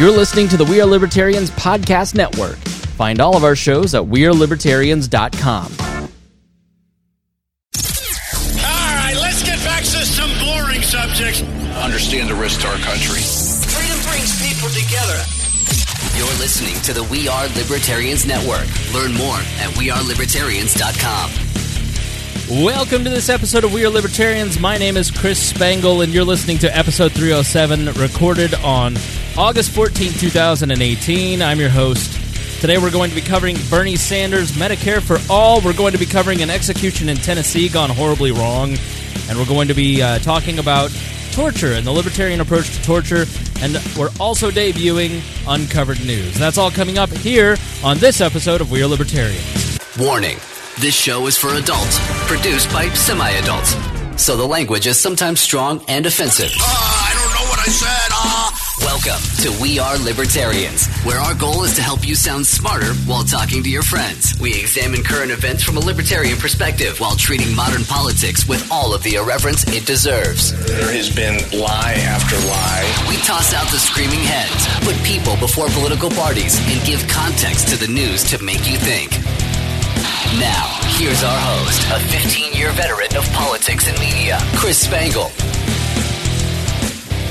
You're listening to the We Are Libertarians Podcast Network. Find all of our shows at WeareLibertarians.com. All right, let's get back to some boring subjects. understand the risk to our country. Freedom brings people together. You're listening to the We Are Libertarians Network. Learn more at wearelibertarians.com. Welcome to this episode of We Are Libertarians. My name is Chris Spangle, and you're listening to episode 307, recorded on August 14, 2018. I'm your host. Today we're going to be covering Bernie Sanders, Medicare for All. We're going to be covering an execution in Tennessee gone horribly wrong. And we're going to be uh, talking about torture and the libertarian approach to torture. And we're also debuting Uncovered News. That's all coming up here on this episode of We Are Libertarians. Warning this show is for adults, produced by semi adults. So the language is sometimes strong and offensive. Ah, I don't know what I said. Ah. Welcome to We Are Libertarians, where our goal is to help you sound smarter while talking to your friends. We examine current events from a libertarian perspective while treating modern politics with all of the irreverence it deserves. There has been lie after lie. We toss out the screaming heads, put people before political parties, and give context to the news to make you think. Now, here's our host, a 15 year veteran of politics and media, Chris Spangle.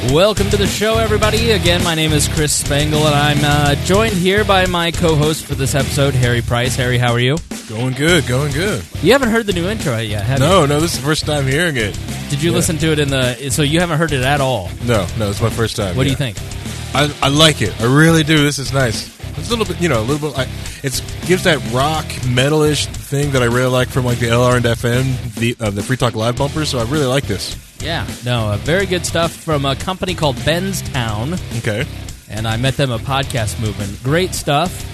Welcome to the show, everybody. Again, my name is Chris Spangle, and I'm uh, joined here by my co-host for this episode, Harry Price. Harry, how are you? Going good, going good. You haven't heard the new intro yet, have No, no, this is the first time hearing it. Did you yeah. listen to it in the? So you haven't heard it at all. No, no, it's my first time. What do you yeah. think? I, I like it. I really do. This is nice. It's a little bit, you know, a little bit. Like, it gives that rock metalish thing that I really like from like the LRN.FM, the uh, the Free Talk Live bumpers. So I really like this. Yeah, no, uh, very good stuff from a company called Ben's Town, Okay. and I met them at Podcast Movement. Great stuff.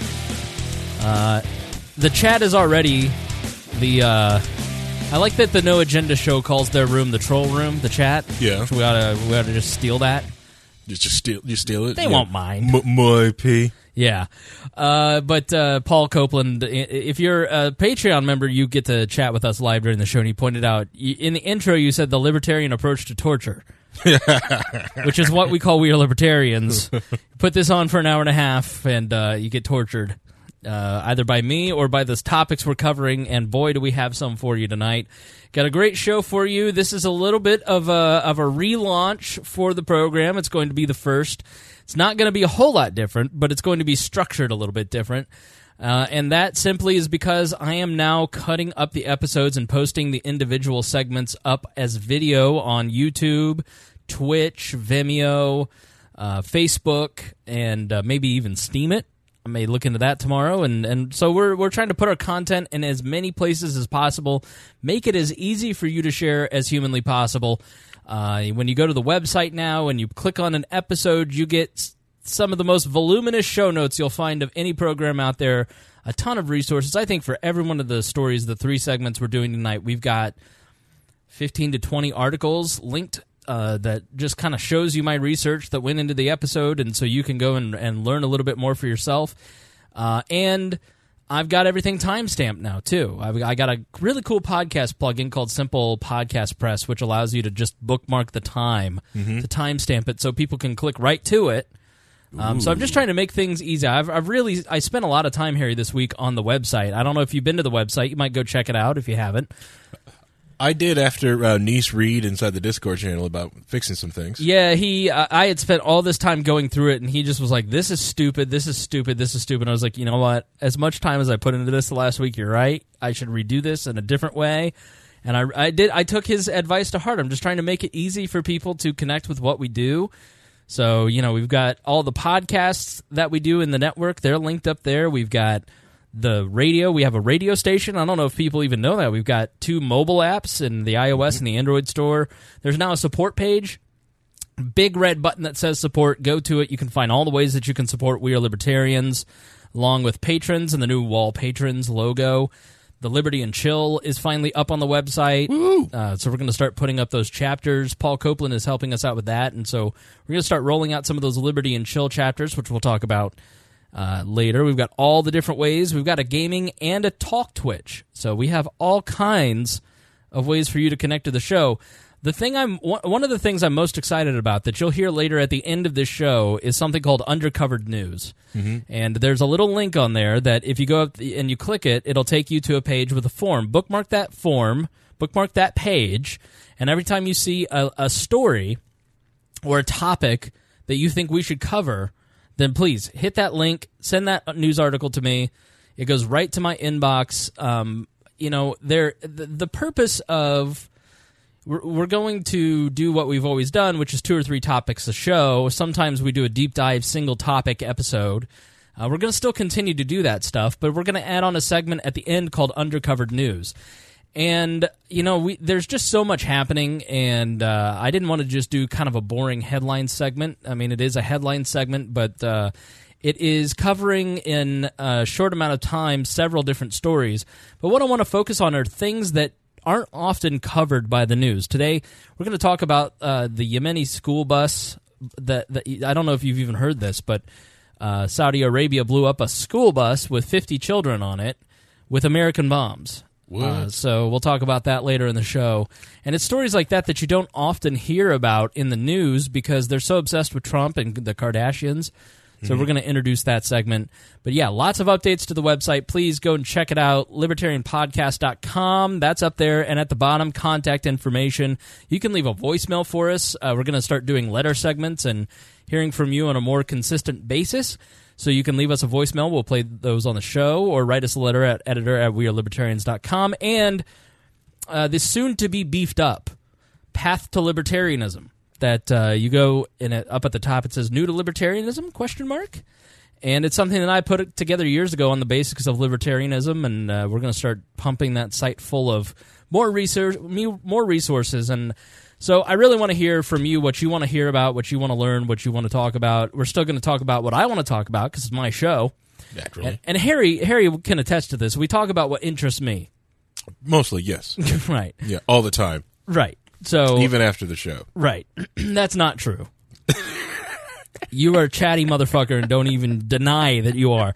Uh, the chat is already the. Uh, I like that the No Agenda show calls their room the troll room. The chat. Yeah. we oughta we oughta just steal that. Just just steal, you steal it. They won't mind. M- my p. Yeah, uh, but uh, Paul Copeland, if you're a Patreon member, you get to chat with us live during the show. And he pointed out in the intro, you said the libertarian approach to torture, which is what we call we are libertarians. Put this on for an hour and a half, and uh, you get tortured. Uh, either by me or by the topics we're covering, and boy, do we have some for you tonight! Got a great show for you. This is a little bit of a of a relaunch for the program. It's going to be the first. It's not going to be a whole lot different, but it's going to be structured a little bit different. Uh, and that simply is because I am now cutting up the episodes and posting the individual segments up as video on YouTube, Twitch, Vimeo, uh, Facebook, and uh, maybe even Steemit. I may look into that tomorrow, and, and so we're we're trying to put our content in as many places as possible, make it as easy for you to share as humanly possible. Uh, when you go to the website now and you click on an episode, you get some of the most voluminous show notes you'll find of any program out there. A ton of resources. I think for every one of the stories, the three segments we're doing tonight, we've got 15 to 20 articles linked uh, that just kind of shows you my research that went into the episode, and so you can go and, and learn a little bit more for yourself. Uh, and I've got everything timestamped now too. I've, I got a really cool podcast plugin called Simple Podcast Press, which allows you to just bookmark the time to timestamp it, so people can click right to it. Um, so I'm just trying to make things easy. I've, I've really I spent a lot of time Harry this week on the website. I don't know if you've been to the website. You might go check it out if you haven't. I did after uh, Niece read inside the Discord channel about fixing some things. Yeah, he. Uh, I had spent all this time going through it, and he just was like, "This is stupid. This is stupid. This is stupid." I was like, "You know what? As much time as I put into this the last week, you're right. I should redo this in a different way." And I, I did. I took his advice to heart. I'm just trying to make it easy for people to connect with what we do. So you know, we've got all the podcasts that we do in the network. They're linked up there. We've got the radio. We have a radio station. I don't know if people even know that. We've got two mobile apps in the iOS and the Android store. There's now a support page big red button that says support. Go to it. You can find all the ways that you can support We Are Libertarians, along with patrons and the new wall patrons logo. The Liberty and Chill is finally up on the website. Uh, so we're going to start putting up those chapters. Paul Copeland is helping us out with that. And so we're going to start rolling out some of those Liberty and Chill chapters, which we'll talk about uh, later. We've got all the different ways. We've got a gaming and a talk Twitch. So we have all kinds of ways for you to connect to the show. The thing I'm one of the things I'm most excited about that you'll hear later at the end of this show is something called Undercovered News, and there's a little link on there that if you go up and you click it, it'll take you to a page with a form. Bookmark that form, bookmark that page, and every time you see a, a story or a topic that you think we should cover, then please hit that link, send that news article to me. It goes right to my inbox. Um, you know, there the, the purpose of we're, we're going to do what we've always done, which is two or three topics a show. Sometimes we do a deep dive single topic episode. Uh, we're going to still continue to do that stuff, but we're going to add on a segment at the end called Undercovered News. And you know, we there's just so much happening, and uh, I didn't want to just do kind of a boring headline segment. I mean, it is a headline segment, but uh, it is covering in a short amount of time several different stories. But what I want to focus on are things that aren't often covered by the news. Today, we're going to talk about uh, the Yemeni school bus. That, that I don't know if you've even heard this, but uh, Saudi Arabia blew up a school bus with 50 children on it with American bombs. Uh, so we'll talk about that later in the show. And it's stories like that that you don't often hear about in the news because they're so obsessed with Trump and the Kardashians. So we're going to introduce that segment. But yeah, lots of updates to the website. Please go and check it out. Libertarianpodcast.com. That's up there. And at the bottom, contact information. You can leave a voicemail for us. Uh, we're going to start doing letter segments and hearing from you on a more consistent basis. So you can leave us a voicemail. We'll play those on the show or write us a letter at editor at wearelibertarians.com. And uh, this soon to be beefed up path to libertarianism that uh, you go in it up at the top it says new to libertarianism question mark and it's something that i put together years ago on the basics of libertarianism and uh, we're going to start pumping that site full of more research more resources and so i really want to hear from you what you want to hear about what you want to learn what you want to talk about we're still going to talk about what i want to talk about because it's my show Naturally. and, and harry harry can attest to this we talk about what interests me Mostly, yes. right Yeah, all the time. right so Even after the show. Right. That's not true. you are a chatty motherfucker and don't even deny that you are.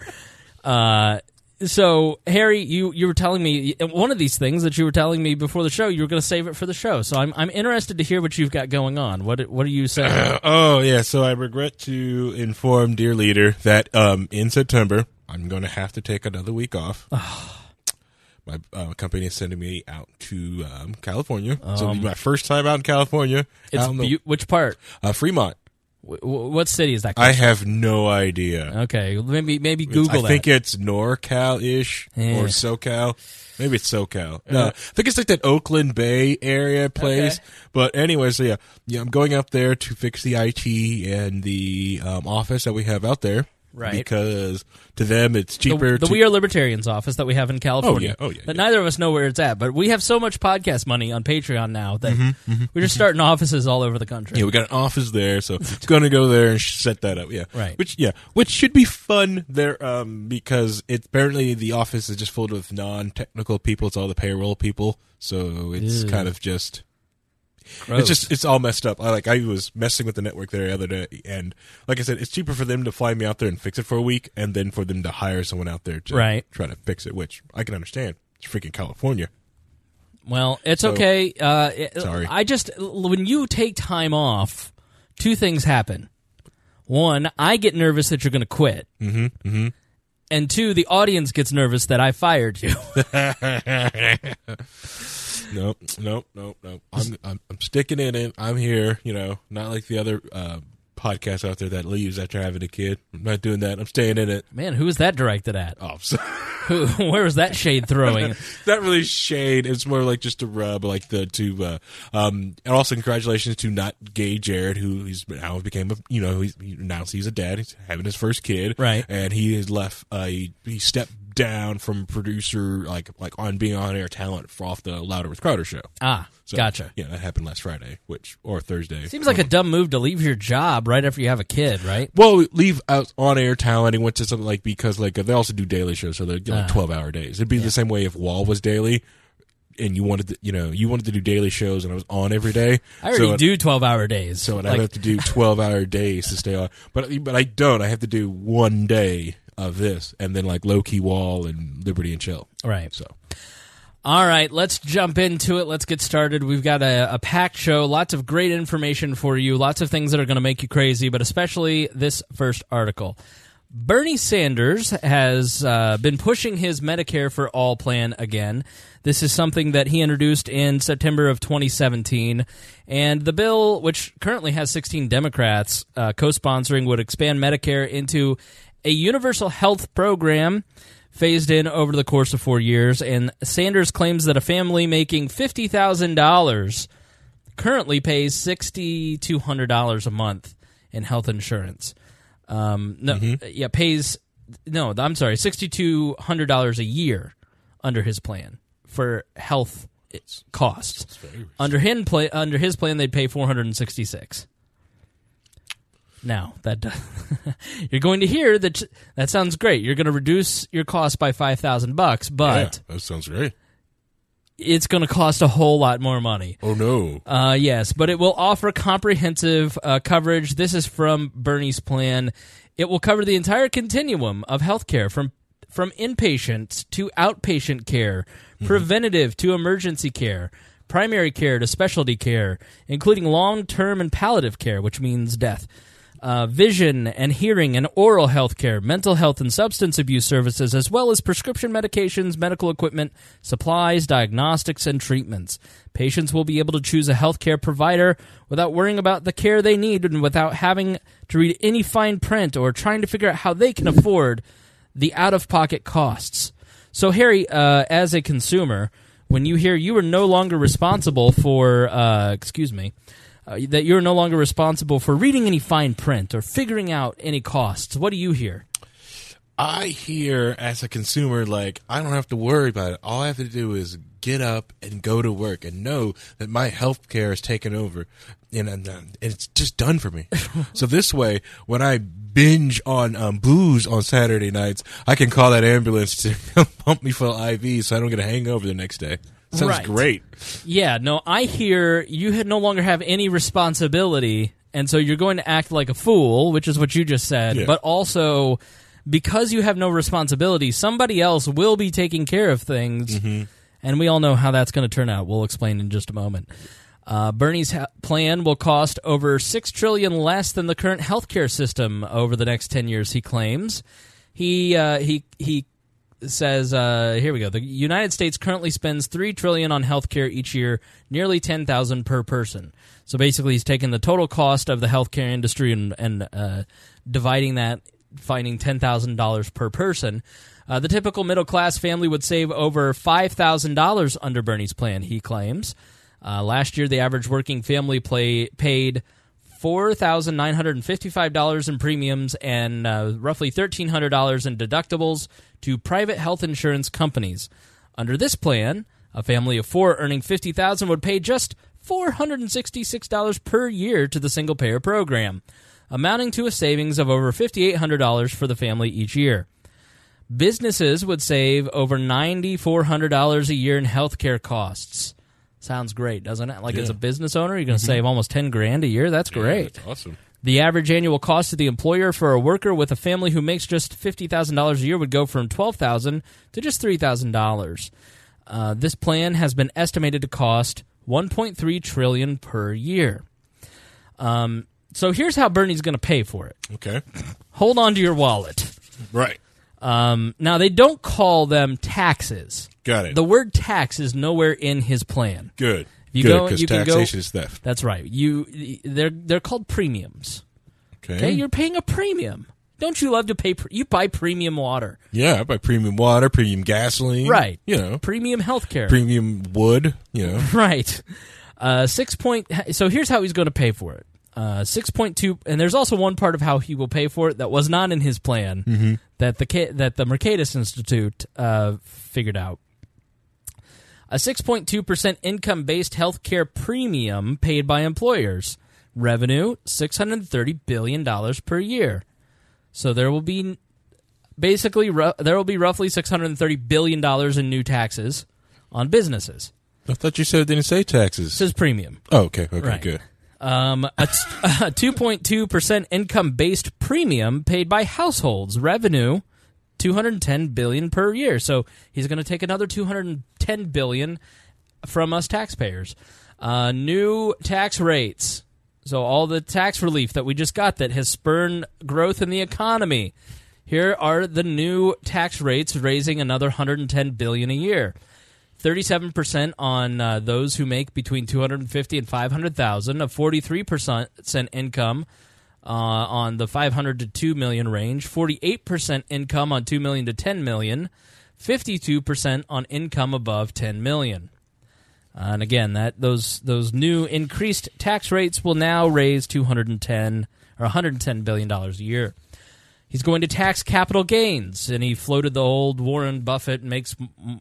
Uh, so Harry, you you were telling me one of these things that you were telling me before the show. You were going to save it for the show. So I'm I'm interested to hear what you've got going on. What what are you saying? Oh yeah, so I regret to inform dear leader that um in September I'm going to have to take another week off. my uh, company is sending me out to um, California. so it'll be my first time out in California. It's out in the- beau- which part? uh, Fremont. What city is that? I have no idea. okay, maybe maybe It's- Google I think that. it's NorCal ish Yeah. or SoCal. Maybe it's SoCal. No, I think it's like that Oakland Bay area place. Okay. But anyway, so yeah, yeah, I'm going up there to fix the IT and the um, office that we have out there. Right. Because to them it's cheaper. the, the to, We Are Libertarians office that we have in California. Oh, yeah. Oh, yeah, But yeah. neither of us know where it's at. But we have so much podcast money on Patreon now that Mm-hmm, we're just starting offices all over the country. yeah, we got an office there, so it's going to go there and set that up. Yeah, Right. Which yeah, which should be fun there, um, because it apparently the office is just filled with non-technical people. It's all the payroll people, so it's Ew. kind of just Gross. It's just it's all messed up. I like I was messing with the network there the other day, and like I said, it's cheaper for them to fly me out there and fix it for a week, and then for them to hire someone out there to Right. try to fix it, which I can understand. It's freaking California. Well, it's So- okay. Uh, it- Sorry. I just when you take time off, two things happen. One, I get nervous that you're going to quit. Mm-hmm, mm-hmm. And two, the audience gets nervous that I fired you. Nope, nope, nope, nope. I'm I'm, I'm sticking in it. I'm here. You know, not like the other uh, podcasts out there that leaves after having a kid. I'm not doing that. I'm staying in it. Man, who is that directed at? Oh, Who, where was that shade throwing? not really shade. It's more like just a rub, like the to. Uh, um, and also congratulations to not gay Jared, who he's now became a you know he's, he announced he's a dad. He's having his first kid, Right. And he has left. Uh, he, he stepped down from producer, like like on being on air talent for off the Louder with Crowder show. Ah, So, gotcha. Yeah, that happened last Friday, which or Thursday. Seems like a dumb move to leave your job right after you have a kid, right? well, leave out on air talent. He went to something like because like they also do daily shows, so they're like Ah. twelve hour days. It'd be the same way if Wall was daily, and you wanted to, you know, you wanted to do daily shows, and I was on every day. I already so, do twelve hour days. So Like, I have to do twelve hour days to stay on, but but I don't. I have to do one day of this, and then like low key Wall and Liberty and Chill. right. So All right, let's jump into it. Let's get started. We've got a, a packed show, lots of great information for you, lots of things that are going to make you crazy, but especially this first article. Bernie Sanders has uh, been pushing his Medicare for All plan again. This is something that he introduced in September of 2017. And the bill, which currently has 16 Democrats uh, co sponsoring, would expand Medicare into a universal health program phased in over the course of four years. And Sanders claims that a family making $50,000 currently pays $6,200 a month in health insurance. Um, no, yeah, pays no. I'm sorry, sixty two hundred dollars a year under his plan for health costs. Under him play under his plan, they'd pay four hundred and sixty six. Now that you're going to hear that that sounds great. You're going to reduce your cost by five thousand bucks, but yeah, that sounds great. it's going to cost a whole lot more money. Oh no. Uh, yes, but it will offer comprehensive uh, coverage. This is from Bernie's plan. It will cover the entire continuum of healthcare from from inpatient to outpatient care, preventative to emergency care, primary care to specialty care, including long term and palliative care, which means death. Uh, vision and hearing and oral health care, mental health and substance abuse services, as well as prescription medications, medical equipment, supplies, diagnostics, and treatments. Patients will be able to choose a healthcare provider without worrying about the care they need and without having to read any fine print or trying to figure out how they can afford the out of pocket costs. So, Harry, uh, as a consumer, when you hear you are no longer responsible for, uh, excuse me, uh, that you're no longer responsible for reading any fine print or figuring out any costs, what do you hear? I hear as a consumer, like, I don't have to worry about it. All I have to do is get up and go to work and know that my health care is taken over and, and, and it's just done for me. so this way, when I binge on um, booze on Saturday nights, I can call that ambulance to pump me full IV so I don't get a hangover the next day. Sounds Right. great. Yeah, no, I hear you had no longer have any responsibility, and so you're going to act like a fool, which is what you just said, Yeah. but also because you have no responsibility, somebody else will be taking care of things, and we all know how that's going to turn out. We'll explain in just a moment. Uh, Bernie's ha- plan will cost over six trillion less than the current healthcare system over the next ten years. He claims. He uh, he he says uh, here we go. The United States currently spends three trillion on healthcare each year, nearly ten thousand per person. So basically, he's taking the total cost of the healthcare industry and and uh, dividing that, finding ten thousand dollars per person. Uh, the typical middle class family would save over five thousand dollars under Bernie's plan. He claims. Uh, last year, the average working family play, paid four thousand nine hundred and fifty-five dollars in premiums and uh, roughly thirteen hundred dollars in deductibles to private health insurance companies. Under this plan, a family of four earning fifty thousand would pay just four hundred and sixty-six dollars per year to the single-payer program, amounting to a savings of over fifty-eight hundred dollars for the family each year. Businesses would save over ninety-four hundred dollars a year in healthcare costs. Sounds great, doesn't it? Like as a business owner, you're going to mm-hmm. save almost ten grand a year. That's great. That's awesome. The average annual cost to the employer for a worker with a family who makes just fifty thousand dollars a year would go from $12,000 to just three thousand dollars. Uh, this plan has been estimated to cost one point three trillion per year. Um, so here's how Bernie's going to pay for it. Okay. Hold on to your wallet. Right. Um, now they don't call them taxes. Got it. The word tax is nowhere in his plan. Good. You Good, go- you can go- taxation is theft. That's right. You they're they're called premiums. Okay. Okay, you're paying a premium. Don't you love to pay? Pre- you buy premium water, yeah, I buy premium water, premium gasoline. right? You know, premium healthcare, premium wood. You know. right? Uh, six point. So here's how he's going to pay for it. Uh, six point two, and there's also one part of how he will pay for it that was not in his plan Mm-hmm. that the that the Mercatus Institute uh, figured out. A 6.2% income based healthcare premium paid by employers. Revenue $630 billion per year. So there will be basically there will be roughly $630 billion in new taxes on businesses. I thought you said it didn't say taxes. It says premium. oh, okay. Okay. Right. Good. Um, a t- a 2.2% income based premium paid by households. Revenue 210 billion per year. So he's going to take another 210 billion from us taxpayers. Uh, new tax rates. So all the tax relief that we just got that has spurred growth in the economy. Here are the new tax rates, raising another 110 billion a year. 37% on uh, those who make between 250 and 500,000, a 43% income on the 500 to 2 million range, 48% income on 2 million to 10 million, 52% on income above 10 million. Uh, and again, that those those new increased tax rates will now raise 210 or 110 billion dollars a year. He's going to tax capital gains, and he floated the old Warren Buffett makes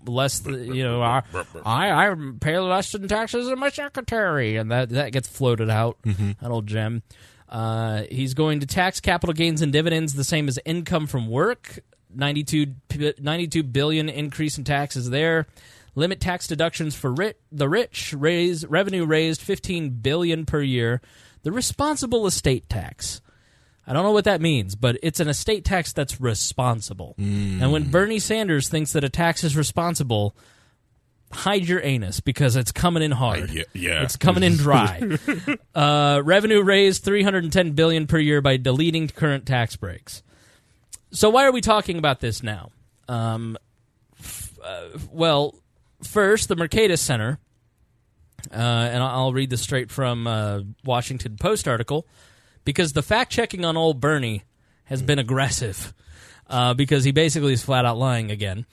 less. You know, I I, I pay less in taxes than my secretary, and that that gets floated out. That old gem. Uh, he's going to tax capital gains and dividends the same as income from work. 92, 92 billion increase in taxes there. Limit tax deductions for the rich. Raise revenue raised 15 billion per year. The responsible estate tax. I don't know what that means, but it's an estate tax that's responsible. And when Bernie Sanders thinks that a tax is responsible, hide your anus because it's coming in hard. yeah, yeah. It's coming in dry. uh, revenue raised 310 billion per year by deleting current tax breaks. So why are we talking about this now? Um, f- uh, well, first, the Mercatus Center, uh, and I'll I'll read this straight from uh, Washington Post article, because the fact checking on old Bernie has been aggressive, uh, because he basically is flat out lying again.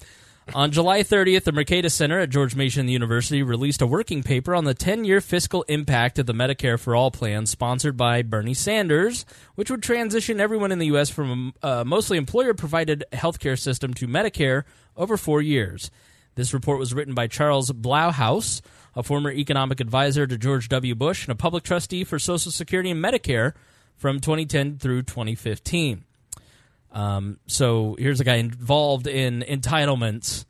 On July 30th, the Mercatus Center at George Mason University released a working paper on the 10 year fiscal impact of the Medicare for All plan sponsored by Bernie Sanders, which would transition everyone in the U.S. from a uh, mostly employer provided healthcare system to Medicare over four years. This report was written by Charles Blahous, a former economic advisor to George W. Bush and a public trustee for Social Security and Medicare from 2010 through 2015. Um, so here's a guy involved in entitlements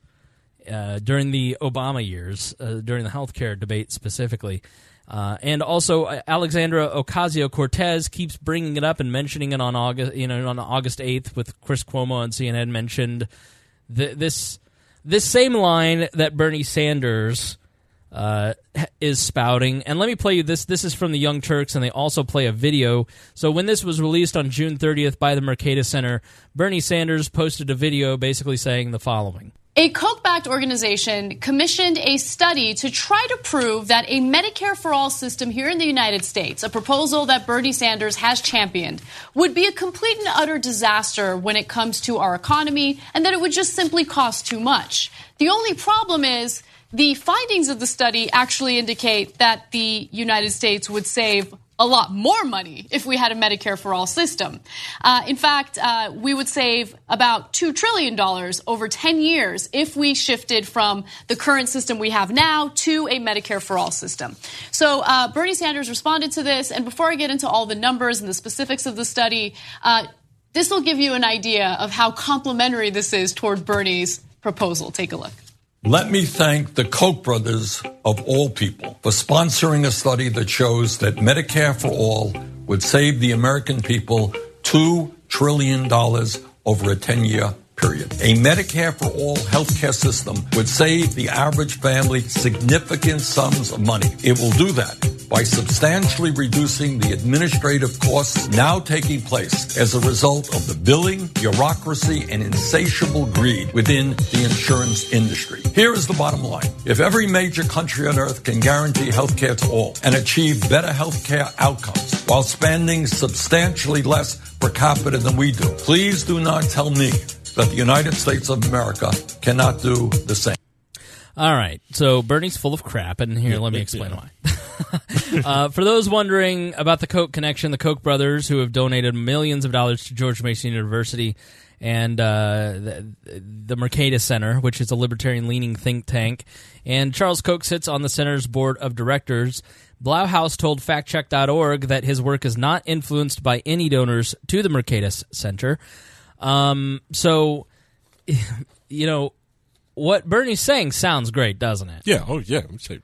uh, during the Obama years, uh, during the healthcare debate specifically. Uh, and also, uh, Alexandria Ocasio Cortez keeps bringing it up and mentioning it on August, you know, on August eighth with Chris Cuomo on CNN mentioned th- this this same line that Bernie Sanders uh, is spouting. And let me play you this. This is from the Young Turks, and they also play a video. So when this was released on June 30th by the Mercatus Center, Bernie Sanders posted a video basically saying the following. A Koch backed organization commissioned a study to try to prove that a Medicare for All system here in the United States, a proposal that Bernie Sanders has championed, would be a complete and utter disaster when it comes to our economy and that it would just simply cost too much. The only problem is the findings of the study actually indicate that the United States would save a lot more money if we had a Medicare for all system. Uh, in fact, uh, we would save about $2 trillion over 10 years if we shifted from the current system we have now to a Medicare for all system. So uh, Bernie Sanders responded to this, and before I get into all the numbers and the specifics of the study, uh, this will give you an idea of how complementary this is toward Bernie's proposal. Take a look. Let me thank the Koch brothers of all people for sponsoring a study that shows that Medicare for all would save the American people $2 trillion over a 10 year period. A Medicare for all healthcare system would save the average family significant sums of money. It will do that by substantially reducing the administrative costs now taking place as a result of the billing, bureaucracy, and insatiable greed within the insurance industry. Here is the bottom line. If every major country on earth can guarantee health care to all and achieve better health care outcomes while spending substantially less per capita than we do, please do not tell me that the United States of America cannot do the same. All right, so Bernie's full of crap, and here, let me explain why. uh, for those wondering about the Koch connection, the Koch brothers, who have donated millions of dollars to George Mason University and uh, the, the Mercatus Center, which is a libertarian-leaning think tank, and Charles Koch sits on the center's board of directors. Blahous told FactCheck.org that his work is not influenced by any donors to the Mercatus Center. Um, so, you know, what Bernie's saying sounds great, doesn't it? Yeah. Oh, yeah. I'm saying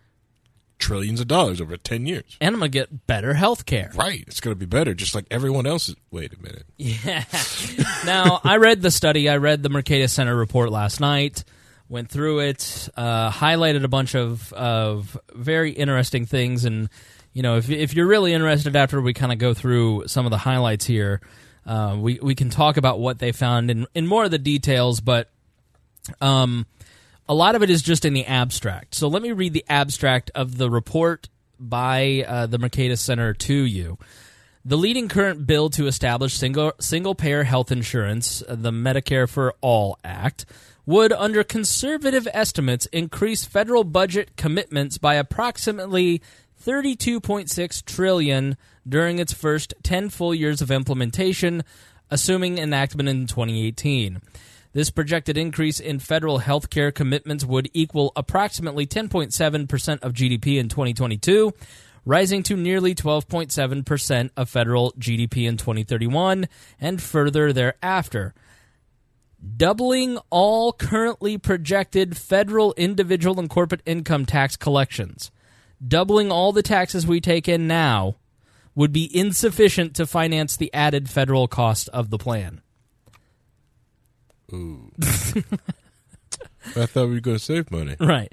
trillions of dollars over ten years. and I'm gonna get better health care. Right, it's going to be better, just like everyone else's. Wait a minute. Yeah. now, I read the study. I read the Mercatus Center report last night. Went through it, uh, highlighted a bunch of of very interesting things, and you know, if if you're really interested, after we kind of go through some of the highlights here, uh, we we can talk about what they found in in more of the details, but um, a lot of it is just in the abstract. So let me read the abstract of the report by uh, the Mercatus Center to you. The leading current bill to establish single single payer health insurance, uh, the Medicare for All Act, would, under conservative estimates, increase federal budget commitments by approximately 32.6 trillion during its first 10 full years of implementation, assuming enactment in 2018. This projected increase in federal health care commitments would equal approximately 10.7% of GDP in 2022, rising to nearly 12.7% of federal GDP in 2031, and further thereafter. Doubling all currently projected federal individual and corporate income tax collections. Doubling all the taxes we take in now would be insufficient to finance the added federal cost of the plan. I thought we were going to save money. Right.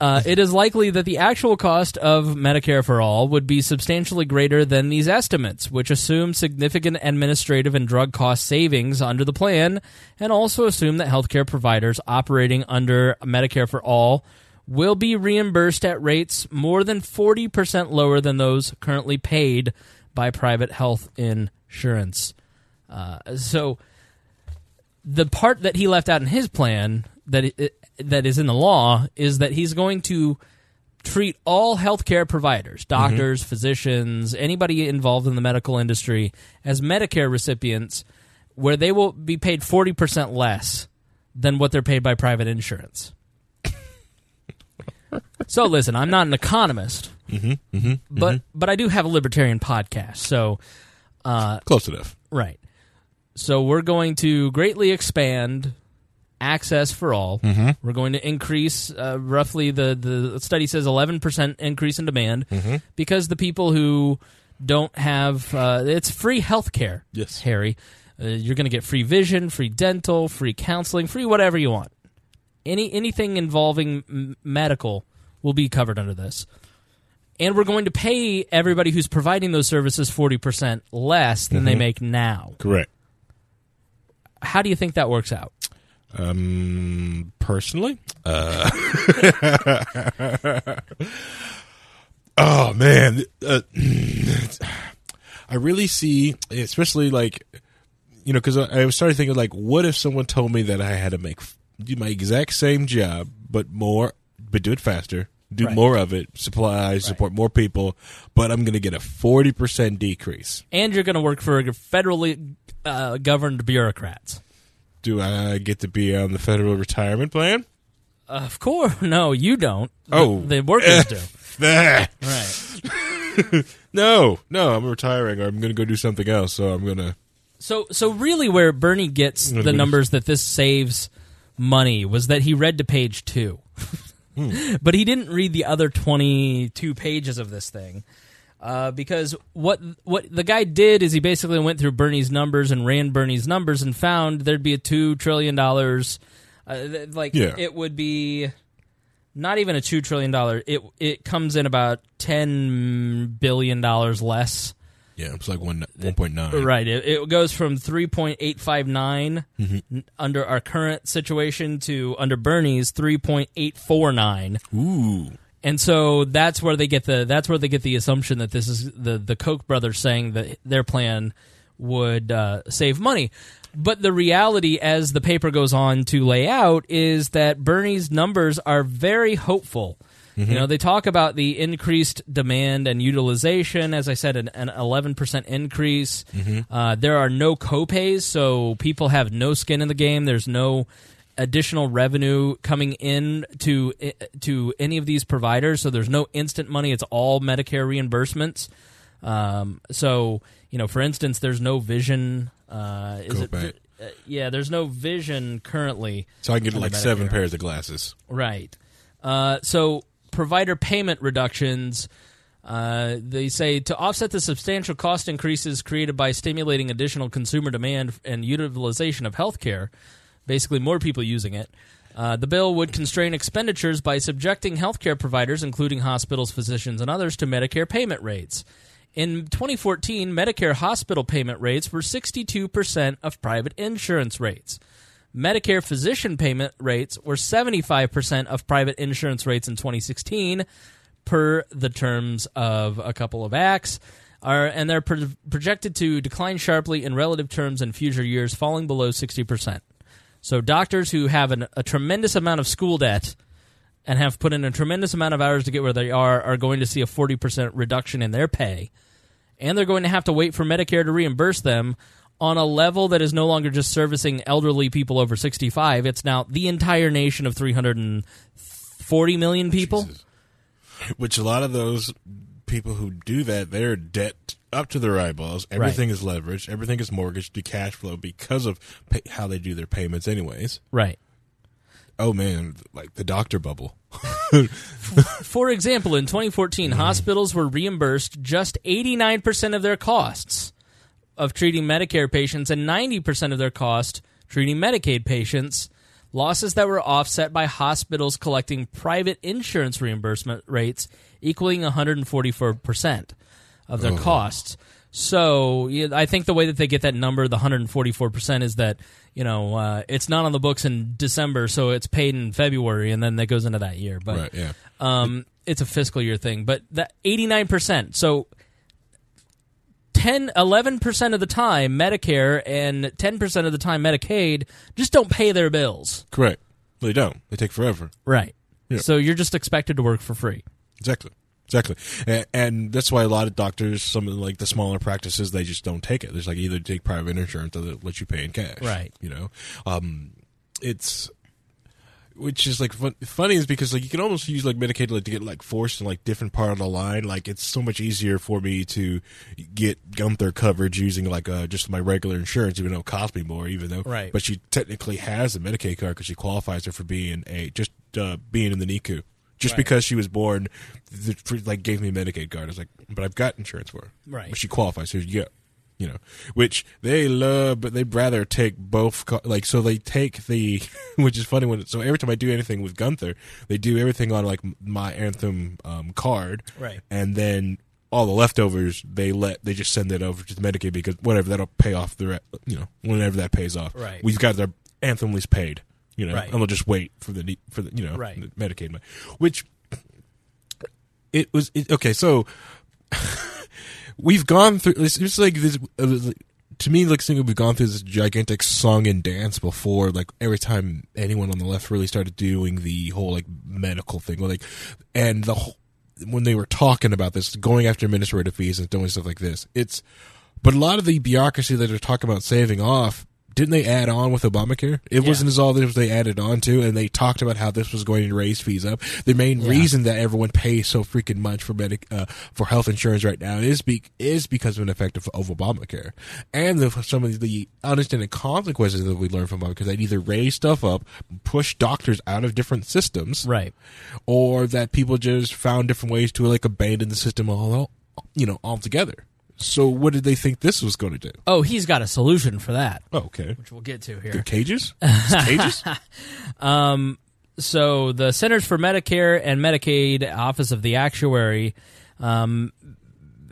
Uh, it is likely that the actual cost of Medicare for All would be substantially greater than these estimates, which assume significant administrative and drug cost savings under the plan, and also assume that healthcare providers operating under Medicare for All will be reimbursed at rates more than 40% lower than those currently paid by private health insurance. Uh, so the part that he left out in his plan that it, that is in the law is that he's going to treat all healthcare providers, mm-hmm. doctors, physicians, anybody involved in the medical industry as Medicare recipients where they will be paid 40% less than what they're paid by private insurance. so listen, I'm not an economist, mm-hmm, mm-hmm, but but I do have a libertarian podcast. So uh, Close enough. Right. So we're going to greatly expand access for all. Mm-hmm. We're going to increase uh, roughly the the study says 11% increase in demand Mm-hmm. because the people who don't have uh, it's free health care. Yes. Harry. Uh, you're going to get free vision, free dental, free counseling, free whatever you want. Any anything involving m- medical will be covered under this. And we're going to pay everybody who's providing those services 40% less than Mm-hmm. they make now. Correct. How do you think that works out? Um, personally, uh, oh man, uh, I really see, especially like, you know, because I, I started thinking like, what if someone told me that I had to make do my exact same job but more, but do it faster, do Right. more of it, supplies, support more people, but I'm going to get a forty percent decrease. And you're going to work for federally uh, governed bureaucrats. Do I get to be on the federal retirement plan? Of course, no, you don't. The- Oh. the, workers do. Right. No, no, I'm retiring or I'm going to go do something else. So I'm going to. So, so really, where Bernie gets the numbers that this saves money was that he read to page two, but he didn't read the other twenty-two pages of this thing. Uh, because what what the guy did is he basically went through Bernie's numbers and ran Bernie's numbers and found there'd be a two trillion dollars, uh, th- like Yeah. it would be not even a two trillion dollar. It it comes in about ten billion dollars less. Yeah, it's like one one point nine. Right. It, it goes from 3.859 Mm-hmm. under our current situation to under Bernie's 3.849. Ooh. And so that's where they get the that's where they get the assumption that this is the the Koch brothers saying that their plan would uh, save money. But the reality, as the paper goes on to lay out, is that Bernie's numbers are very hopeful. You know, they talk about the increased demand and utilization. As I said, an, an 11% increase. Uh, there are no copays, so people have no skin in the game. There's no additional revenue coming in to to any of these providers. So there's no instant money. It's all Medicare reimbursements. Um, so you know, for instance, there's no vision. Uh, is Copay. it? Uh, yeah, there's no vision currently. So I can get like seven pairs of glasses. Right. Uh, so provider payment reductions. Uh, they say to offset the substantial cost increases created by stimulating additional consumer demand and utilization of healthcare, basically more people using it. Uh, the bill would constrain expenditures by subjecting healthcare providers, including hospitals, physicians, and others, to Medicare payment rates. In 2014, Medicare hospital payment rates were 62% of private insurance rates. Medicare physician payment rates were 75% of private insurance rates in 2016, per the terms of a couple of acts. Are, and they're pro- projected to decline sharply in relative terms in future years, falling below 60%. So, doctors who have an, a tremendous amount of school debt and have put in a tremendous amount of hours to get where they are are going to see a 40% reduction in their pay. And they're going to have to wait for Medicare to reimburse them on a level that is no longer just servicing elderly people over 65. It's now the entire nation of 340 million oh, people. Jesus. Which a lot of those people who do that, they're debt up to their eyeballs. Everything is leveraged. Everything is mortgaged to cash flow because of pay- how they do their payments, anyways. Right. Oh man, like the doctor bubble. For example, in 2014, mm-hmm. hospitals were reimbursed just 89% of their costs of treating Medicare patients and 90% of their cost treating Medicaid patients, losses that were offset by hospitals collecting private insurance reimbursement rates equaling 144% of their costs. So I think the way that they get that number, the 144%, is that you know uh, it's not on the books in December, so it's paid in February, and then that goes into that year. But Right, yeah. um, it's a fiscal year thing. But that 89%. So 10, 11% of the time Medicare and 10% of the time Medicaid just don't pay their bills. Correct. They don't. They take forever. Right. Yeah. So you're just expected to work for free. Exactly. Exactly. And, and that's why a lot of doctors, some of like the smaller practices, they just don't take it. There's like either take private insurance or they let you pay in cash. Right. You know, um, it's which is like fun, funny is because like you can almost use like Medicaid like, to get like forced in like different part of the line. Like it's so much easier for me to get Gunther coverage using like uh, just my regular insurance, even though it costs me more. Even though, Right. But she technically has a Medicaid card because she qualifies her for being a just uh, being in the NICU. Just because she was born, th- for, like gave me a Medicaid card. I was like, but I've got insurance for her. Right. But she qualifies. Here you go. You know, which they love, but they'd rather take both. Co- like, so they take the, which is funny when. So every time I do anything with Gunther, they do everything on like my Anthem um, card, Right. And then all the leftovers they let they just send it over to the Medicaid because whatever that'll pay off the re- you know whenever that pays off. Right. We've got their Anthem lease paid. You know, Right. and we'll just wait for the for the you know Right. the Medicaid money, which it was it, okay. So we've gone through. It's, it's like this. Uh, like- to me, like something we've gone through this gigantic song and dance before. Like every time anyone on the left really started doing the whole like medical thing, like and the whole, when they were talking about this, going after administrative fees and doing stuff like this, it's. But a lot of the bureaucracy that they're talking about saving off, didn't they add on with Obamacare? It wasn't as all this they added on to, and they talked about how this was going to raise fees up. The main reason that everyone pays so freaking much for medic uh, for health insurance right now is be- is because of an effect of, of Obamacare, and the, some of the unintended consequences that we learned from Obamacare that either raise stuff up, push doctors out of different systems, Right. or that people just found different ways to like abandon the system all you know altogether. So what did they think this was going to do? Oh, he's got a solution for that, Oh, okay. which we'll get to here. The cages? It's cages? so the Centers for Medicare and Medicaid Office of the Actuary um,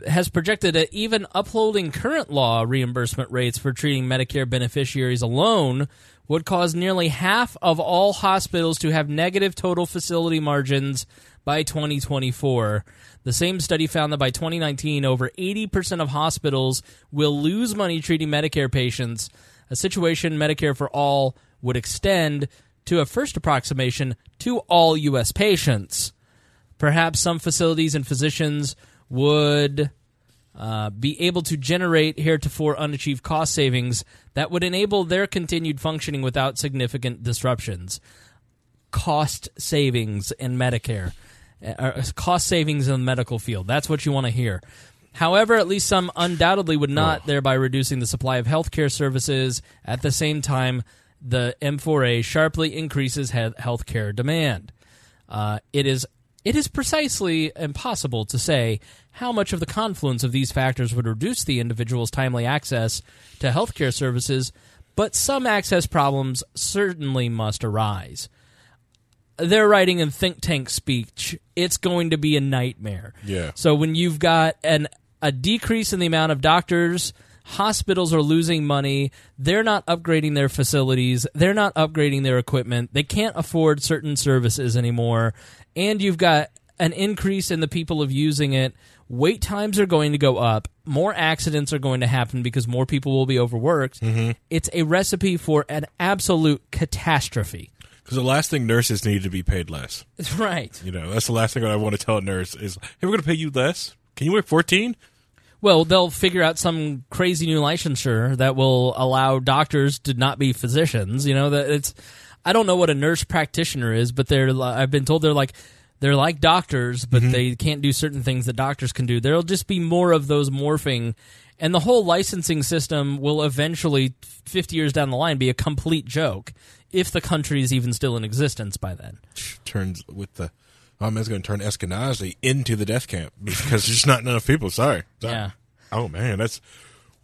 has projected that even upholding current law reimbursement rates for treating Medicare beneficiaries alone would cause nearly half of all hospitals to have negative total facility margins by 2024. The same study found that by 2019, over 80% of hospitals will lose money treating Medicare patients, a situation Medicare for All would extend to a first approximation to all U.S. patients. Perhaps some facilities and physicians would uh, be able to generate heretofore unachieved cost savings that would enable their continued functioning without significant disruptions. Cost savings in Medicare, uh, cost savings in the medical field. That's what you want to hear. However, at least some undoubtedly would not, thereby reducing the supply of healthcare services. At the same time, the M4A sharply increases he- healthcare demand. Uh, it is It is precisely impossible to say how much of the confluence of these factors would reduce the individual's timely access to healthcare services, but some access problems certainly must arise. They're writing in think tank speech, it's going to be a nightmare. Yeah. So when you've got an a decrease in the amount of doctors, hospitals are losing money, they're not upgrading their facilities, they're not upgrading their equipment, they can't afford certain services anymore, and you've got an increase in the people of using it. Wait times are going to go up. More accidents are going to happen because more people will be overworked. Mm-hmm. It's a recipe for an absolute catastrophe. Because the last thing nurses need to be paid less. Right. You know, that's the last thing I want to tell a nurse is, hey, we're going to pay you less. Can you work 14? Well, they'll figure out some crazy new licensure that will allow doctors to not be physicians. You know that it's. I don't know what a nurse practitioner is, but they're, I've been told they're like they're like doctors, but mm-hmm. they can't do certain things that doctors can do. There'll just be more of those morphing, and the whole licensing system will eventually, fifty years down the line, be a complete joke if the country is even still in existence by then. Turns with the. Oh, man's going to turn Eskenazi into the death camp because there's just not enough people. Sorry. Sorry. Yeah. Oh, man. That's.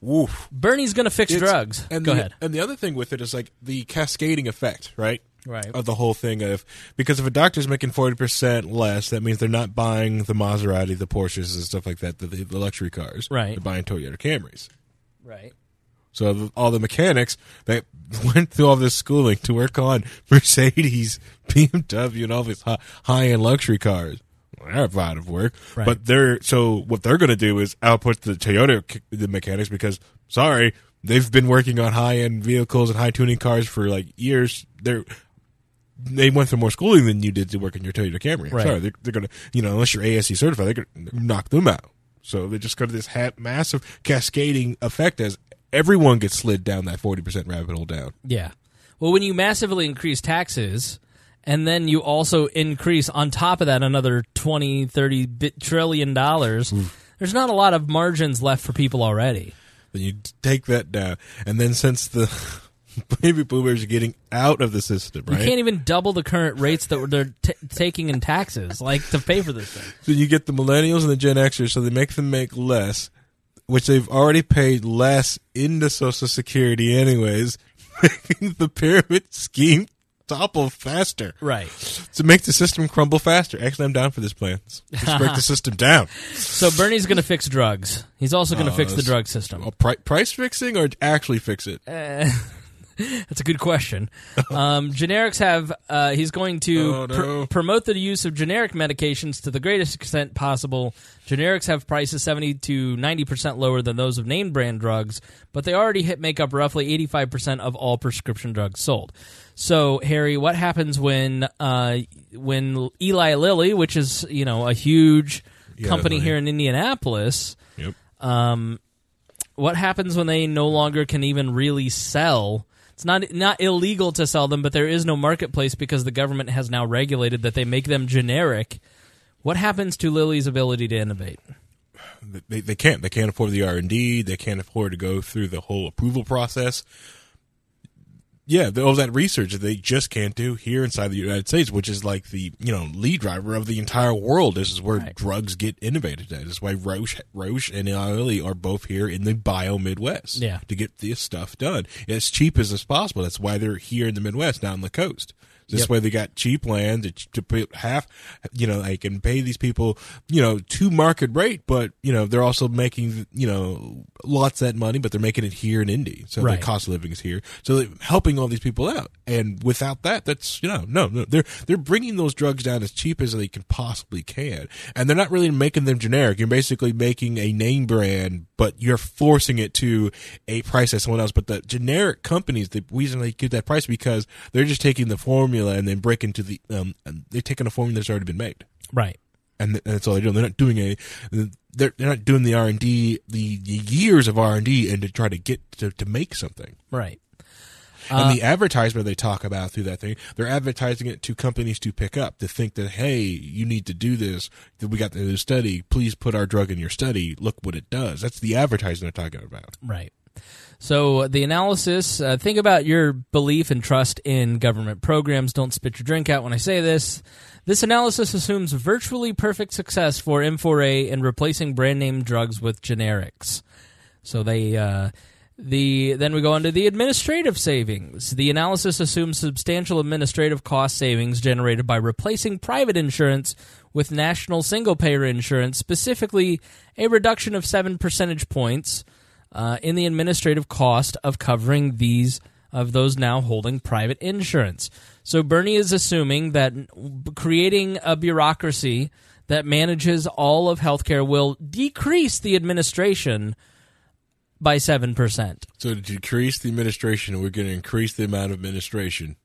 Woof. Bernie's going to fix It's- drugs. And Go the, ahead. And the other thing with it is like the cascading effect, right? Right. Of the whole thing of because if a doctor's making forty percent less, that means they're not buying the Maserati, the Porsches, and stuff like that, the, the luxury cars. Right. They're buying Toyota Camrys. Right. So all the mechanics that went through all this schooling to work on Mercedes, BMW, and all these high end luxury cars. They're out of work, Right. but they're so what they're going to do is output the Toyota the mechanics because sorry they've been working on high end vehicles and high tuning cars for like years. They're they went through more schooling than you did to work in your Toyota Camry. Right. Sorry, they're, they're going to you know unless you're ASC certified, they're going to knock them out. So they just got this ha- massive cascading effect as everyone gets slid down that forty percent rabbit hole down. Yeah. Well, when you massively increase taxes and then you also increase on top of that another 20, 30 bit trillion dollars, hmm. there's not a lot of margins left for people already. Then you take that down, and then since the baby boomers are getting out of the system, right? You can't even double the current rates that they're t- taking in taxes, like to pay for this thing. So you get the millennials and the Gen Xers, so they make them make less, which they've already paid less into Social Security anyways, making the pyramid scheme topple faster. Right. To make the system crumble faster. Actually, I'm down for this plan. Let's break the system down. So Bernie's going to fix drugs. He's also going to Oh, fix the uh, drug system. Pri- price fixing or actually fix it? Uh, That's a good question. Um, generics have. Uh, he's going to Oh, pr- promote the use of generic medications to the greatest extent possible. Generics have prices seventy to ninety percent lower than those of name brand drugs, but they already hit make up roughly eighty five percent of all prescription drugs sold. So, Harry, what happens when uh, when Eli Lilly, which is you know a huge Eli company here in Indianapolis, Yep. what happens when they no longer can even really sell it's not not illegal to sell them but there is no marketplace because the government has now regulated that they make them generic. What happens to Lilly's ability to innovate? They, they can't they can't afford the r&d they can't afford to go through the whole approval process yeah the- all that research that they just can't do here inside the united states which is like the you know lead driver of the entire world this is where Right. drugs get innovated at this is why roche, roche and Eli are both here in the bio midwest Yeah. to get this stuff done as cheap as is possible that's why they're here in the midwest not on the coast this Yep. way they got cheap land to, to put half, you know, they can pay these people, you know, to market rate, but, you know, they're also making, you know, lots of that money, but they're making it here in Indy. So Right. the cost of living is here. So they're helping all these people out. And without that, that's, you know, no, no, they're, they're bringing those drugs down as cheap as they can possibly can. And they're not really making them generic. You're basically making a name brand, but you're forcing it to a price that someone else. But the generic companies, the reason they give that price because they're just taking the formula and then break into the, um, and they're taking a formula that's already been made right and, th- and that's all they're doing. They're not doing a, they're, they're not doing the R and D, the, the years of R and D, and to try to get to, to make something. right and the advertisement they talk about through that thing, they're advertising it to companies to pick up to think that hey, you need to do this. That we got the new study. Please put our drug in your study. Look what it does. That's the advertising they're talking about. right So the analysis, uh, think about your belief and trust in government programs. Don't spit your drink out when I say this. This analysis assumes virtually perfect success for M4A in replacing brand name drugs with generics. So they uh, the then we go on to the administrative savings. The analysis assumes substantial administrative cost savings generated by replacing private insurance with national single payer insurance, specifically a reduction of 7 percentage points uh, in the administrative cost of covering these of those now holding private insurance. So Bernie is assuming that creating a bureaucracy that manages all of healthcare will decrease the administration by 7%. So to decrease the administration, we're going to increase the amount of administration.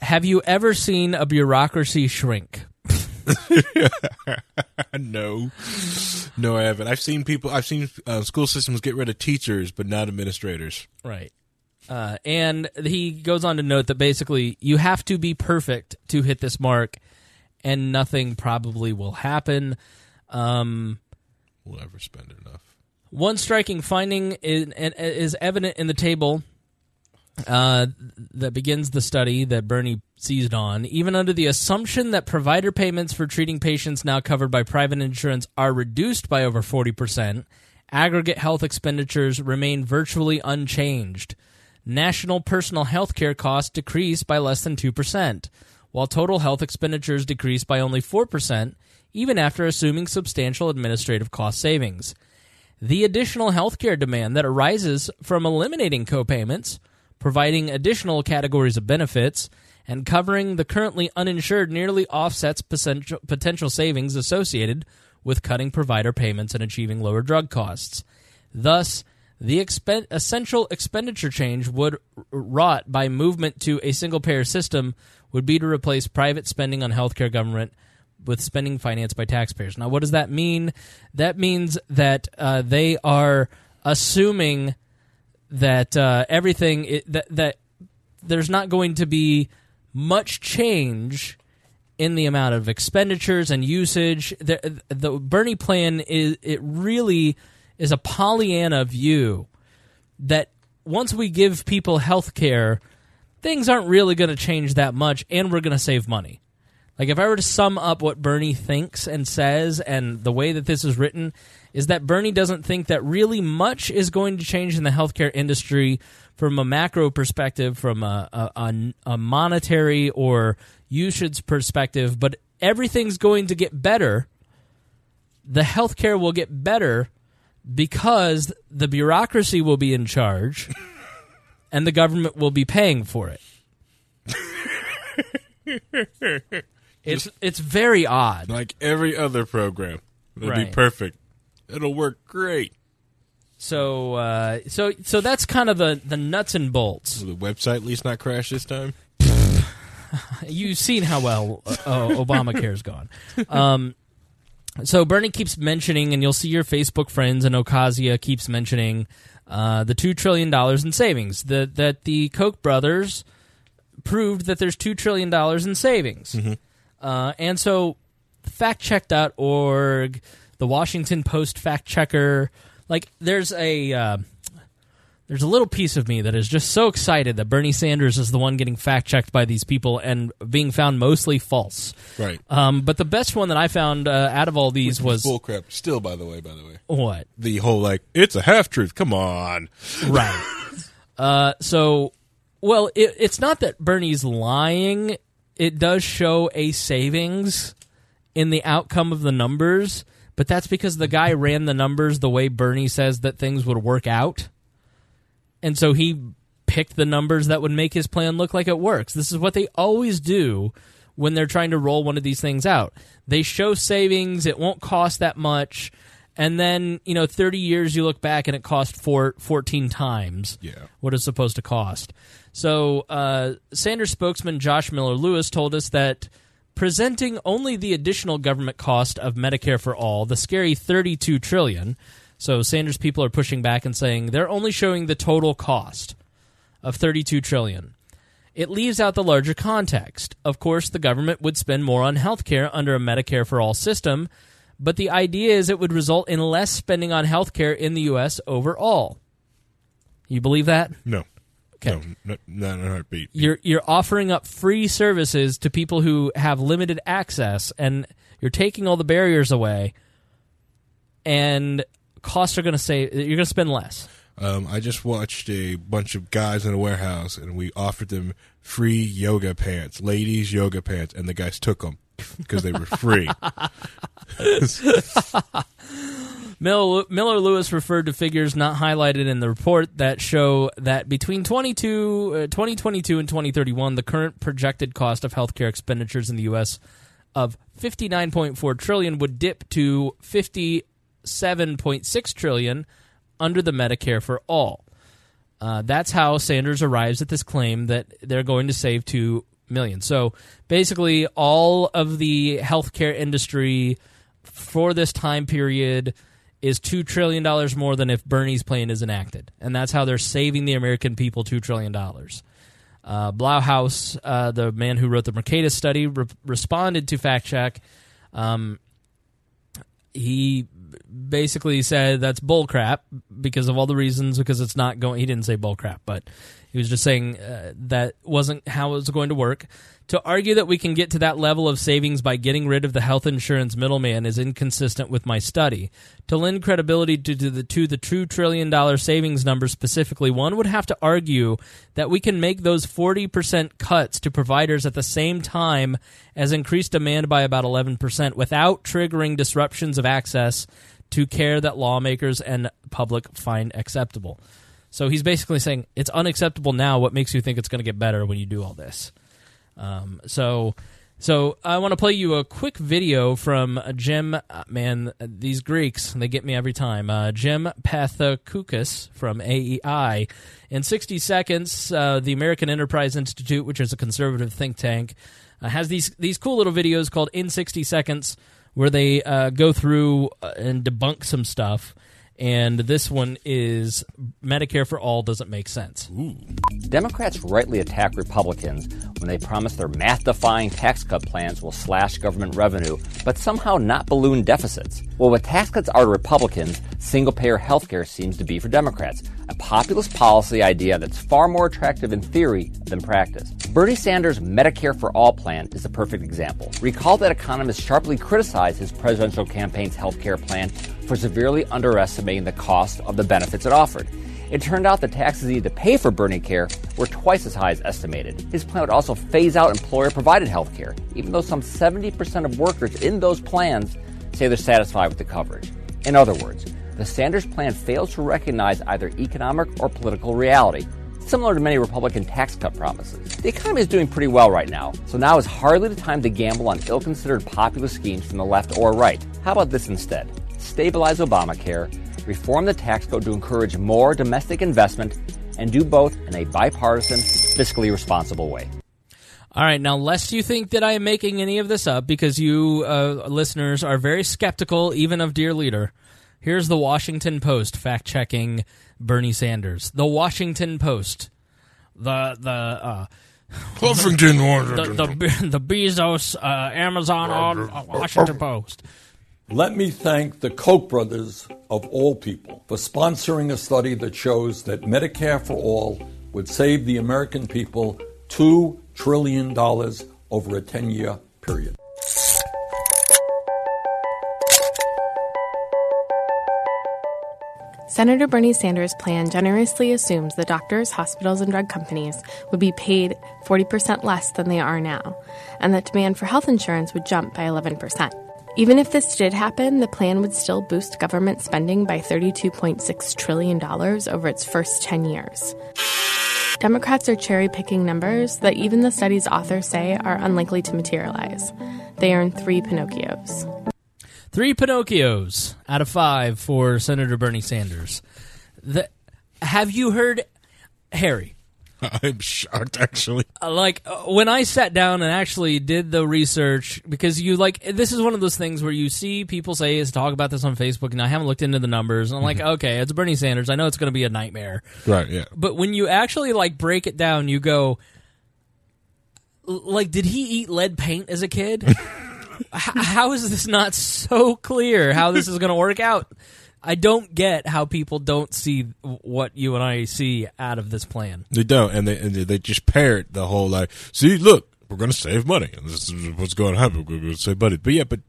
Have you ever seen a bureaucracy shrink? no, no, I haven't. I've seen people. I've seen uh, school systems get rid of teachers, but not administrators. Right. Uh, and he goes on to note that basically you have to be perfect to hit this mark, and nothing probably will happen. Um, We'll never spend enough. One striking finding is, is evident in the table uh, that begins the study that Bernie seized on. Even under the assumption that provider payments for treating patients now covered by private insurance are reduced by over 40%, aggregate health expenditures remain virtually unchanged. National personal health care costs decrease by less than 2%, while total health expenditures decrease by only 4%, even after assuming substantial administrative cost savings. The additional health care demand that arises from eliminating copayments, providing additional categories of benefits, and covering the currently uninsured nearly offsets potential, savings associated with cutting provider payments and achieving lower drug costs. Thus, the expen- essential expenditure change would wrought by movement to a single payer system would be to replace private spending on healthcare government with spending financed by taxpayers. Now, what does that mean? That means that uh, they are assuming that uh, everything i that that there's not going to be much change in the amount of expenditures and usage. The, the Bernie plan is it really is a Pollyanna view that once we give people health care, things aren't really going to change that much, and we're going to save money. Like if I were to sum up what Bernie thinks and says and the way that this is written is that Bernie doesn't think that really much is going to change in the healthcare industry from a macro perspective, from a, a, a, monetary or usage perspective, but everything's going to get better. The healthcare will get better because the bureaucracy will be in charge and the government will be paying for it. It's it's very odd. Like every other program, it'll Right. be perfect. It'll work great. So uh, so so that's kind of the the nuts and bolts. Will the website at least not crash this time? You've seen how well uh, uh, Obamacare's gone. Um, so Bernie keeps mentioning, and you'll see your Facebook friends, and Ocasio keeps mentioning uh, the two trillion dollars in savings. That that the Koch brothers proved that there's two trillion dollars in savings, uh, and so factcheck.org, the Washington Post fact checker, like there's a. Uh, there's a little piece of me that is just so excited that Bernie Sanders is the one getting fact checked by these people and being found mostly false. Right. Um, but the best one that I found uh, out of all these was bullcrap. Still, by the way, by the way, what? the whole like it's a half truth. Come on. Right. uh, so, well, it, it's not that Bernie's lying. It does show a savings in the outcome of the numbers, but that's because the guy ran the numbers the way Bernie says that things would work out. And so he picked the numbers that would make his plan look like it works. This is what they always do when they're trying to roll one of these things out. They show savings, it won't cost that much, and then, you know, 30 years you look back and it cost four, 14 times Yeah. what it's supposed to cost. So, uh, Sanders spokesman Josh Miller Lewis told us that presenting only the additional government cost of Medicare for all, the scary 32 trillion. So Sanders people are pushing back and saying they're only showing the total cost of 32 trillion. It leaves out the larger context. Of course, the government would spend more on health care under a Medicare for all system, but the idea is it would result in less spending on healthcare in the U.S. overall. You believe that? No. Okay. No, no, not in a heartbeat. You're you're offering up free services to people who have limited access, and you're taking all the barriers away, and costs are going to say you're going to spend less. Um, I just watched a bunch of guys in a warehouse, and we offered them free yoga pants, ladies' yoga pants, and the guys took them because they were free. Miller, Lewis referred to figures not highlighted in the report that show that between 22, uh, 2022 and 2031, the current projected cost of healthcare expenditures in the U.S. of 59.4 trillion would dip to 57.6 trillion under the Medicare for All. Uh, that's how Sanders arrives at this claim that they're going to save two million. So basically, all of the healthcare industry for this time period is two trillion dollars more than if Bernie's plan is enacted, and that's how they're saving the American people two trillion dollars. Uh, Blahous, uh, the man who wrote the Mercatus study, re- responded to fact check. Um, he basically said that's bullcrap because of all the reasons. Because it's not going. He didn't say bullcrap, but he was just saying uh, that wasn't how it was going to work. To argue that we can get to that level of savings by getting rid of the health insurance middleman is inconsistent with my study. To lend credibility to, to the to the two trillion dollar savings number specifically, one would have to argue that we can make those forty percent cuts to providers at the same time as increased demand by about eleven percent without triggering disruptions of access to care that lawmakers and public find acceptable. So he's basically saying it's unacceptable now. What makes you think it's going to get better when you do all this? Um, so, so I want to play you a quick video from Jim. Uh, man, these Greeks they get me every time. Uh, Jim Pethokoukis from AEI. In 60 seconds, uh, the American Enterprise Institute, which is a conservative think tank, uh, has these these cool little videos called "In 60 Seconds," where they uh, go through uh, and debunk some stuff. And this one is Medicare for all doesn't make sense. Democrats rightly attack Republicans when they promise their math defying tax cut plans will slash government revenue, but somehow not balloon deficits. Well, what tax cuts are to Republicans, single payer health care seems to be for Democrats. A populist policy idea that's far more attractive in theory than practice. Bernie Sanders' Medicare for All plan is a perfect example. Recall that economists sharply criticized his presidential campaign's health care plan for severely underestimating the cost of the benefits it offered. It turned out the taxes needed to pay for Bernie Care were twice as high as estimated. His plan would also phase out employer provided health care, even though some 70% of workers in those plans say they're satisfied with the coverage. In other words, the Sanders plan fails to recognize either economic or political reality, similar to many Republican tax cut promises. The economy is doing pretty well right now, so now is hardly the time to gamble on ill considered populist schemes from the left or right. How about this instead? Stabilize Obamacare, reform the tax code to encourage more domestic investment, and do both in a bipartisan, fiscally responsible way. All right, now, lest you think that I am making any of this up because you uh, listeners are very skeptical, even of Dear Leader, here's the Washington Post fact checking Bernie Sanders. The Washington Post. The, the, uh, Huffington, the, the, the Bezos, uh, Amazon, uh, Washington Post. Let me thank the Koch brothers, of all people, for sponsoring a study that shows that Medicare for All would save the American people $2 trillion over a 10 year period. Senator Bernie Sanders' plan generously assumes the doctors, hospitals, and drug companies would be paid 40% less than they are now, and that demand for health insurance would jump by 11%. Even if this did happen, the plan would still boost government spending by $32.6 trillion over its first 10 years. Democrats are cherry picking numbers that even the study's authors say are unlikely to materialize. They earn three Pinocchios. Three Pinocchios out of five for Senator Bernie Sanders. The, have you heard, Harry? I'm shocked, actually. uh, like uh, when I sat down and actually did the research because you like this is one of those things where you see people say is talk about this on Facebook and I haven't looked into the numbers and I'm like okay it's Bernie Sanders I know it's going to be a nightmare Right, yeah. but when you actually like break it down you go like did he eat lead paint as a kid how is this not so clear? How this is going to work out? I don't get how people don't see what you and I see out of this plan. They don't, and they and they- just parrot the whole like, see, look, we're going to save money, and this is what's going to happen. We're going to save money, but yeah, but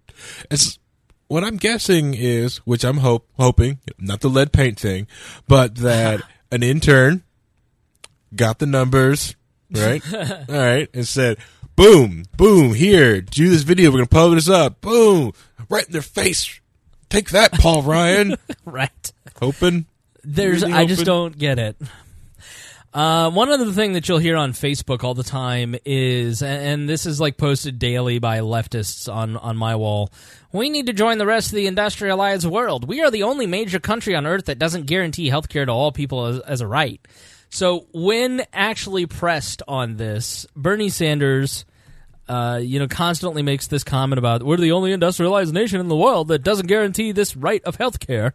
it's what I'm guessing is, which I'm hope hoping, not the lead paint thing, but that an intern got the numbers right, all right, and said, boom, boom, here, do this video, we're going to publish this up, boom, right in their face. Take that, Paul Ryan. right. Hoping. There's Really I just don't get it. Uh, one other thing that you'll hear on Facebook all the time is, and, and this is like posted daily by leftists on on my wall. We need to join the rest of the industrialized world. We are the only major country on earth that doesn't guarantee health care to all people as, as a right. So when actually pressed on this, Bernie Sanders, uh, you know, constantly makes this comment about we're the only industrialized nation in the world that doesn't guarantee this right of health care.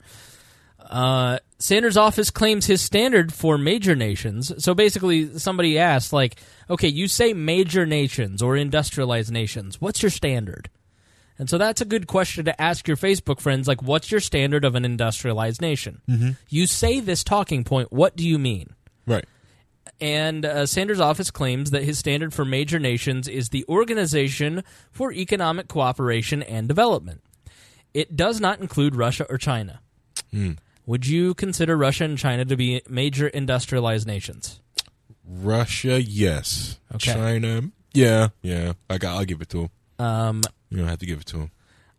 Uh, Sanders' office claims his standard for major nations. So basically, somebody asked, like, okay, you say major nations or industrialized nations. What's your standard? And so that's a good question to ask your Facebook friends, like, what's your standard of an industrialized nation? Mhm. You say this talking point. What do you mean? Right. And uh, Sanders' office claims that his standard for major nations is the Organization for Economic Cooperation and Development. It does not include Russia or China. Hmm. Would you consider Russia and China to be major industrialized nations? Russia, yes. Okay. China, yeah, yeah. I got. I'll give it to him. Um, You don't have to give it to him.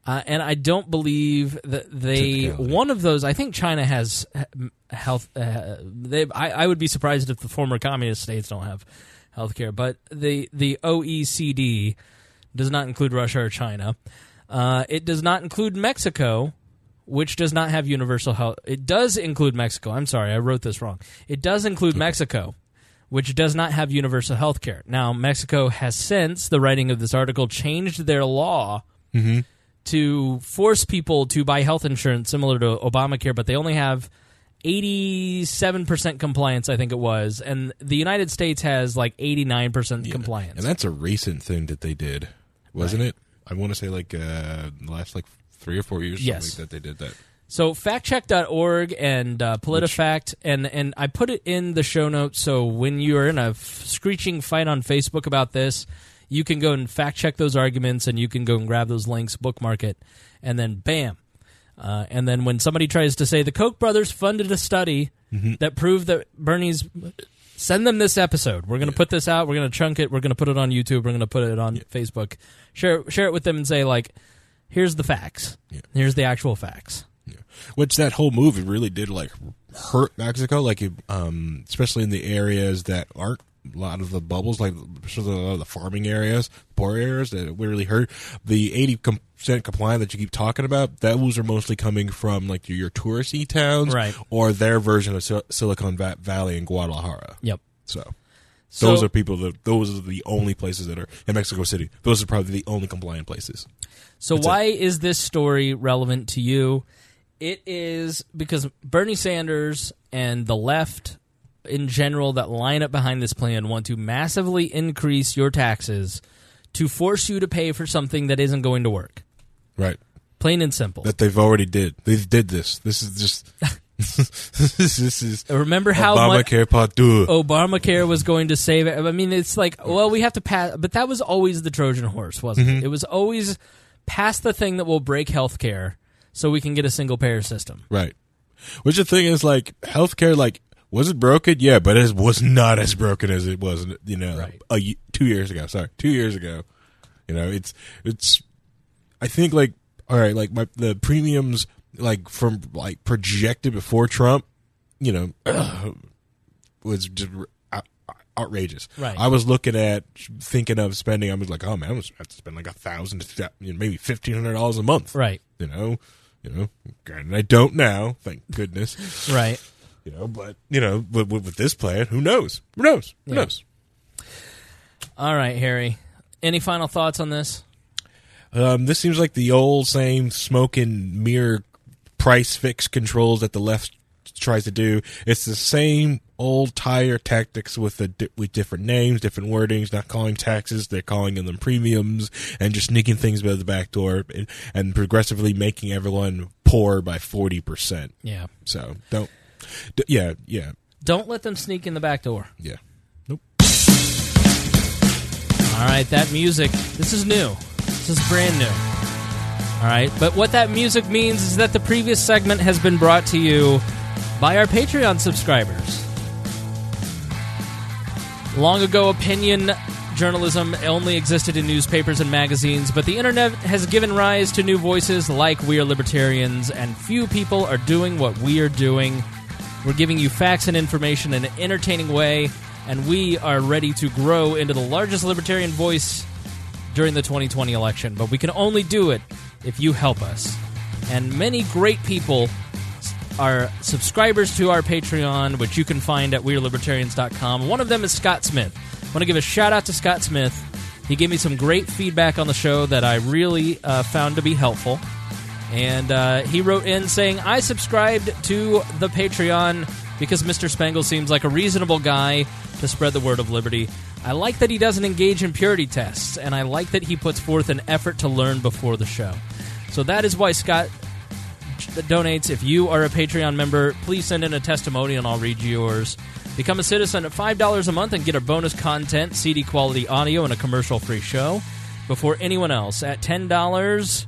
Uh, and I don't believe that they one of those. I think China has health. Uh, they, I, I would be surprised if the former communist states don't have health care. But the the OECD does not include Russia or China. Uh, it does not include Mexico, which does not have universal health. It does include Mexico. I'm sorry, I wrote this wrong. It does include Mexico, which does not have universal health care. Now, Mexico has since the writing of this article changed their law Mm-hmm. To force people to buy health insurance similar to Obamacare, but they only have 87% compliance, I think it was. And the United States has like 89% compliance. And that's a recent thing that they did, wasn't it? I want to say like uh, the last like three or four years. Yes. that they did that. So factcheck.org and uh, PolitiFact, and, and I put it in the show notes so when you're in a f- screeching fight on Facebook about this, you can go and fact check those arguments and you can go and grab those links, bookmark it, and then bam. Uh, and then when somebody tries to say the Koch brothers funded a study Mhm. that proved that Bernie's send them this episode. We're going to put this out. We're going to chunk it. We're going to put it on YouTube. We're going to put it on Facebook. Share share it with them and say like, here's the facts. Here's the actual facts. Which that whole movie really did like hurt Mexico, like um, especially in the areas that aren't a lot of the bubbles, like especially a lot of the farming areas, poor areas that it really hurt. The eighty percent compliant that you keep talking about, those are mostly coming from like your, your touristy towns, Right. Or their version of Sil- Silicon Va- Valley in Guadalajara. Yep. So. So- those are people that those are the only places that are in Mexico City. Those are probably the only compliant places. So That's why is this story relevant to you? It is because Bernie Sanders and the left in general that line up behind this plan want to massively increase your taxes to force you to pay for something that isn't going to work. Right. Plain and simple. That they've already did. They've did this. This is just. this, this is. Remember how much Obamacare Part Two. Obamacare was going to save it. I mean, it's like, well, we have to pass, but that was always the Trojan horse, wasn't Mhm. it? It was always pass the thing that will break healthcare so we can get a single payer system. Right. Which the thing is, like healthcare, like was it broken? Yeah, but it was not as broken as it was, you know, a two years ago. Sorry, two years ago. You know, it's it's. I think like all right, like my the premiums like from like projected before Trump, you know, was just outrageous. Right. I was looking at thinking of spending. I was like, oh man, I was have to spend like a thousand, you know, maybe fifteen hundred dollars a month. Right. You know, you know, granted I don't now, thank goodness. Right. You know, but you know, with, with, with this plan, who knows? Who knows? Who Yeah. knows? All right, Harry. Any final thoughts on this? Um, this seems like the old same smoke and mirror price fix controls that the left tries to do. It's the same old tire tactics with the di- with different names, different wordings, not calling taxes, they're calling them premiums, and just sneaking things by the back door, and, and progressively making everyone poor by forty percent. Yeah. So don't. D- yeah, yeah, Don't let them sneak in the back door. yeah. Nope. All right, that music. This is new. This is brand new. All right, but what that music means is that the previous segment has been brought to you by our Patreon subscribers. Long ago, opinion journalism only existed in newspapers and magazines, but the internet has given rise to new voices like We Are Libertarians, and few people are doing what we are doing. We're giving you facts and information in an entertaining way, and we are ready to grow into the largest libertarian voice during the 2020 election. But we can only do it if you help us. And many great people are subscribers to our Patreon, which you can find at WeareLibertarians.com. One of them is Scott Smith. I want to give a shout out to Scott Smith. He gave me some great feedback on the show that I really uh, found to be helpful. And uh, he wrote in saying, I subscribed to the Patreon because Mr. Spangle seems like a reasonable guy to spread the word of liberty. I like that he doesn't engage in purity tests, and I like that he puts forth an effort to learn before the show. So that is why Scott donates. If you are a Patreon member, please send in a testimonial and I'll read yours. Become a citizen at $5 a month and get our bonus content, CD quality audio, and a commercial free show before anyone else. At $10,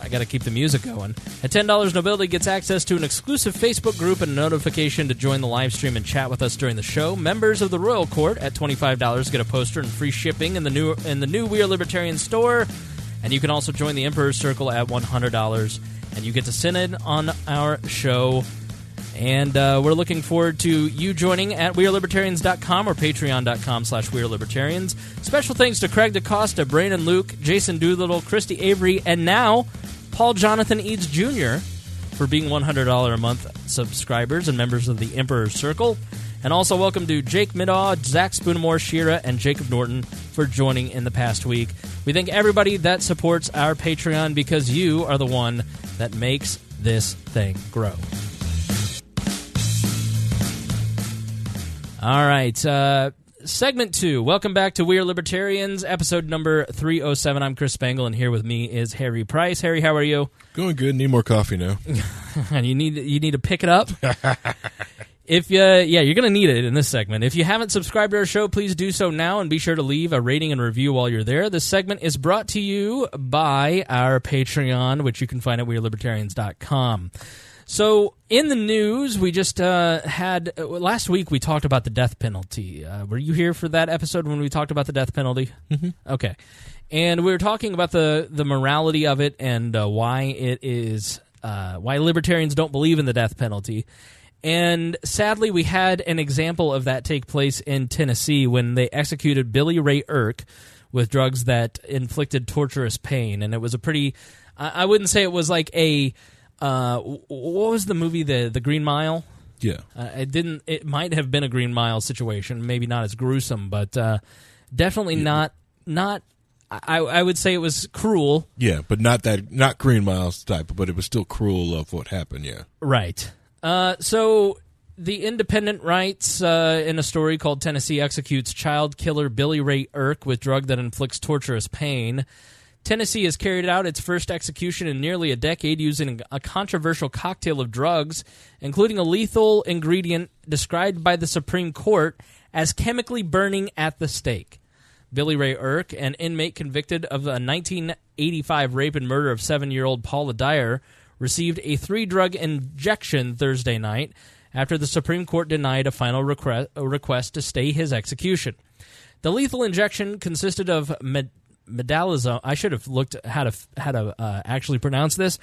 I got to keep the music going. At $10, Nobility gets access to an exclusive Facebook group and a notification to join the live stream and chat with us during the show. Members of the Royal Court at $25 get a poster and free shipping in the new in the new We Are Libertarian store. And you can also join the Emperor's Circle at $100 and you get to sit in on our show. And uh, we're looking forward to you joining at WeareLibertarians.com or Patreon.com slash WeareLibertarians. Special thanks to Craig DaCosta, Brandon Luke, Jason Doolittle, Christy Avery, and now Paul Jonathan Eads Jr. for being $100 a month subscribers and members of the Emperor's Circle. And also welcome to Jake Midaw, Zach Spoonamore, Shira, and Jacob Norton for joining in the past week. We thank everybody that supports our Patreon because you are the one that makes this thing grow. All right. Uh, segment two. Welcome back to We Are Libertarians, episode number 307. I'm Chris Spangle, and here with me is Harry Price. Harry, how are you? Going good. Need more coffee now. and you need you need to pick it up. if you, yeah, you're going to need it in this segment. If you haven't subscribed to our show, please do so now, and be sure to leave a rating and review while you're there. This segment is brought to you by our Patreon, which you can find at WeareLibertarians.com. So, in the news, we just uh, had uh, last week. We talked about the death penalty. Uh, were you here for that episode when we talked about the death penalty? Mm-hmm. Okay, and we were talking about the the morality of it and uh, why it is uh, why libertarians don't believe in the death penalty. And sadly, we had an example of that take place in Tennessee when they executed Billy Ray Irick with drugs that inflicted torturous pain, and it was a pretty. I I wouldn't say it was like a uh, what was the movie the the Green Mile? Yeah. Uh, it didn't. It might have been a Green Mile situation. Maybe not as gruesome, but uh, definitely not not. I, I would say it was cruel. Yeah, but not that not Green Miles type, but it was still cruel of what happened. Yeah. Right. Uh, so the Independent writes uh, in a story called Tennessee executes child killer Billy Ray Irick with drug that inflicts torturous pain. Tennessee has carried out its first execution in nearly a decade using a controversial cocktail of drugs, including a lethal ingredient described by the Supreme Court as chemically burning at the stake. Billy Ray Irick, an inmate convicted of the 1985 rape and murder of seven year old Paula Dyer, received a three drug injection Thursday night after the Supreme Court denied a final request to stay his execution. The lethal injection consisted of med- medalizone. I should have looked how to how to uh, actually pronounce this.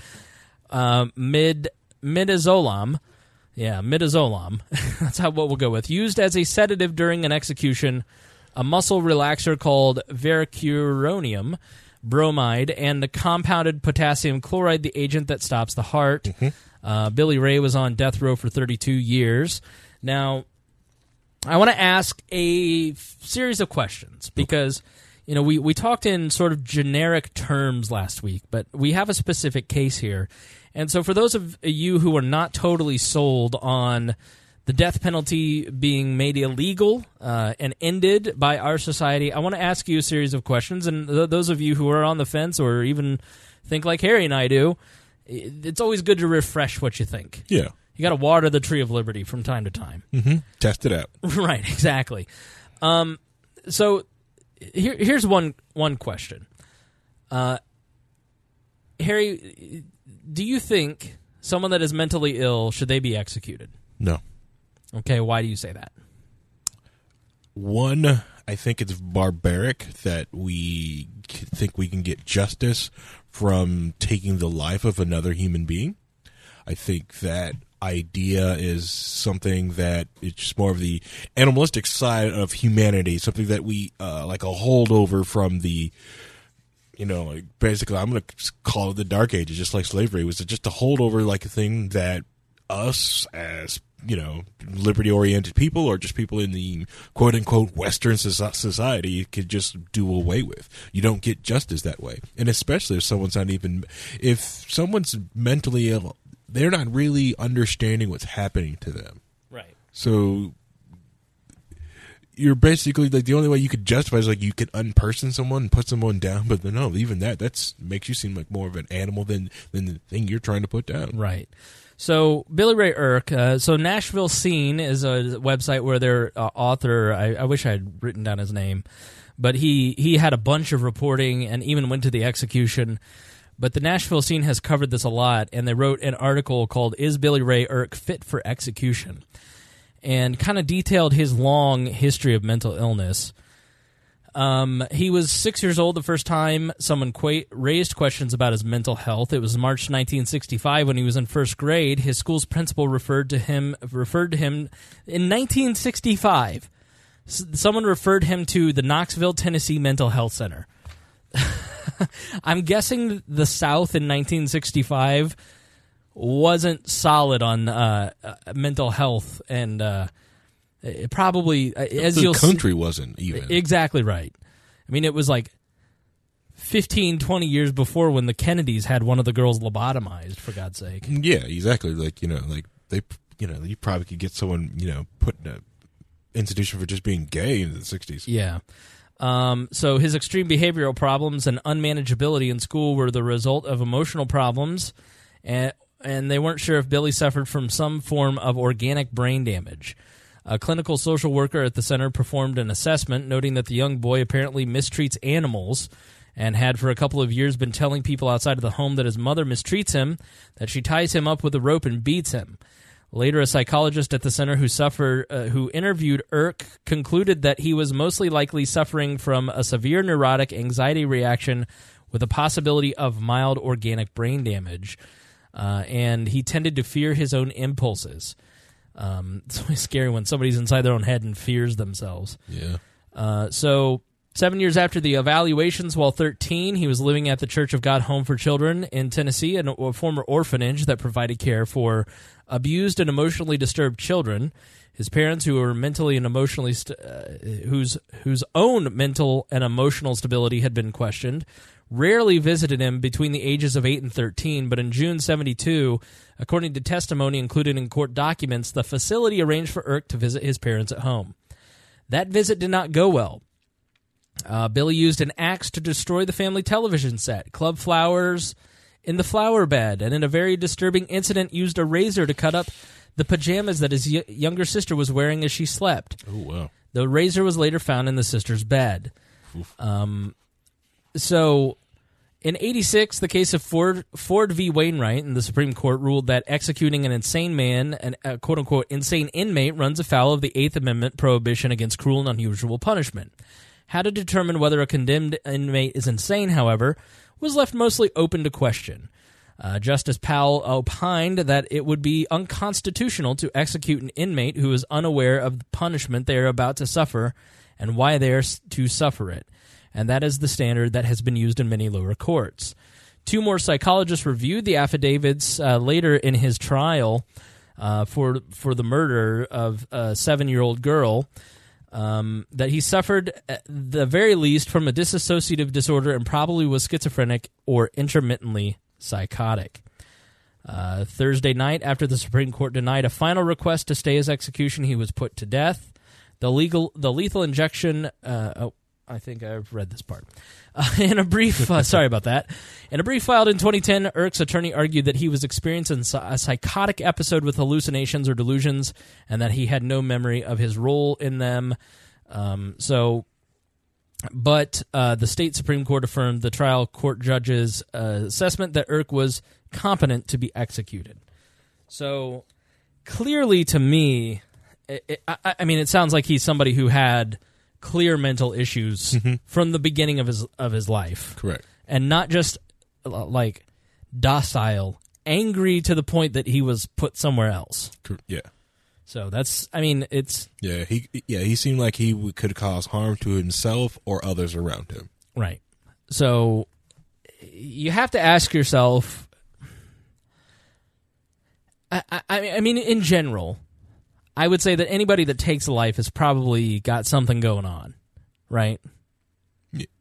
Uh, mid midazolam. Yeah, midazolam. That's how what we'll go with. Used as a sedative during an execution, a muscle relaxer called vecuronium bromide, and the compounded potassium chloride, the agent that stops the heart. Uh, Billy Ray was on death row for 32 years. Now, I want to ask a f- series of questions because you know we, we talked in sort of generic terms last week, but we have a specific case here. And so for those of you who are not totally sold on the death penalty being made illegal uh, and ended by our society. I want to ask you a series of questions, and th- those of you who are on the fence or even think like Harry and I do, it's always good to refresh what you think. Yeah. You got to water the tree of liberty from time to time. hmm Test it out. right, exactly. Um, so here, here's one one question. Uh, Harry, do you think someone that is mentally ill should they be executed? No. Okay, why do you say that? One, I think it's barbaric that we think we can get justice from taking the life of another human being. I think that idea is something that it's more of the animalistic side of humanity, something that we uh, like a holdover from the you know, like basically, I'm going to call it the Dark Ages, just like slavery was just a holdover, like a thing that us as you know liberty oriented people or just people in the quote unquote Western society could just do away with. You don't get justice that way, and especially if someone's not even if someone's mentally ill, they're not really understanding what's happening to them. Right. So you're basically like the only way you could justify is like you could unperson someone and put someone down, but no, even that that's makes you seem like more of an animal than than the thing you're trying to put down. Right. So Billy Ray Irick. Uh, so Nashville Scene is a website where their uh, author. I, I wish I had written down his name, but he he had a bunch of reporting and even went to the execution. But the Nashville Scene has covered this a lot, and they wrote an article called "Is Billy Ray Irick Fit for Execution?" and kind of detailed his long history of mental illness. Um, he was six years old the first time someone qua- raised questions about his mental health. It was March 1965 when he was in first grade. His school's principal referred to him referred to him in 1965. S- someone referred him to the Knoxville, Tennessee Mental Health Center. I'm guessing the South in 1965 wasn't solid on uh, uh, mental health and uh, it probably uh, as the you'll see- country wasn't even. Exactly right. I mean, it was like 15, 20 years before when the Kennedys had one of the girls lobotomized, for God's sake. yeah, exactly. Like you know, like they, you know, you probably could get someone, you know, put in a institution for just being gay in the '60s. Yeah. Um, so his extreme behavioral problems and unmanageability in school were the result of emotional problems, and, and they weren't sure if Billy suffered from some form of organic brain damage. A clinical social worker at the center performed an assessment, noting that the young boy apparently mistreats animals and had for a couple of years been telling people outside of the home that his mother mistreats him, that she ties him up with a rope and beats him. Later, a psychologist at the center who suffered, uh, who interviewed Irick, concluded that he was mostly likely suffering from a severe neurotic anxiety reaction with a possibility of mild organic brain damage, uh, and he tended to fear his own impulses. Um, it's always scary when somebody's inside their own head and fears themselves. Yeah. Uh, so, seven years after the evaluations, while 13, he was living at the Church of God Home for Children in Tennessee, a former orphanage that provided care for abused and emotionally disturbed children. His parents, who were mentally and emotionally, st- uh, whose whose own mental and emotional stability had been questioned, rarely visited him between the ages of 8 and 13. But in June 72, according to testimony included in court documents, the facility arranged for Irick to visit his parents at home. That visit did not go well. Uh, Billy used an axe to destroy the family television set, club flowers in the flower bed, and in a very disturbing incident, used a razor to cut up the pajamas that his y- younger sister was wearing as she slept. Oh wow. The razor was later found in the sister's bed. Um, so, in '86, the case of Ford Ford v. Wainwright in the Supreme Court ruled that executing an insane man, an uh, quote unquote insane inmate, runs afoul of the Eighth Amendment prohibition against cruel and unusual punishment. How to determine whether a condemned inmate is insane, however, was left mostly open to question. Uh, Justice Powell opined that it would be unconstitutional to execute an inmate who is unaware of the punishment they are about to suffer and why they are to suffer it. And that is the standard that has been used in many lower courts. Two more psychologists reviewed the affidavits uh, later in his trial uh, for for the murder of a seven year old girl. Um, that he suffered at the very least from a dissociative disorder and probably was schizophrenic or intermittently psychotic. Uh, Thursday night, after the Supreme Court denied a final request to stay his execution, he was put to death. The legal, the lethal injection. Uh, oh, I think I've read this part. Uh, in a brief, uh, sorry about that. In a brief filed in 2010, Irick's attorney argued that he was experiencing a psychotic episode with hallucinations or delusions, and that he had no memory of his role in them. Um, so, but uh, the state supreme court affirmed the trial court judge's uh, assessment that Irick was competent to be executed. So, clearly, to me, it, it, I, I mean, it sounds like he's somebody who had clear mental issues from the beginning of his of his life. Correct. And not just uh, like docile, angry to the point that he was put somewhere else. Yeah. So that's I mean, it's Yeah, he yeah he seemed like he could cause harm to himself or others around him. right. So you have to ask yourself I, I, I mean, in general, I would say that anybody that takes a life has probably got something going on, right?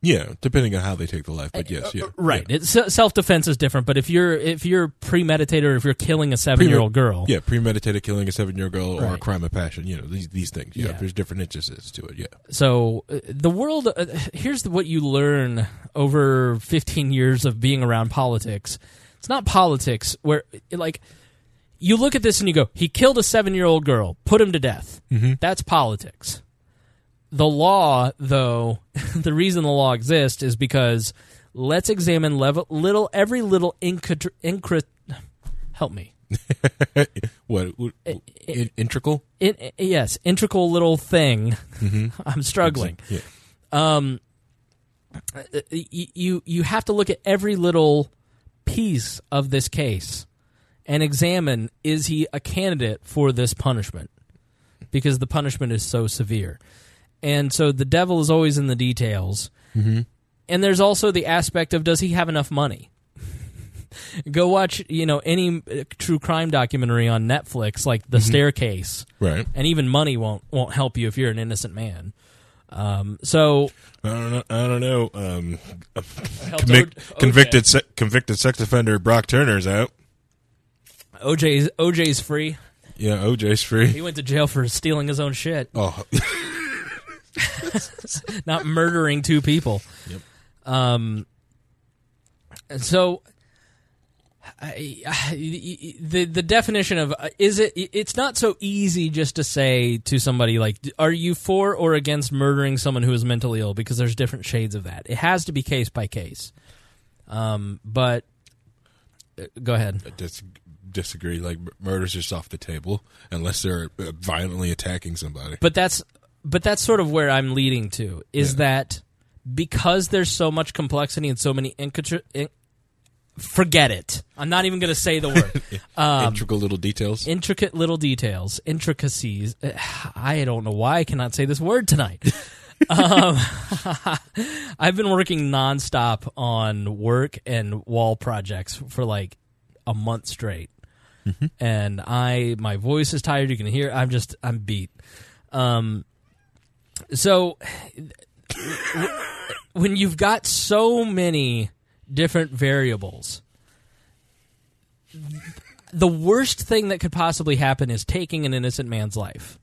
Yeah, depending on how they take the life, but yes, yeah, Right. It's self defense is different, but if you're if you're premeditated or if you're killing a seven year old girl, Yeah, premeditated killing a seven year old girl or a crime of passion. You know these these things. Yeah, Yeah. there's different instances to it. Yeah, So uh, the world. Uh, here's what you learn over 15 years of being around politics. It's not politics where like you look at this and you go, he killed a seven year old girl, put him to death. Mm-hmm. That's politics. The law, though, the reason the law exists is because let's examine level, little every little incre, incre, help me. what, what in, integral? It, yes, integral little thing. I'm struggling. Yeah, um, uh, you you have to look at every little piece of this case and examine is he a candidate for this punishment because the punishment is so severe and so the devil is always in the details Mhm. and there's also the aspect of does he have enough money go watch you know any uh, true crime documentary on netflix like the staircase Right. and even money won't won't help you if you're an innocent man um, so I don't know. I don't know. Um, convic- O- convicted se- convicted sex offender Brock Turner's out. OJ's OJ's free. Yeah, OJ's free. He went to jail for stealing his own shit, Oh, not murdering two people. Yep. Um. And so, I, I, the the definition of uh, is it? It's not so easy just to say to somebody like, "Are you for or against murdering someone who is mentally ill?" Because there's different shades of that. It has to be case by case. Um. But uh, go ahead. Dis- disagree. Like murder's just off the table unless they're uh, violently attacking somebody. But that's but that's sort of where I'm leading to is that because there's so much complexity and so many incotri- in- forget it. I'm not even going to say the word. Um, Integral little details. intricate little details, intricacies. Uh, I don't know why I cannot say this word tonight. um, I've been working nonstop on work and wall projects for like a month straight, and I my voice is tired. You can hear I'm just I'm beat. Um, so when you've got so many different variables the worst thing that could possibly happen is taking an innocent man's life.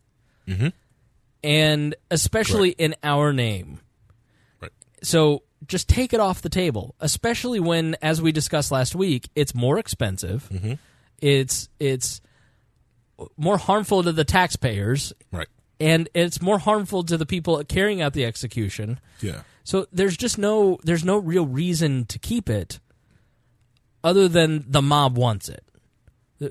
Mhm. And especially in our name. Right. So just take it off the table, especially when as we discussed last week, it's more expensive. It's it's more harmful to the taxpayers Right. and it's more harmful to the people carrying out the execution. Yeah. So there's just no there's no real reason to keep it other than the mob wants it.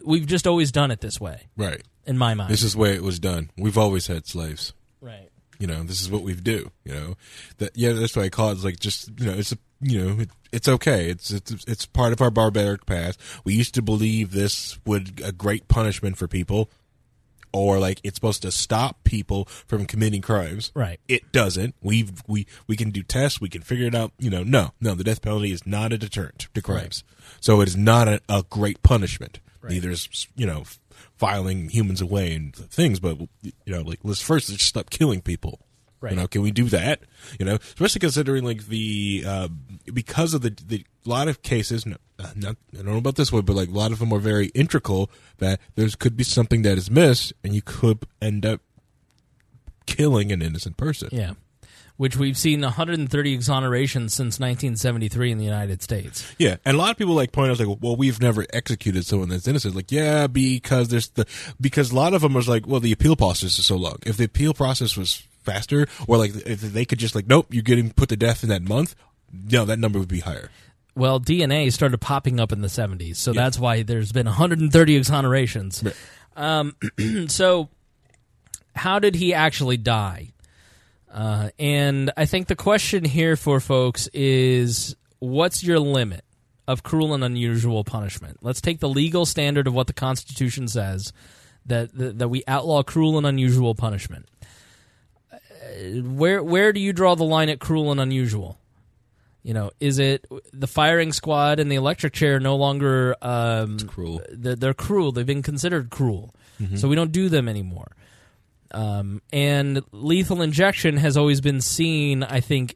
We've just always done it this way Right. in my mind. This is the way it was done. We've always had slaves. right. You know, this is what we do. You know, that yeah, that's why I call it like just you know, it's a you know, it, it's okay. It's it's it's part of our barbaric past. We used to believe this would a great punishment for people, or like it's supposed to stop people from committing crimes. Right. It doesn't. We we we can do tests. We can figure it out. You know, no, no. The death penalty is not a deterrent to crimes. So it is not a, a great punishment. Neither is you know filing humans away and things. But you know, like let's first just stop killing people. Right. You know, can we do that? You know, especially considering like the uh, because of the the lot of cases. No, uh, not I don't know about this one, but like a lot of them are very integral. That there's could be something that is missed, and you could end up killing an innocent person. Yeah. Which we've seen 130 exonerations since 1973 in the United States. Yeah, and a lot of people like point out like, well, we've never executed someone that's innocent. Like, yeah, because there's the because a lot of them was like, well, the appeal process is so long. If the appeal process was faster, or like if they could just like, nope, you're getting put to death in that month, no, that number would be higher. Well, DNA started popping up in the 70s, so that's why there's been 130 exonerations. Um, so, how did he actually die? Uh, and I think the question here for folks is what's your limit of cruel and unusual punishment? Let's take the legal standard of what the Constitution says that, that, that we outlaw cruel and unusual punishment. Where where do you draw the line at cruel and unusual? You know, is it the firing squad and the electric chair no longer um, cruel? They're, they're cruel. They've been considered cruel, so we don't do them anymore. Um, and lethal injection has always been seen, I think,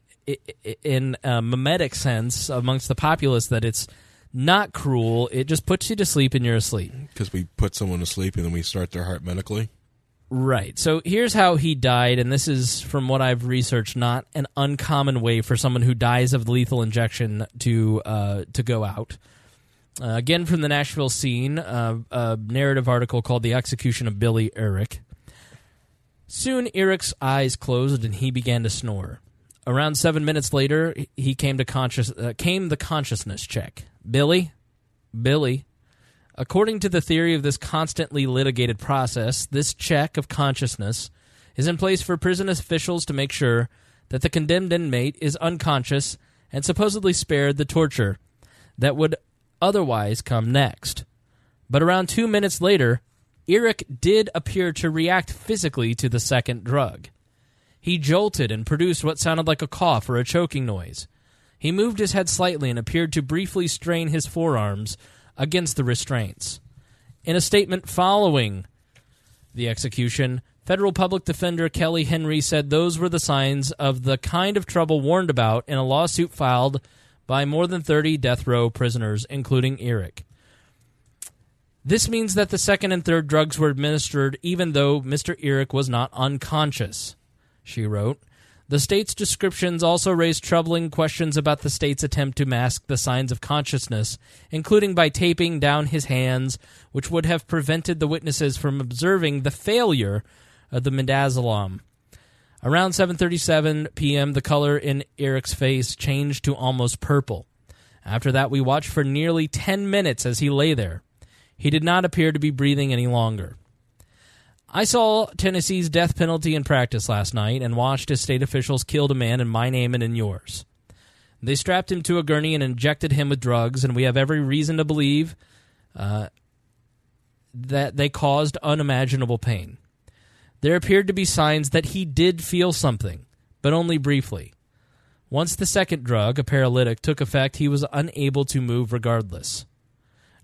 in a mimetic sense amongst the populace that it's not cruel. It just puts you to sleep and you're asleep. Because we put someone to sleep and then we start their heart medically. Right. So here's how he died, and this is from what I've researched, not an uncommon way for someone who dies of lethal injection to uh, to go out. Uh, again, from the Nashville scene, uh, a narrative article called "The Execution of Billy Irick." Soon, Irick's eyes closed and he began to snore. Around seven minutes later, he came to conscious uh, came the consciousness check. Billy, Billy, According to the theory of this constantly litigated process, this check of consciousness is in place for prison officials to make sure that the condemned inmate is unconscious and supposedly spared the torture that would otherwise come next. But around two minutes later, Irick did appear to react physically to the second drug. He jolted and produced what sounded like a cough or a choking noise. He moved his head slightly and appeared to briefly strain his forearms against the restraints. In a statement following the execution, federal public defender Kelly Henry said those were the signs of the kind of trouble warned about in a lawsuit filed by more than 30 death row prisoners, including Irick. This means that the second and third drugs were administered even though Mr. Irick was not unconscious, she wrote. The state's descriptions also raised troubling questions about the state's attempt to mask the signs of consciousness, including by taping down his hands, which would have prevented the witnesses from observing the failure of the midazolam. Around 7:37 p.m., the color in Irick's face changed to almost purple. After that, we watched for nearly 10 minutes as he lay there. He did not appear to be breathing any longer. I saw Tennessee's death penalty in practice last night and watched as state officials killed a man in my name and in yours. They strapped him to a gurney and injected him with drugs, and we have every reason to believe uh, that they caused unimaginable pain. There appeared to be signs that he did feel something, but only briefly. Once the second drug, a paralytic, took effect, he was unable to move regardless.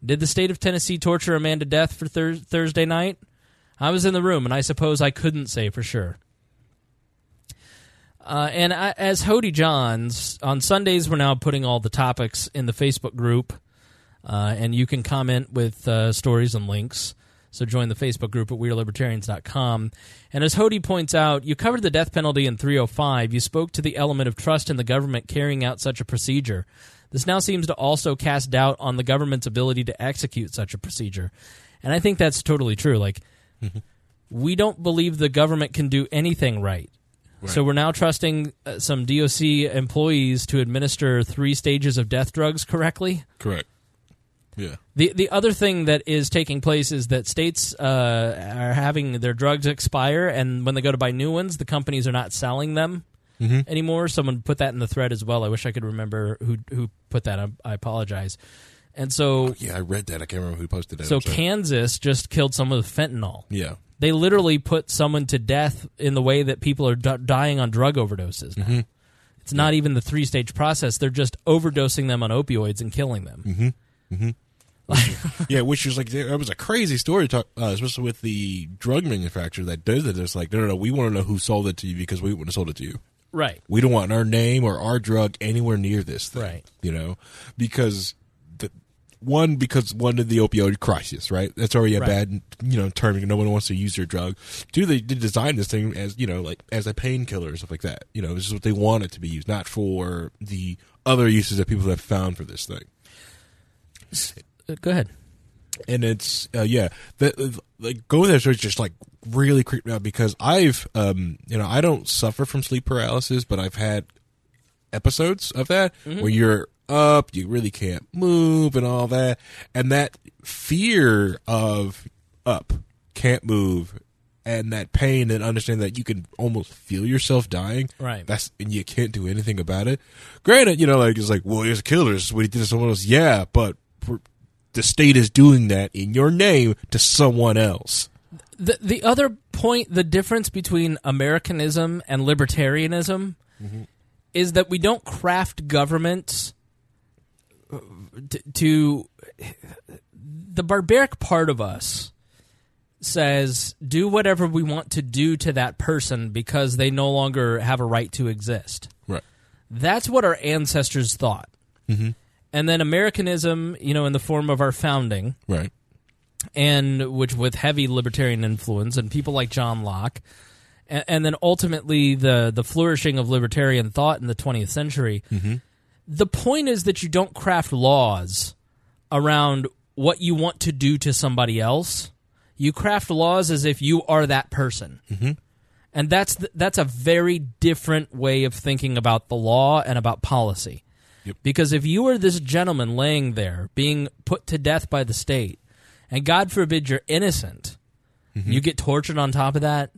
Did the state of Tennessee torture a man to death for thur- Thursday night? I was in the room, and I suppose I couldn't say for sure. Uh, and I, as Hody Johns, on Sundays, we're now putting all the topics in the Facebook group, uh, and you can comment with uh, stories and links. So join the Facebook group at WeAreLibertarians.com. And as Hody points out, you covered the death penalty in 305. You spoke to the element of trust in the government carrying out such a procedure. This now seems to also cast doubt on the government's ability to execute such a procedure. And I think that's totally true. Like, we don't believe the government can do anything right. So we're now trusting uh, some DOC employees to administer three stages of death drugs correctly. Correct. Yeah. The the other thing that is taking place is that states uh, are having their drugs expire, and when they go to buy new ones, the companies are not selling them Mhm. anymore. Someone put that in the thread as well. I wish I could remember who who put that. I, I apologize. And so Yeah, I read that. I can't remember who posted that. so Kansas just killed someone with fentanyl. Yeah. They literally put someone to death in the way that people are d- dying on drug overdoses. now. Mhm. It's not even the three stage process. They're just overdosing them on opioids and killing them. Mm-hmm. Mm-hmm. yeah, which was like it was a crazy story, talk, uh, especially with the drug manufacturer that does it. It's like, no, no, no, we want to know who sold it to you because we wouldn't have sold it to you. Right. We don't want our name or our drug anywhere near this thing. Right. You know, because one because one of the opioid crisis, right? That's already a Right. bad you know term. No one wants to use your drug. Two, they did design this thing as you know like as a painkiller or stuff like that. You know, this is what they want it to be used, not for the other uses that people have found for this thing. Uh, Go ahead. and it's uh, yeah the, like go there so it's just like really creeped me out because i've um you know i don't suffer from sleep paralysis but i've had episodes of that where you're up you really can't move and all that and that fear of up can't move and that pain and understand that you can almost feel yourself dying Right. that's and you can't do anything about it granted you know like it's like well he's a killer this is what he did to someone else yeah but the state is doing that in your name to someone else. The the other point, the difference between Americanism and libertarianism, mm-hmm. is that we don't craft governments to, to the barbaric part of us says do whatever we want to do to that person because they no longer have a right to exist. Right. That's what our ancestors thought. Mhm. And then Americanism, you know, in the form of our founding, Right. and which with heavy libertarian influence and people like John Locke, and, and then ultimately the the flourishing of libertarian thought in the 20th century. The point is that you don't craft laws around what you want to do to somebody else. You craft laws as if you are that person. Mm-hmm. And that's th- that's a very different way of thinking about the law and about policy. Because if you were this gentleman laying there being put to death by the state, and God forbid you're innocent, mm-hmm. you get tortured on top of that.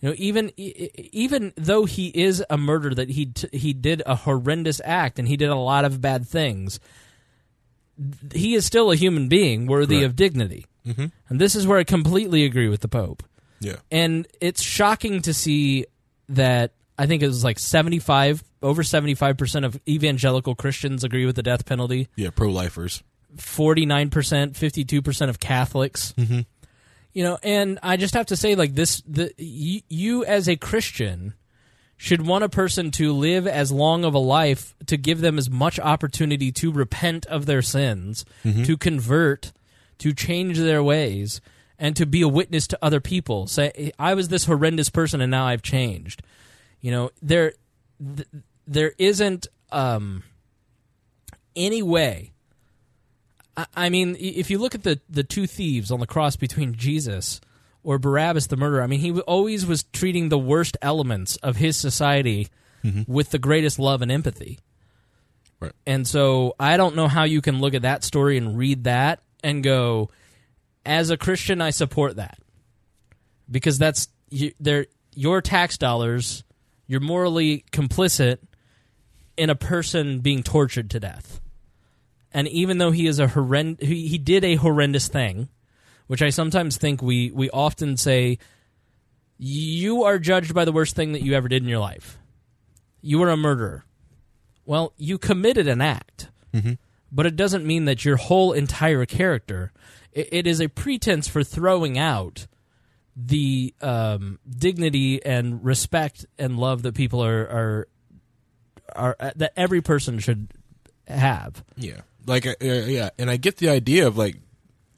You know, even even though he is a murderer, that he t- he did a horrendous act and he did a lot of bad things, he is still a human being worthy of dignity. Mhm. And this is where I completely agree with the Pope. Yeah. And it's shocking to see that I think it was like 75 over 75% of evangelical Christians agree with the death penalty. Yeah. Pro lifers. 49%, 52% of Catholics. Mhm. You know, and I just have to say like this the you, you as a Christian should want a person to live as long of a life to give them as much opportunity to repent of their sins, Mhm. to convert, to change their ways, and to be a witness to other people. Say, I was this horrendous person and now I've changed. You know, there, th- there isn't um, any way. I, I mean, if you look at the the two thieves on the cross between Jesus or Barabbas the murderer, I mean, he always was treating the worst elements of his society mm-hmm. with the greatest love and empathy. Right. And so I don't know how you can look at that story and read that and go, as a Christian, I support that because that's you, they're your tax dollars. You're morally complicit in a person being tortured to death. And even though he is a horrend, he, he did a horrendous thing, which I sometimes think we we often say, you are judged by the worst thing that you ever did in your life. You were a murderer. Well, you committed an act, Mhm. but it doesn't mean that your whole entire character. It, it is a pretense for throwing out the um, dignity and respect and love that people are are are uh, that every person should have. Yeah. Like, uh, yeah. And I get the idea of like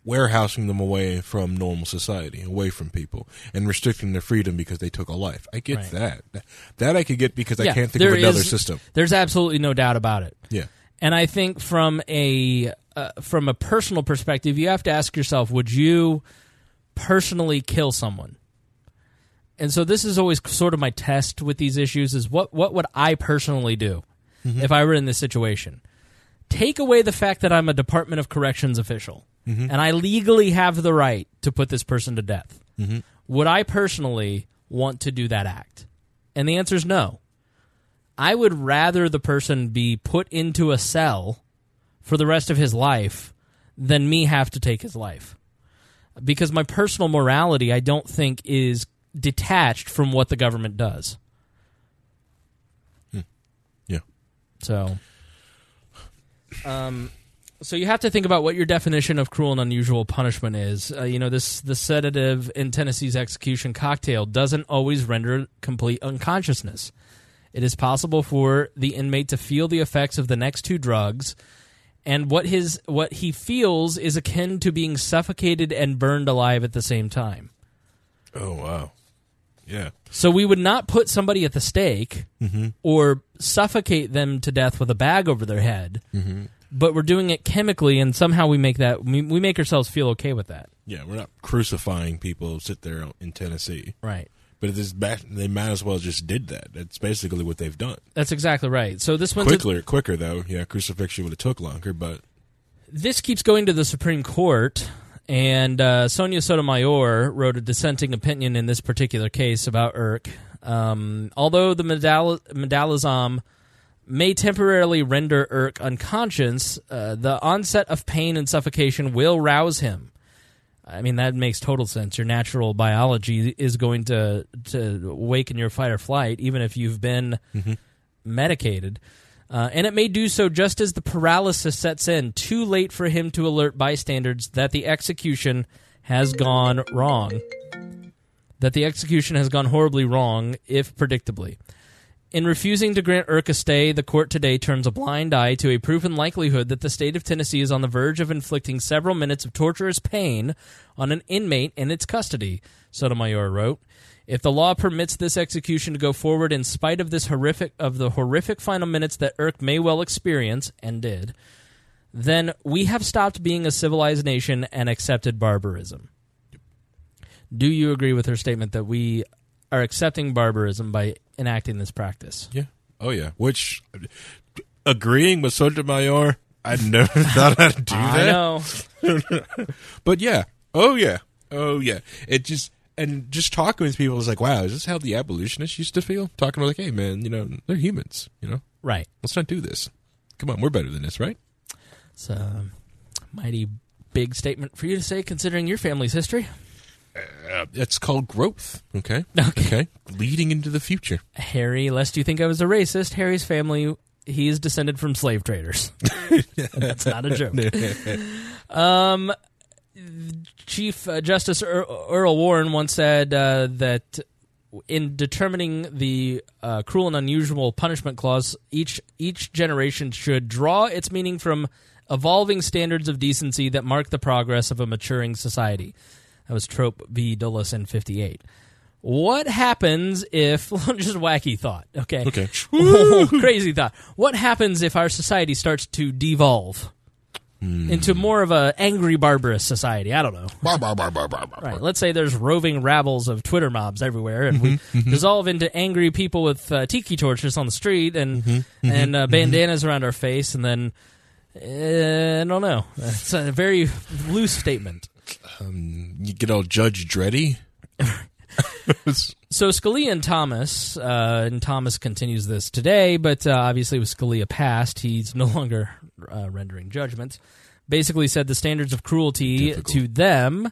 warehousing them away from normal society, away from people, and restricting their freedom because they took a life. I get Right. that. That I could get because I can't think of another is- system. There's absolutely no doubt about it. Yeah. And I think from a uh, from a personal perspective, you have to ask yourself: Would you personally kill someone? And so this is always sort of my test with these issues: is what what would I personally do if I were in this situation? Take away the fact that I'm a Department of Corrections official Mhm. and I legally have the right to put this person to death. Mhm. Would I personally want to do that act? And the answer is no. I would rather the person be put into a cell for the rest of his life than me have to take his life. Because my personal morality, I don't think, is detached from what the government does. Yeah. So, um, So you have to think about what your definition of cruel and unusual punishment is. Uh, you know, this the sedative in Tennessee's execution cocktail doesn't always render complete unconsciousness. It is possible for the inmate to feel the effects of the next two drugs, and what his what he feels is akin to being suffocated and burned alive at the same time. Oh wow. Yeah. So we would not put somebody at the stake Mhm. or suffocate them to death with a bag over their head, Mhm. but we're doing it chemically, and somehow we make that we, we make ourselves feel okay with that. Yeah, we're not crucifying people who sit there in Tennessee. Right. But it is ba- they might as well just did that. That's basically what they've done. That's exactly right. So this to, Quicker, quicker though. Yeah, crucifixion would have took longer, but this keeps going to the Supreme Court, and uh, Sonia Sotomayor wrote a dissenting opinion in this particular case about Irick. Um, although the medal- medalizam may temporarily render Irick unconscious, uh, the onset of pain and suffocation will rouse him. I mean that makes total sense. Your natural biology is going to to awaken your fight or flight, even if you've been medicated. Uh, and it may do so just as the paralysis sets in, too late for him to alert bystanders that the execution has gone wrong. That the execution has gone horribly wrong, if predictably. In refusing to grant Irick a stay, the court today turns a blind eye to a proven likelihood that the state of Tennessee is on the verge of inflicting several minutes of torturous pain on an inmate in its custody, Sotomayor wrote. If the law permits this execution to go forward in spite of this horrific of the horrific final minutes that Irick may well experience and did, then we have stopped being a civilized nation and accepted barbarism. Do you agree with her statement that we are accepting barbarism by enacting this practice? yeah. Oh yeah. Which agreeing with Sotomayor, I never thought I'd do I that. know. but yeah. Oh yeah. Oh yeah. It just and just talking with people is like, wow, is this how the abolitionists used to feel? Talking about like, hey man, you know, they're humans, you know? Right. Let's not do this. Come on, we're better than this, right? It's a mighty big statement for you to say, considering your family's history. Uh, it's called growth. Okay. Okay. Leading into the future. Harry, lest you think I was a racist, Harry's family, he is descended from slave traders. That's not a joke. Um, Chief uh, Justice Earl, Earl Warren once said uh, that in determining the uh, cruel and unusual punishment clause, each each generation should draw its meaning from evolving standards of decency that mark the progress of a maturing society. That was Trop v. Dulles in '58. What happens if just wacky thought? Okay, Okay. crazy thought. What happens if our society starts to devolve into more of a angry, barbarous society? I don't know. Bar, bar, bar, bar, bar, bar. Right. Let's say there's roving rabbles of Twitter mobs everywhere, and we dissolve into angry people with uh, tiki torches on the street and and uh, bandanas around our face, and then uh, I don't know. It's a very loose statement. You get all Judge Dreddy. So Scalia and Thomas, uh, and Thomas continues this today, but uh, obviously with Scalia passed, he's no longer uh, rendering judgments. Basically, said the standards of cruelty to them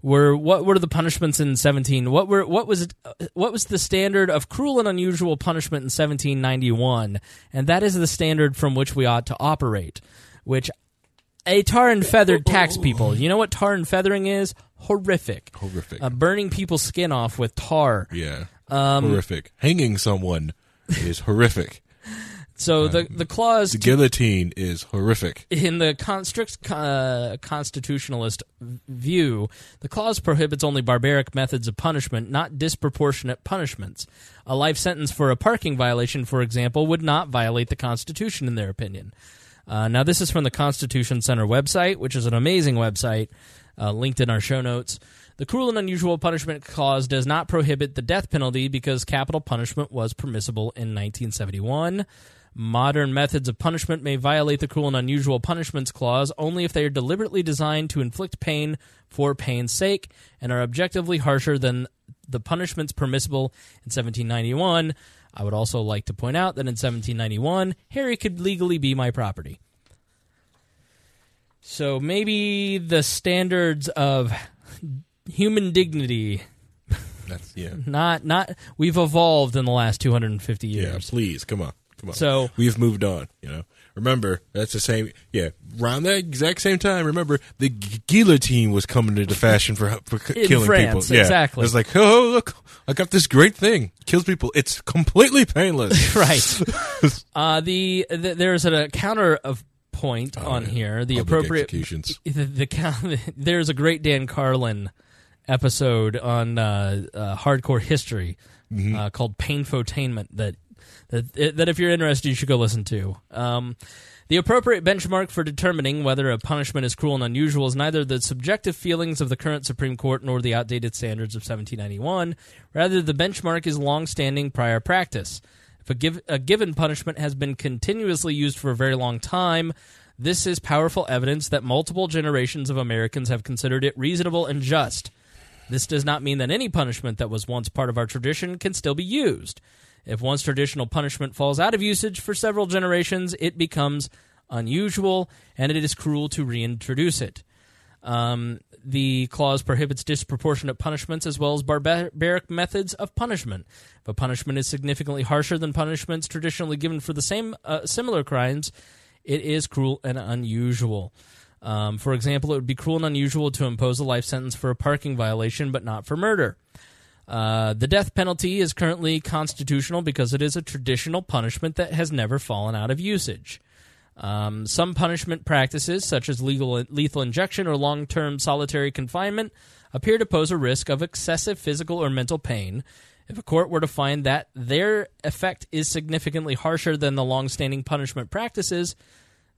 were what were the punishments in seventeen? What were what was what was the standard of cruel and unusual punishment in seventeen ninety one? And that is the standard from which we ought to operate. Which a tar and feathered tax people. You know what tar and feathering is? Horrific. Horrific. Uh, burning people's skin off with tar. Yeah. Um, horrific. Hanging someone is horrific. So the the clause The to- guillotine is horrific. in the strict uh, constitutionalist view, the clause prohibits only barbaric methods of punishment, not disproportionate punishments. A life sentence for a parking violation, for example, would not violate the Constitution, in their opinion. Uh, now, this is from the Constitution Center website, which is an amazing website, uh, linked in our show notes. The cruel and unusual punishment clause does not prohibit the death penalty because capital punishment was permissible in 1971. Modern methods of punishment may violate the cruel and unusual punishments clause only if they are deliberately designed to inflict pain for pain's sake and are objectively harsher than the punishments permissible in 1791. I would also like to point out that in 1791, Harry could legally be my property. So maybe the standards of human dignity That's yeah. not not we've evolved in the last 250 years. Yeah, please, come on. Come on. So- we've moved on. You know, remember that's the same. Yeah, around that exact same time. Remember the guillotine was coming into fashion for for c- In killing France, people. Yeah. exactly. It's like, oh look, I got this great thing, kills people. It's completely painless. right. Uh, the, the there's a counter of point on here. The Public appropriate executions. The, the count, there's a great Dan Carlin episode on uh, uh, hardcore history Mm-hmm. uh, called Painfotainment that that that if you're interested you should go listen to. Um, the appropriate benchmark for determining whether a punishment is cruel and unusual is neither the subjective feelings of the current Supreme Court nor the outdated standards of 1791. Rather, the benchmark is long-standing prior practice. If a, give, a given punishment has been continuously used for a very long time, this is powerful evidence that multiple generations of Americans have considered it reasonable and just. This does not mean that any punishment that was once part of our tradition can still be used. If once traditional punishment falls out of usage for several generations, it becomes unusual and it is cruel to reintroduce it. Um, the clause prohibits disproportionate punishments as well as barbaric methods of punishment. If a punishment is significantly harsher than punishments traditionally given for the same uh, similar crimes, it is cruel and unusual. Um, for example, it would be cruel and unusual to impose a life sentence for a parking violation, but not for murder. Uh, the death penalty is currently constitutional because it is a traditional punishment that has never fallen out of usage. Um, some punishment practices, such as legal, lethal injection or long term solitary confinement, appear to pose a risk of excessive physical or mental pain. If a court were to find that their effect is significantly harsher than the long standing punishment practices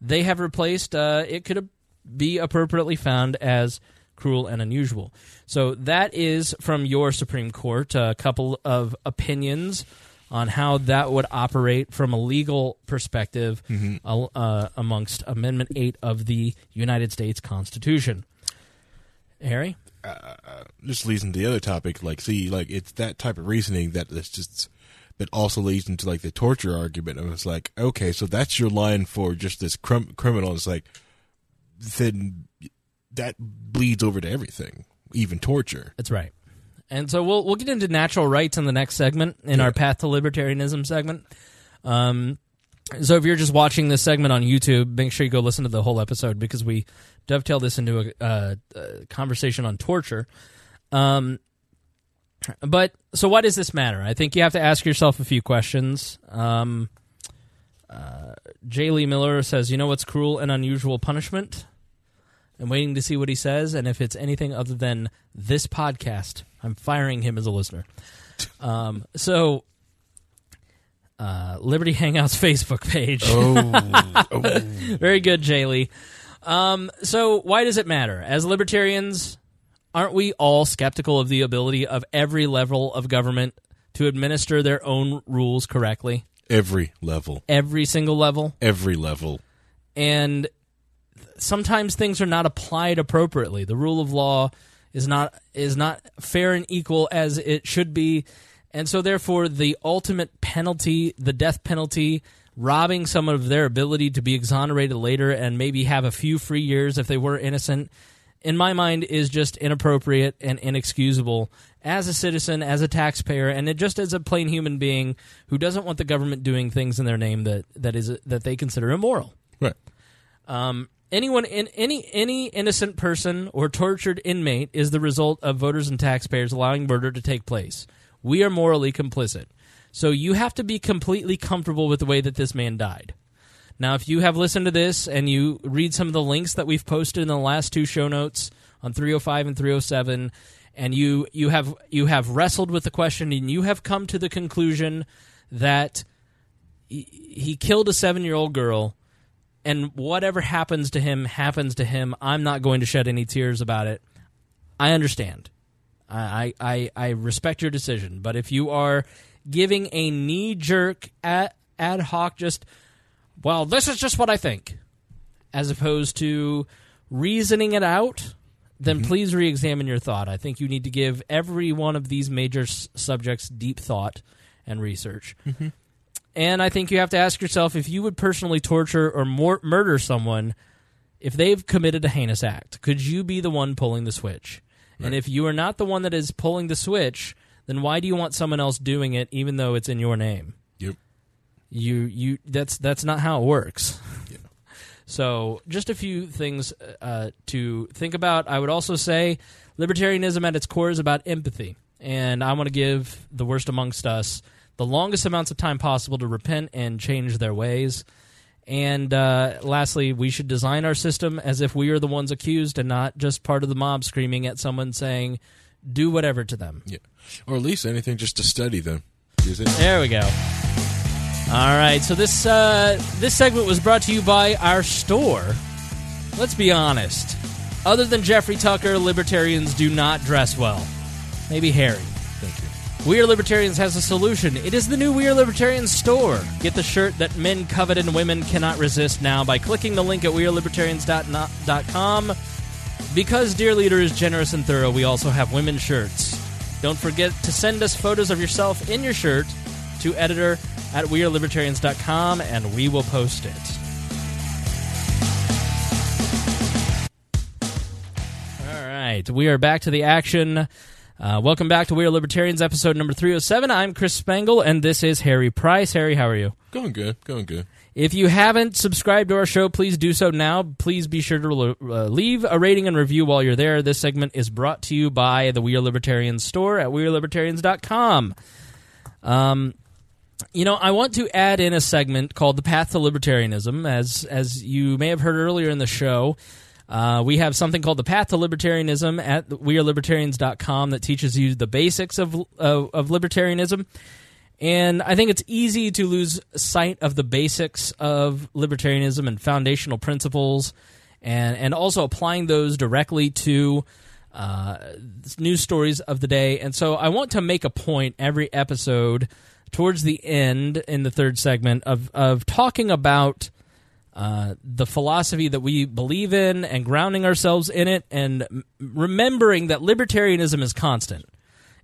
they have replaced, uh, it could be appropriately found as cruel and unusual. So that is from your Supreme Court. A couple of opinions on how that would operate from a legal perspective uh, uh, amongst Amendment 8 of the United States Constitution. Harry? This leads into the other topic. Like, see, like it's that type of reasoning that that's just that also leads into like the torture argument. And it's like, okay, so that's your line for just this crim- criminal. It's like, then that bleeds over to everything, even torture. That's right. And so we'll we'll get into natural rights in the next segment in our path to libertarianism segment. Um, so if you're just watching this segment on YouTube, make sure you go listen to the whole episode because we dovetail this into a, a, a conversation on torture. Um, but so why does this matter? I think you have to ask yourself a few questions. Um, uh, J. Lee Miller says, "You know what's cruel and unusual punishment?" I'm waiting to see what he says, and if it's anything other than this podcast, I'm firing him as a listener. Um, so, uh, Liberty Hangouts Facebook page. Oh, Very good, Jaylee. Um, so, why does it matter? As libertarians, aren't we all skeptical of the ability of every level of government to administer their own rules correctly? every level, Every single level? every level. and sometimes things are not applied appropriately. The rule of law is not is not fair and equal as it should be, and so therefore the ultimate penalty, the death penalty, robbing someone of their ability to be exonerated later and maybe have a few free years if they were innocent, in my mind, is just inappropriate and inexcusable as a citizen, as a taxpayer, and it just as a plain human being who doesn't want the government doing things in their name that that is that they consider immoral. Right. Um, anyone in any any innocent person or tortured inmate is the result of voters and taxpayers allowing murder to take place. We are morally complicit. So you have to be completely comfortable with the way that this man died. Now, if you have listened to this and you read some of the links that we've posted in the last two show notes on 305 and 307 and you you have you have wrestled with the question and you have come to the conclusion that he, he killed a 7-year-old girl and whatever happens to him happens to him. I'm not going to shed any tears about it. I understand. I I, I respect your decision, but if you are giving a knee jerk ad, ad hoc, just well, this is just what I think, as opposed to reasoning it out, then mm-hmm. please re-examine your thought. I think you need to give every one of these major s- subjects deep thought and research. Mm-hmm. And I think you have to ask yourself if you would personally torture or mor- murder someone if they've committed a heinous act. Could you be the one pulling the switch? And if you are not the one that is pulling the switch, then why do you want someone else doing it even though it's in your name? Yep. You you that's that's not how it works. Yeah. So, just a few things uh, to think about. I would also say libertarianism at its core is about empathy. And I want to give the worst amongst us the longest amounts of time possible to repent and change their ways. And uh, lastly, we should design our system as if we are the ones accused and not just part of the mob screaming at someone saying, do whatever to them. Yeah. Or at least anything just to study them. There we go. All right, so this uh, this segment was brought to you by our store. Let's be honest. Other than Jeffrey Tucker, libertarians do not dress well. Maybe Harry. We Are Libertarians has a solution. It is the new We Are Libertarians store. Get the shirt that men covet and women cannot resist now by clicking the link at wearelibertarians.com. Because Dear Leader is generous and thorough, we also have women's shirts. Don't forget to send us photos of yourself in your shirt to editor at wearelibertarians.com and we will post it. All right, we are back to the action. Uh, welcome back to We Are Libertarians, episode number 307. I'm Chris Spangle, and this is Harry Price. Harry, how are you? Going good. Going good. If you haven't subscribed to our show, please do so now. Please be sure to uh, leave a rating and review while you're there. This segment is brought to you by the We Are Libertarians store at WeareLibertarians.com. Um, you know, I want to add in a segment called "The Path to Libertarianism." As as you may have heard earlier in the show, uh, we have something called "The Path to Libertarianism" at WeareLibertarians.com that teaches you the basics of of, of libertarianism. And I think it's easy to lose sight of the basics of libertarianism and foundational principles, and and also applying those directly to uh, news stories of the day. And so I want to make a point every episode towards the end in the third segment of of talking about uh, the philosophy that we believe in and grounding ourselves in it, and remembering that libertarianism is constant.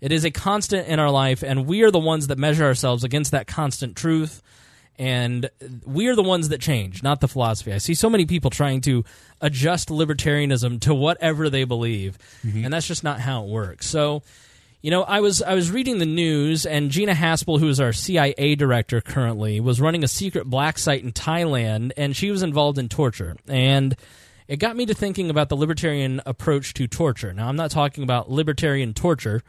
It is a constant in our life, and we are the ones that measure ourselves against that constant truth. And we are the ones that change, not the philosophy. I see so many people trying to adjust libertarianism to whatever they believe, and that's just not how it works. So, you know, I was I was reading the news, and Gina Haspel, who is our CIA director currently, was running a secret black site in Thailand, and she was involved in torture. And it got me to thinking about the libertarian approach to torture. Now, I'm not talking about libertarian torture,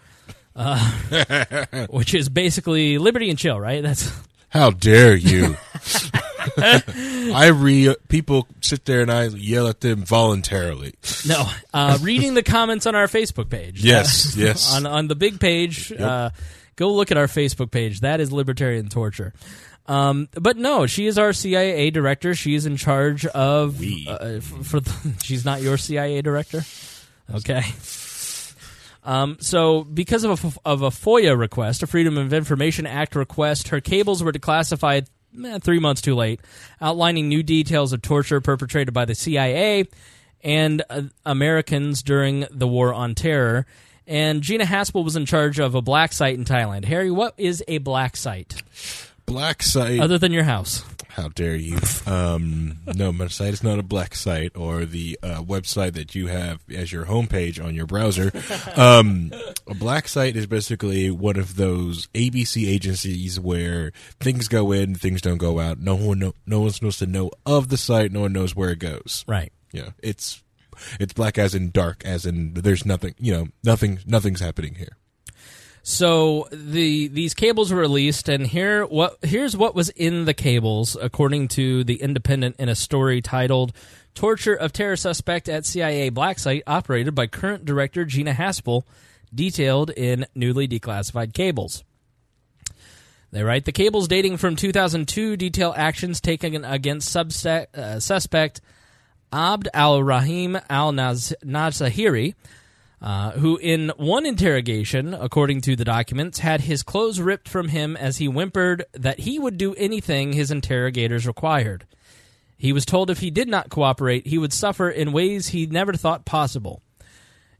uh, which is basically liberty and chill, right? That's How dare you? I re people sit there and I yell at them voluntarily. no uh, reading the comments on our Facebook page. Yes, Uh, yes. on on the big page. Uh, go look at our Facebook page. That is libertarian torture. Um, but no, she is our CIA director. She is in charge of. Uh, for the, she's not your CIA director. Okay. Um, so, because of a, of a FOIA request, a Freedom of Information Act request, her cables were declassified eh, three months too late, outlining new details of torture perpetrated by the CIA and uh, Americans during the War on Terror. And Gina Haspel was in charge of a black site in Thailand. Harry, what is a black site Black site. other than your house? How dare you? Um, no, my site is not a black site or the uh, website that you have as your homepage on your browser. Um, a black site is basically one of those ABC agencies where things go in, things don't go out. No one, know, no one's supposed to know of the site. No one knows where it goes. Right. Yeah, it's it's black as in dark, as in there's nothing. You know, nothing. Nothing's happening here. So the these cables were released, and here what here's what was in the cables, according to the Independent, in a story titled "Torture of Terror Suspect at CIA Black Site Operated by Current Director Gina Haspel," detailed in newly declassified cables. They write the cables dating from 2002 detail actions taken against subse- uh, suspect Abd al Rahim al Nashiri, uh, who in one interrogation, according to the documents, had his clothes ripped from him as he whimpered that he would do anything his interrogators required. He was told if he did not cooperate, he would suffer in ways he never thought possible.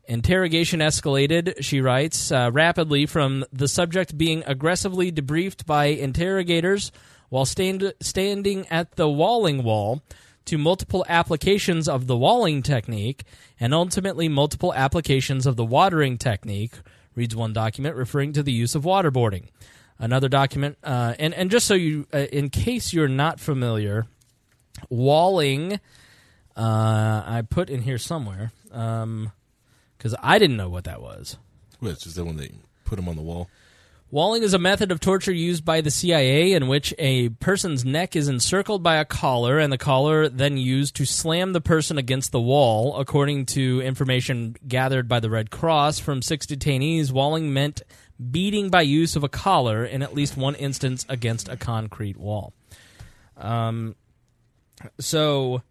Interrogation escalated, she writes, uh, rapidly from the subject being aggressively debriefed by interrogators while stand- standing at the walling wall to multiple applications of the walling technique and ultimately multiple applications of the watering technique, reads one document referring to the use of waterboarding. another document, uh, and and just so you, uh, in case you're not familiar, Walling, uh, I put in here somewhere because I didn't know what that was. Which is the one they put them on the wall. Walling is a method of torture used by the CIA in which a person's neck is encircled by a collar and the collar then used to slam the person against the wall. According to information gathered by the Red Cross from six detainees, walling meant beating by use of a collar in at least one instance against a concrete wall. Um, so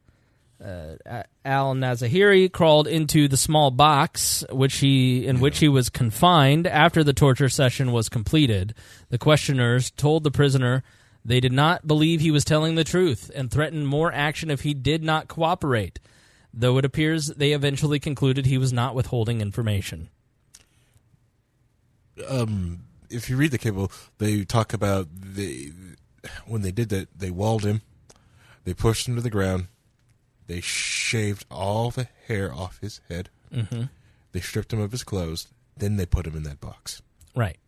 uh, Al Nashiri crawled into the small box which he in which he was confined after the torture session was completed. The questioners told the prisoner they did not believe he was telling the truth and threatened more action if he did not cooperate. Though it appears they eventually concluded he was not withholding information. If you read the cable, they talk about the when they did that, they walled him, they pushed him to the ground, they shaved all the hair off his head, mm-hmm. they stripped him of his clothes, then they put him in that box. Right.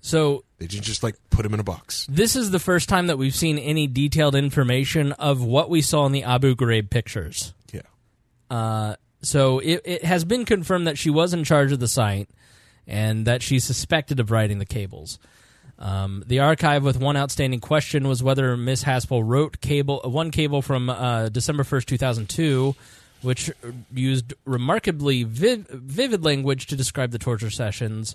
So They didn't just like put him in a box. this is the first time that we've seen any detailed information of what we saw in the Abu Ghraib pictures. Yeah. Uh, so it, it has been confirmed that she was in charge of the site and that she's suspected of writing the cables. Um, the archive with one outstanding question was whether Miss Haspel wrote cable one cable from uh, December first, two thousand two, which used remarkably viv- vivid language to describe the torture sessions.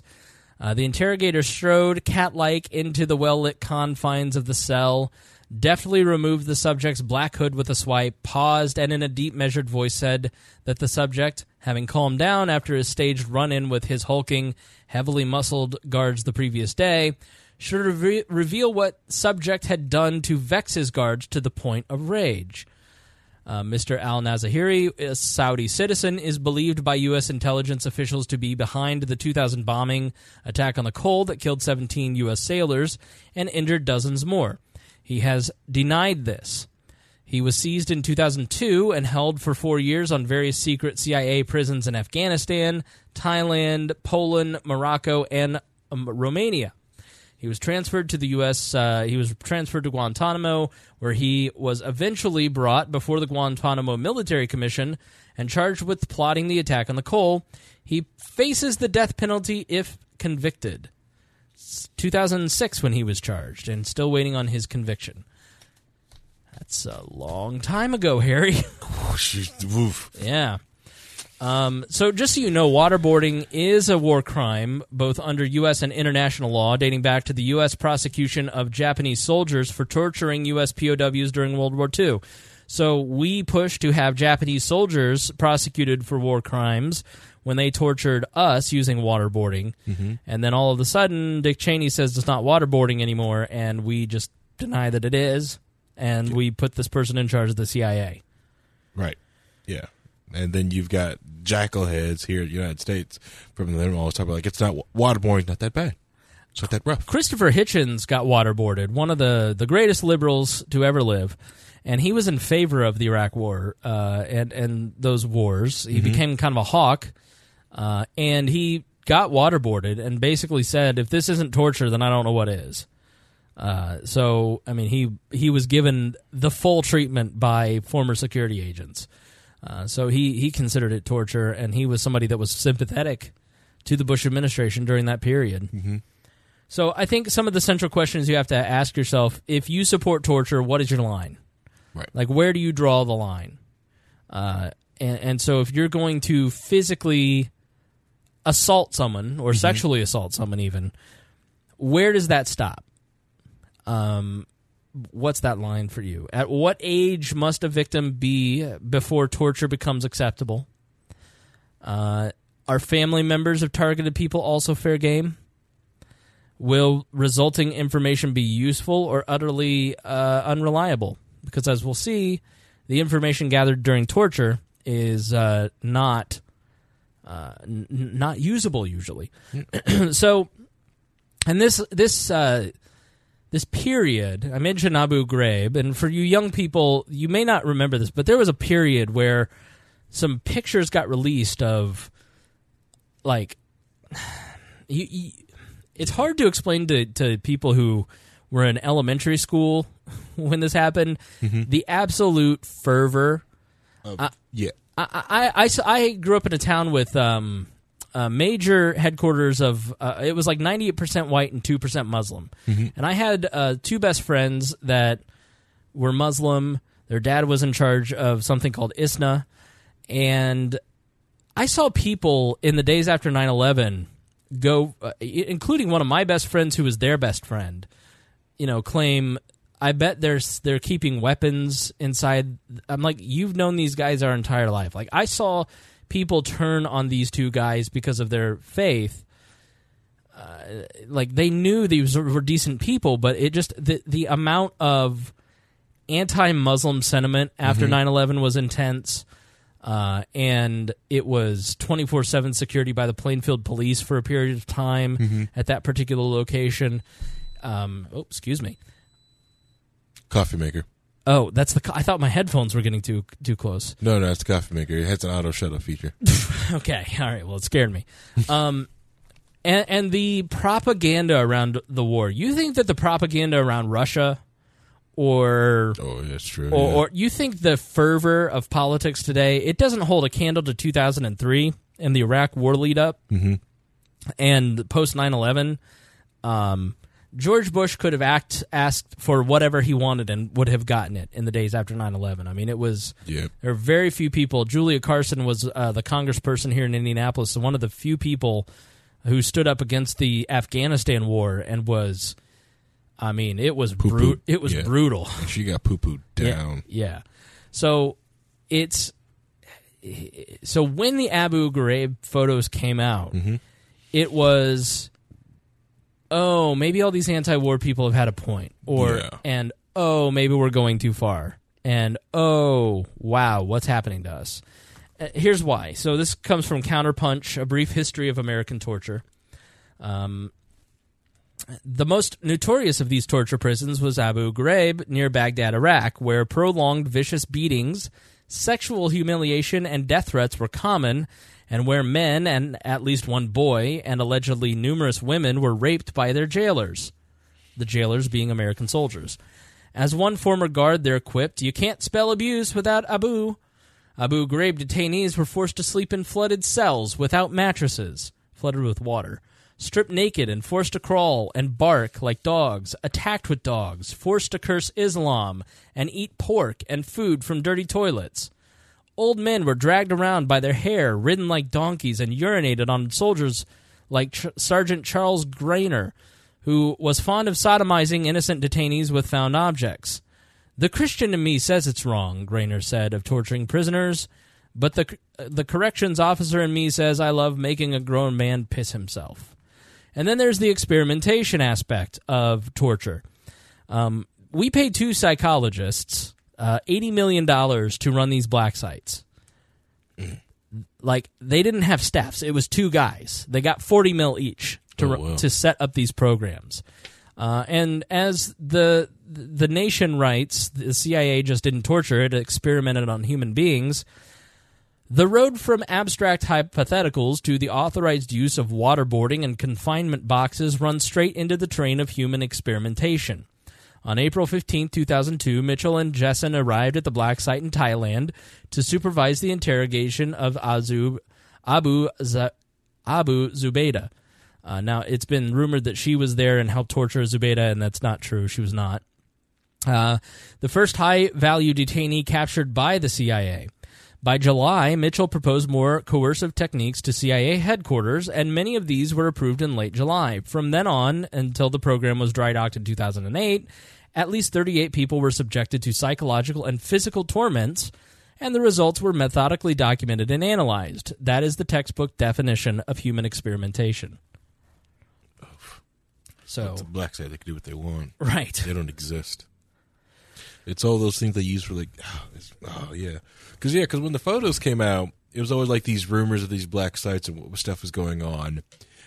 Uh, the interrogator strode cat-like into the well-lit confines of the cell, deftly removed the subject's black hood with a swipe, paused, and in a deep, measured voice said that the subject, having calmed down after his staged run-in with his hulking, heavily muscled guards the previous day, should reve- reveal what subject had done to vex his guards to the point of rage. Uh, Mr. Al Nashiri, a Saudi citizen, is believed by U.S. intelligence officials to be behind the 2000 bombing attack on the Cole that killed 17 U.S. sailors and injured dozens more. He has denied this. He was seized in 2002 and held for four years on various secret CIA prisons in Afghanistan, Thailand, Poland, Morocco, and um, Romania. He was transferred to the U.S. Uh, he was transferred to Guantanamo, where he was eventually brought before the Guantanamo Military Commission and charged with plotting the attack on the Cole. He faces the death penalty if convicted. It's 2006 when he was charged, and still waiting on his conviction. That's a long time ago, Harry. Yeah. Um, so, just so you know, waterboarding is a war crime, both under U.S. and international law, dating back to the U.S. prosecution of Japanese soldiers for torturing U.S. POWs during World War II. So, we pushed to have Japanese soldiers prosecuted for war crimes when they tortured us using waterboarding. And then all of a sudden, Dick Cheney says it's not waterboarding anymore, and we just deny that it is, and we put this person in charge of the CIA. Right. Yeah. And then you've got jackal-heads here in the United States from them always talk about like it's not waterboarding's not that bad. It's not that rough. Christopher Hitchens got waterboarded, one of the, the greatest liberals to ever live, and he was in favor of the Iraq War uh, and and those wars. He became kind of a hawk, uh, and he got waterboarded and basically said, "If this isn't torture, then I don't know what is." Uh, so, I mean, he he was given the full treatment by former security agents. Uh, so he he considered it torture, and he was somebody that was sympathetic to the Bush administration during that period. So I think some of the central questions you have to ask yourself: if you support torture, what is your line? Right. Like, where do you draw the line? Uh, and, and so, if you're going to physically assault someone or sexually assault someone, even, where does that stop? Um, what's that line for you? At what age must a victim be before torture becomes acceptable? Uh, are family members of targeted people also fair game? Will resulting information be useful or utterly uh, unreliable? Because as we'll see, the information gathered during torture is uh, not uh, n- not usable usually. so, and this this uh, this period, I mentioned Abu Ghraib, and for you young people, you may not remember this, but there was a period where some pictures got released of like you, you it's hard to explain to, to people who were in elementary school when this happened the absolute fervor. Uh, yeah. I, I, I, I grew up in a town with um, a major headquarters of uh, it was like 98% white and 2% Muslim. And I had uh, two best friends that were Muslim. Their dad was in charge of something called ISNA. And I saw people in the days after 9 11 go, uh, including one of my best friends who was their best friend, you know, claim. I bet they're they're keeping weapons inside. I'm like, you've known these guys our entire life. Like I saw people turn on these two guys because of their faith. Uh, like they knew these were decent people, but it just the the amount of anti-Muslim sentiment after 9/11 was intense. Uh, and it was 24 7 security by the Plainfield police for a period of time at that particular location. Um, oh, excuse me. Coffee maker. Oh, that's the. co- I thought my headphones were getting too too close. No, no, it's the coffee maker. It has an auto shut off feature. Okay, all right. Well, it scared me. Um, and, and the propaganda around the war. You think that the propaganda around Russia, or oh, that's true. or, yeah. or you think the fervor of politics today it doesn't hold a candle to 2003 and the Iraq war lead up and post 9/11 um, George Bush could have act, asked for whatever he wanted and would have gotten it in the days after 9/11 I mean it was Yeah. there are very few people Julia Carson was uh, the congressperson here in Indianapolis and one of the few people who stood up against the Afghanistan war and was I mean it was it was Yeah. brutal she got poo pooed yeah, down. Yeah. So it's so when the Abu Ghraib photos came out, Mm-hmm. it was oh maybe all these anti-war people have had a point, or Yeah. and oh maybe we're going too far, and oh wow what's happening to us. Uh, here's why. So this comes from Counterpunch, a brief history of American torture. Um, the most notorious of these torture prisons was Abu Ghraib near Baghdad, Iraq, where prolonged vicious beatings, sexual humiliation, and death threats were common, and where men and at least one boy and allegedly numerous women were raped by their jailers. The jailers being American soldiers. As one former guard there quipped, You can't spell abuse without Abu. Abu Ghraib detainees were forced to sleep in flooded cells without mattresses, flooded with water, stripped naked and forced to crawl and bark like dogs, attacked with dogs, forced to curse Islam and eat pork and food from dirty toilets. Old men were dragged around by their hair, ridden like donkeys, and urinated on soldiers like Sergeant Charles Graner, who was fond of sodomizing innocent detainees with found objects. The Christian in me says it's wrong, Graner said of torturing prisoners, but the the corrections officer in me says I love making a grown man piss himself. And then there's the experimentation aspect of torture. Um, we paid two psychologists uh, eighty million dollars to run these black sites. Like they didn't have staffs; it was two guys. They got forty mil each to Oh, wow. to set up these programs. Uh, and as the the nation writes, the CIA just didn't torture; it experimented on human beings. The road from abstract hypotheticals to the authorized use of waterboarding and confinement boxes runs straight into the train of human experimentation. On April 15, 2002, Mitchell and Jessen arrived at the black site in Thailand to supervise the interrogation of Azub, Abu, Z- Abu Zubaydah. Uh, now, it's been rumored that she was there and helped torture Zubaydah, and that's not true. She was not. Uh, the first high value detainee captured by the CIA. By July, Mitchell proposed more coercive techniques to CIA headquarters, and many of these were approved in late July. From then on, until the program was dry docked in 2008, at least 38 people were subjected to psychological and physical torments, and the results were methodically documented and analyzed. That is the textbook definition of human experimentation. So, It's a black side. They can do what they want. right. They don't exist. It's all those things they use for like, oh, oh yeah, because yeah, because when the photos came out, it was always like these rumors of these black sites and what stuff was going on,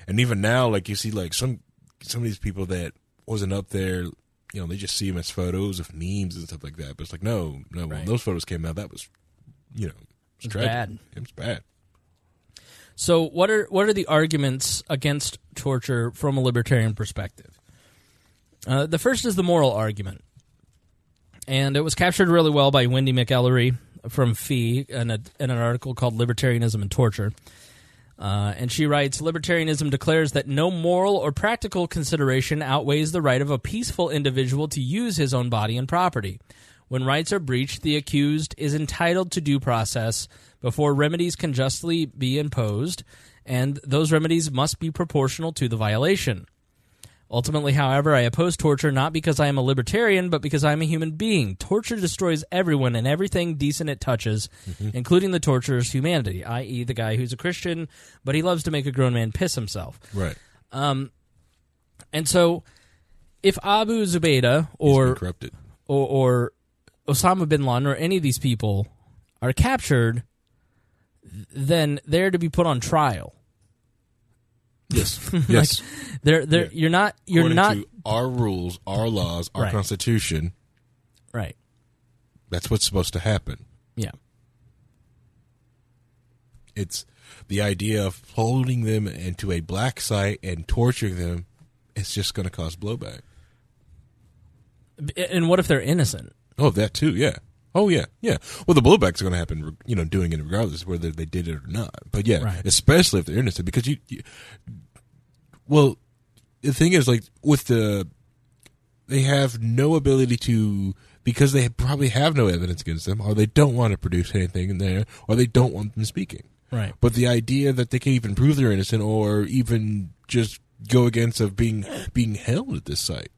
and even now, like you see, like some some of these people that wasn't up there, you know, they just see them as photos of memes and stuff like that. But it's like, no, no, when those photos came out, that was, you know, it was It's tragic. bad. It was bad. So, what are what are the arguments against torture from a libertarian perspective? Uh, the first is the moral argument, and it was captured really well by Wendy McElroy from Fee in, a, in an article called "Libertarianism and Torture." Uh, and she writes Libertarianism declares that no moral or practical consideration outweighs the right of a peaceful individual to use his own body and property. When rights are breached, the accused is entitled to due process before remedies can justly be imposed, and those remedies must be proportional to the violation. Ultimately, however, I oppose torture not because I am a libertarian, but because I am a human being. Torture destroys everyone and everything decent it touches, including the torturer's humanity, i.e., the guy who's a Christian, but he loves to make a grown man piss himself. Right. Um, and so, if Abu Zubaydah or, or or Osama bin Laden or any of these people are captured, then they're to be put on trial. Yes. yes. They're they're Yeah. you're not you're According not to our rules, our laws, our Right. constitution. right. That's what's supposed to happen. Yeah. It's the idea of holding them into a black site and torturing them. It's just going to cause blowback. And what if they're innocent? Oh, that too. Yeah. Oh, yeah. Yeah. Well, the blowbacks are going to happen. You know, doing it regardless whether they did it or not. But yeah, Right. especially if they're innocent, because you, you. Well, the thing is, like with the, they have no ability to because they probably have no evidence against them, or they don't want to produce anything in there, or they don't want them speaking. Right. But the idea that they can even prove they're innocent, or even just go against of being being held at this site,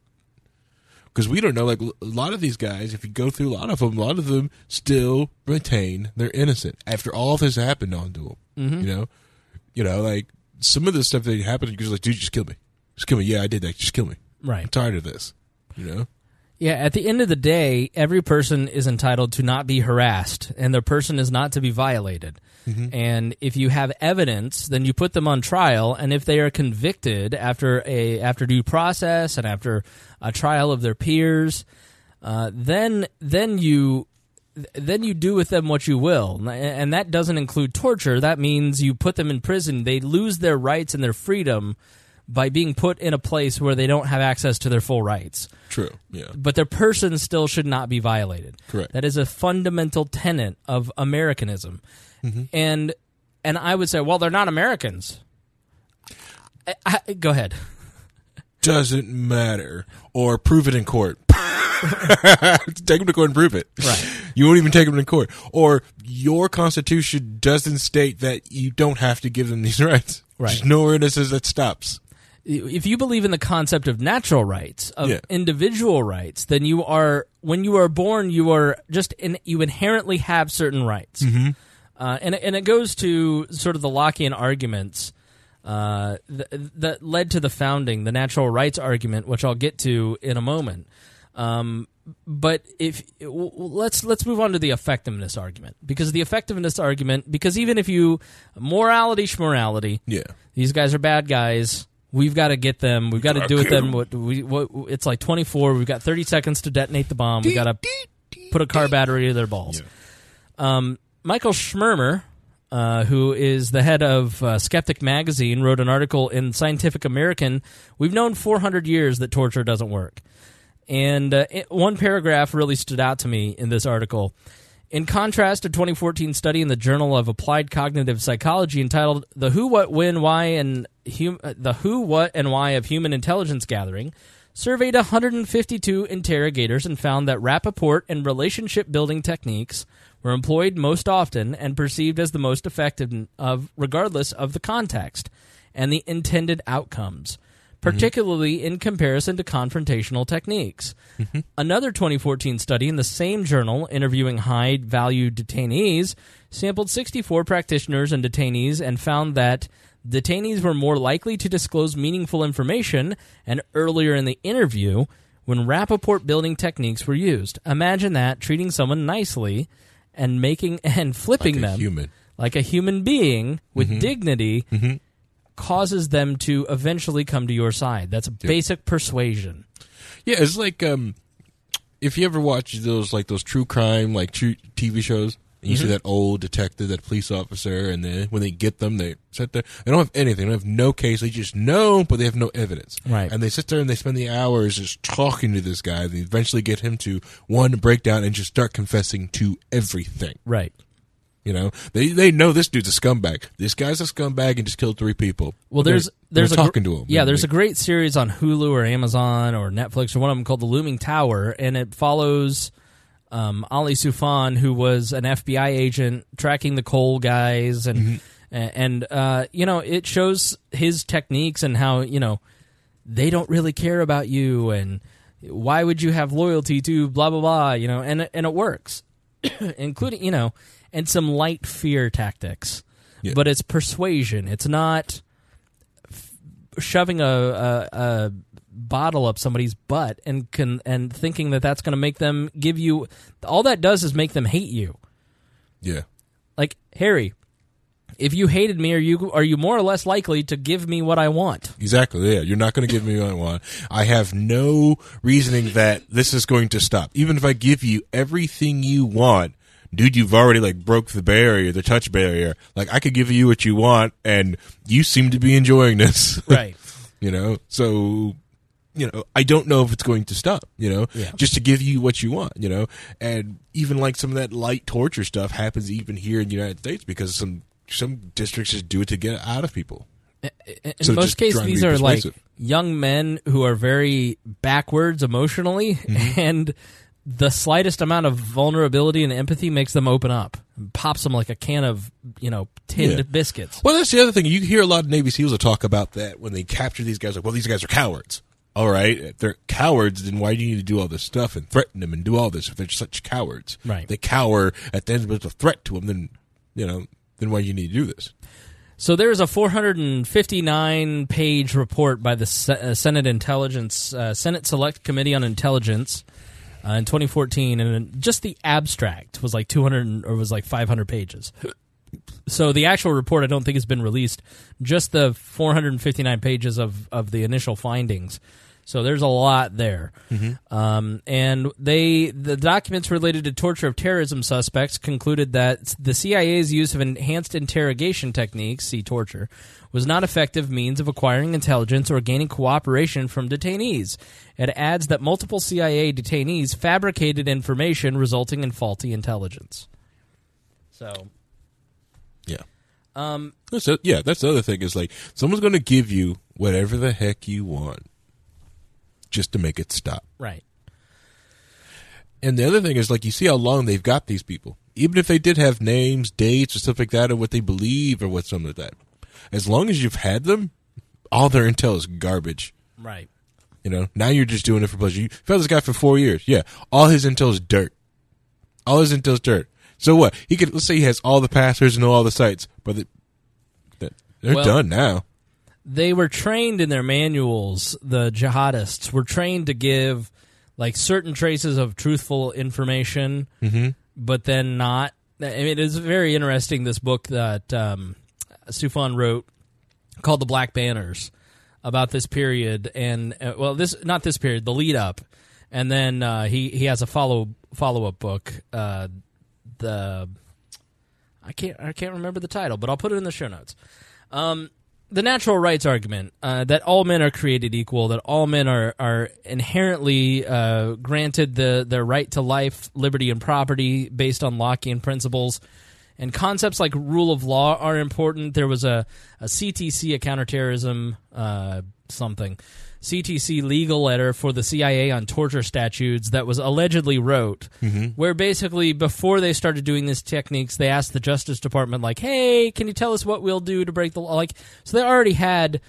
because we don't know. Like a lot of these guys, if you go through a lot of them, a lot of them still retain they're innocent after all this happened onto them. Mhm. You know, you know, like some of the stuff that happened, you're just like, dude, just kill me, just kill me. Yeah, I did that. Just kill me. Right. I'm tired of this. You know. Yeah, at the end of the day, every person is entitled to not be harassed, and their person is not to be violated. Mhm. And if you have evidence, then you put them on trial, and if they are convicted after a after due process and after a trial of their peers, uh, then then you then you do with them what you will, and that doesn't include torture. That means you put them in prison. They lose their rights and their freedom by being put in a place where they don't have access to their full rights True. Yeah. but their person still should not be violated. Correct. That is a fundamental tenet of Americanism. Mhm. And and I would say, well, they're not Americans. I, I, go ahead. Doesn't matter. Or prove it in court. take them to court and prove it. Right. You won't even take them to court. Or your constitution doesn't state that you don't have to give them these rights. Right. There's nowhere that says that stops. If you believe in the concept of natural rights, of Yeah. individual rights, then you are when you are born, you are just in, you inherently have certain rights. Mhm. Uh, and and it goes to sort of the Lockean arguments uh, th- that led to the founding, the natural rights argument, which I'll get to in a moment. Um, but if let's let's move on to the effectiveness argument because the effectiveness argument because even if you morality schmorality, Yeah. these guys are bad guys. We've got to get them. We've got to do with them what we what it's like twenty four. We've got thirty seconds to detonate the bomb. We've got to put a car battery to their balls. Um, Michael Shermer, uh, who is the head of uh, Skeptic Magazine, wrote an article in Scientific American. We've known 400 years that torture doesn't work. And uh, it, one paragraph really stood out to me in this article. In contrast, a 2014 study in the Journal of Applied Cognitive Psychology entitled "The Who, What, When, Why, and hum- uh, the Who, What, and Why of Human Intelligence Gathering" surveyed 152 interrogators and found that rapport and relationship building techniques were employed most often and perceived as the most effective of regardless of the context and the intended outcomes particularly in comparison to confrontational techniques. Another 2014 study in the same journal, interviewing high value detainees, sampled 64 practitioners and detainees and found that detainees were more likely to disclose meaningful information and earlier in the interview when rapport building techniques were used. Imagine that treating someone nicely and making and flipping Like them human. like a human being with Mhm. dignity Mhm. causes them to eventually come to your side. That's basic persuasion. Yeah, it's like um, if you ever watch those like those true crime like true TV shows, You see Mhm. that old detective, that police officer, and then when they get them, they sit there. They don't have anything. They have no case. They just know, but they have no evidence. Right. And they sit there and they spend the hours just talking to this guy. They eventually get him to one break down and just start confessing to everything. Right. You know, they they know this dude's a scumbag. This guy's a scumbag and just killed three people. Well, They're- there's there's they're a gr- talking to him. Yeah, there's they- a great series on Hulu or Amazon or Netflix or one of them called The Looming Tower, and it follows um, Ali Soufan, who was an FBI agent tracking the Cole guys, and Mm-hmm. and, and uh, you know it shows his techniques and how you know they don't really care about you and why would you have loyalty to blah blah blah you know and and it works including you know and some light fear tactics Yeah. but it's persuasion it's not f- shoving a, a, a bottle up somebody's butt and can and thinking that that's going to make them give you all that does is make them hate you Yeah. like harry if you hated me are you are you more or less likely to give me what i want Exactly. Yeah, you're not going to give me what I want. I have no reasoning that this is going to stop. Even if I give you everything you want, dude, you've already like broke the barrier, the touch barrier. Like I could give you what you want, and you seem to be enjoying this, Right. you know, so you know, I don't know if it's going to stop. You know, Yeah. just to give you what you want. You know, and even like some of that light torture stuff happens even here in the United States because some some districts just do it to get out of people. in So most cases these are like young men who are very backwards emotionally Mm-hmm. and the slightest amount of vulnerability and empathy makes them open up and pops them like a can of you know tinned Yeah. biscuits Well, that's the other thing. You hear a lot of Navy SEALs will talk about that when they capture these guys. Like, well, these guys are cowards. All right, if they're cowards. Then why do you need to do all this stuff and threaten them and do all this if they're such cowards? Right. They cower at the end, but it's a threat to them. Then you know, then why do you need to do this? So there's a 459 page report by the uh, Senate Intelligence uh, Senate Select Committee on Intelligence uh, in 2014, and just the abstract was like 200 or was like 500 pages. So the actual report I don't think has been released. Just the 459 pages of of the initial findings. So there's a lot there, um, and they the documents related to torture of terrorism suspects concluded that the CIA's use of enhanced interrogation techniques, see torture, was not effective means of acquiring intelligence or gaining cooperation from detainees. It adds that multiple CIA detainees fabricated information, resulting in faulty intelligence. So. Um, That's yeah, that's the other thing is like someone's going to give you whatever the heck you want, just to make it stop. right. And the other thing is, like, you see how long they've got these people. Even if they did have names, dates, or stuff like that, or what they believe, or what some of that. As long as you've had them, all their intel is garbage. Right. You know, now you're just doing it for pleasure. You've had this guy for four years. Yeah, all his intel is dirt. All his intel is dirt. So what? He could let's say he has all the passwords and all the sites, but the, the- they're Well- done now. they were trained in their manuals the jihadists were trained to give like certain traces of truthful information Mhm. but then not i mean it is very interesting this book that um, Soufan wrote called the black banners about this period and uh, well this not this period the lead up and then uh, he he has a follow follow up book uh, the I can't I can't remember the title, but I'll put it in the show notes. Um, the natural rights argument uh, that all men are created equal, that all men are are inherently uh, granted the their right to life, liberty, and property based on Lockean principles. And concepts like rule of law are important. There was a, a CTC, a counterterrorism uh, something, CTC legal letter for the CIA on torture statutes that was allegedly wrote, mm-hmm. where basically before they started doing these techniques, they asked the Justice Department, like, "Hey, can you tell us what we'll do to break the law?" Like, so they already had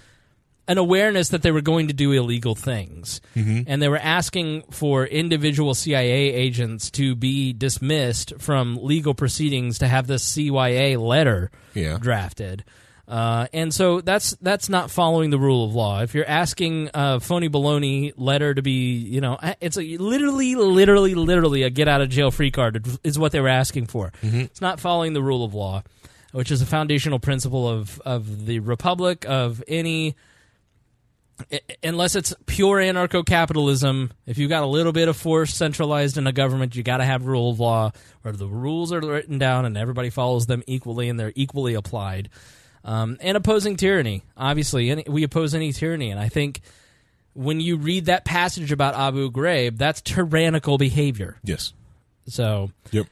an awareness that they were going to do illegal things. Mm-hmm. And they were asking for individual CIA agents to be dismissed from legal proceedings to have this CYA letter Yeah. drafted. Uh, and so that's that's not following the rule of law. If you're asking a phony baloney letter to be, you know, it's a, literally, literally, literally a get out of jail free card is what they were asking for. It's not following the rule of law, which is a foundational principle of of the republic of any unless it's pure anarcho-capitalism, if you've got a little bit of force centralized in a government, you got to have rule of law where the rules are written down and everybody follows them equally and they're equally applied. Um, and opposing tyranny, obviously, any, we oppose any tyranny, and I think when you read that passage about Abu Ghraib, that's tyrannical behavior. Yes. So, Yep.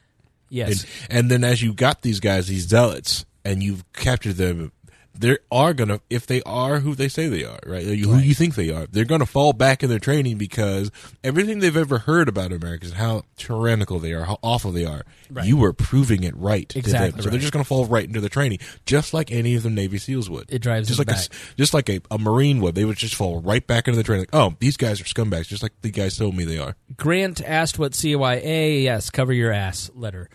yes, And, and then as you got these guys, these zealots, and you've captured them, they are gonna, if they are who they say they are, right? Who you think they are, they're gonna fall back in their training because everything they've ever heard about Americans, how tyrannical they are, how awful they are, Right. you were proving it right. to them. Exactly So they're just gonna fall right into the training, just like any of the Navy SEALs would. It drives just them like back. s- just like a, a Marine would. They would just fall right back into the training. Like, oh, these guys are scumbags, just like the guys told me they are. Grant asked what CYA, yes, cover your ass letter.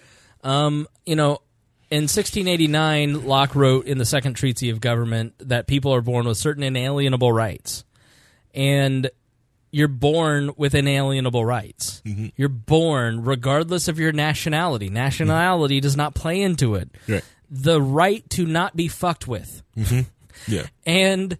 Um, you know, in 1689, Locke wrote in the Second Treatise of Government that people are born with certain inalienable rights. And you're born with inalienable rights. Mm-hmm. You're born regardless of your nationality. Nationality does not play into it. Right. The right to not be fucked with. Mm-hmm. Yeah. And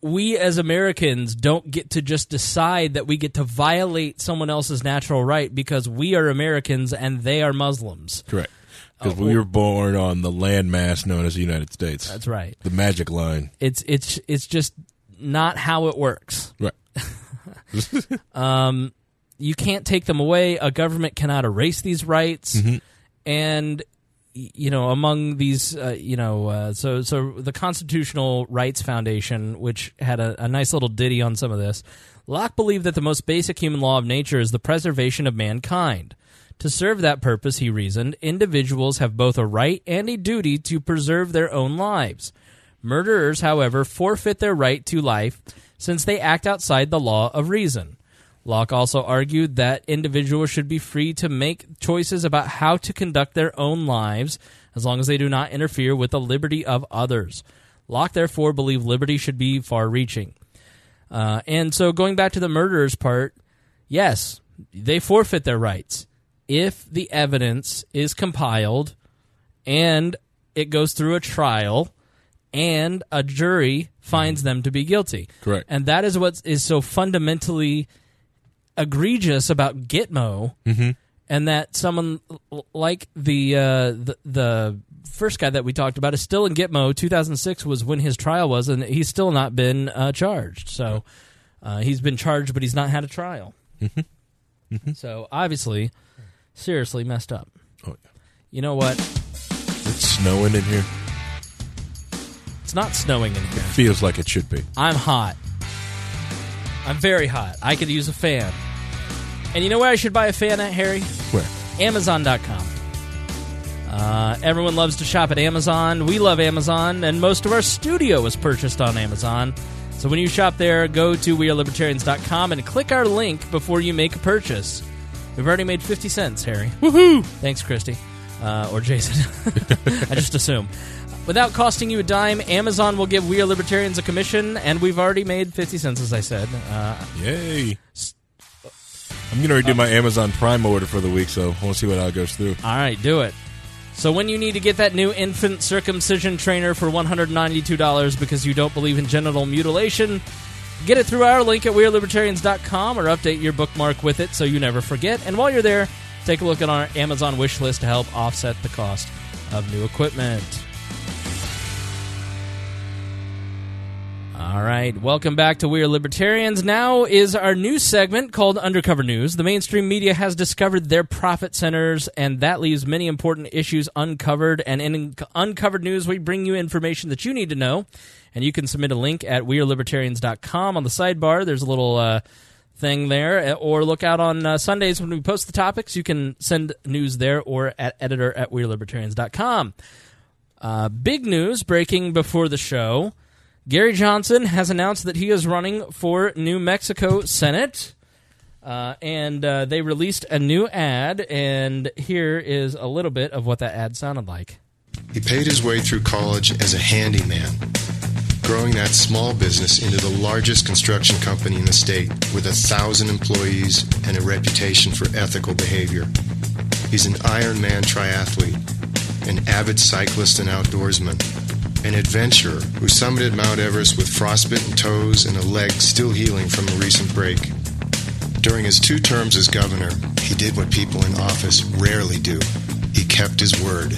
we as Americans don't get to just decide that we get to violate someone else's natural right because we are Americans and they are Muslims. Correct. Because Oh, we were born on the landmass known as the United States. That's right. The magic line. It's it's it's just not how it works. Right. um, You can't take them away. A government cannot erase these rights. And you know, among these, uh, you know, uh, so so the Constitutional Rights Foundation, which had a, a nice little ditty on some of this, Locke believed that the most basic human law of nature is the preservation of mankind. To serve that purpose, he reasoned, individuals have both a right and a duty to preserve their own lives. Murderers, however, forfeit their right to life since they act outside the law of reason. Locke also argued that individuals should be free to make choices about how to conduct their own lives as long as they do not interfere with the liberty of others. Locke therefore believed liberty should be far reaching. Uh, and so going back to the murderers part, yes, they forfeit their rights if the evidence is compiled and it goes through a trial and a jury finds them to be guilty. Correct. And that is what is so fundamentally egregious about Gitmo, and that someone like the, uh, the the first guy that we talked about is still in Gitmo. 2006 was when his trial was, and he's still not been uh, charged. So uh, he's been charged, but he's not had a trial. So obviously, seriously messed up. Oh, yeah. You know what? It's snowing in here. It's not snowing in here. Feels like it should be. I'm hot. I'm very hot. I could use a fan. And you know where I should buy a fan at, Harry? Where? Amazon.com. Uh, everyone loves to shop at Amazon. We love Amazon, and most of our studio is purchased on Amazon. So when you shop there, go to wearelibertarians.com and click our link before you make a purchase. We've already made 50 cents, Harry. Woohoo! Thanks, Christy. Uh, or Jason. I just assume. Without costing you a dime, Amazon will give We Are Libertarians a commission, and we've already made 50 cents, as I said. Uh, Yay. I'm going to redo my Amazon Prime order for the week, so we'll see what all goes through. All right, do it. So when you need to get that new infant circumcision trainer for $192 because you don't believe in genital mutilation, get it through our link at wearelibertarians.com or update your bookmark with it so you never forget. And while you're there, take a look at our Amazon wish list to help offset the cost of new equipment. All right, welcome back to We Are Libertarians. Now is our new segment called Undercover News. The mainstream media has discovered their profit centers, and that leaves many important issues uncovered. And in Uncovered News, we bring you information that you need to know. And you can submit a link at wearelibertarians.com. On the sidebar, there's a little uh, thing there. Or look out on uh, Sundays when we post the topics. You can send news there or at editor at wearelibertarians.com. Uh, big news breaking before the show. Gary Johnson has announced that he is running for New Mexico Senate. Uh, and uh, they released a new ad, and here is a little bit of what that ad sounded like. He paid his way through college as a handyman, growing that small business into the largest construction company in the state with a thousand employees and a reputation for ethical behavior. He's an Ironman triathlete, an avid cyclist and outdoorsman, an adventurer who summited Mount Everest with frostbitten toes and a leg still healing from a recent break. During his two terms as governor, he did what people in office rarely do he kept his word.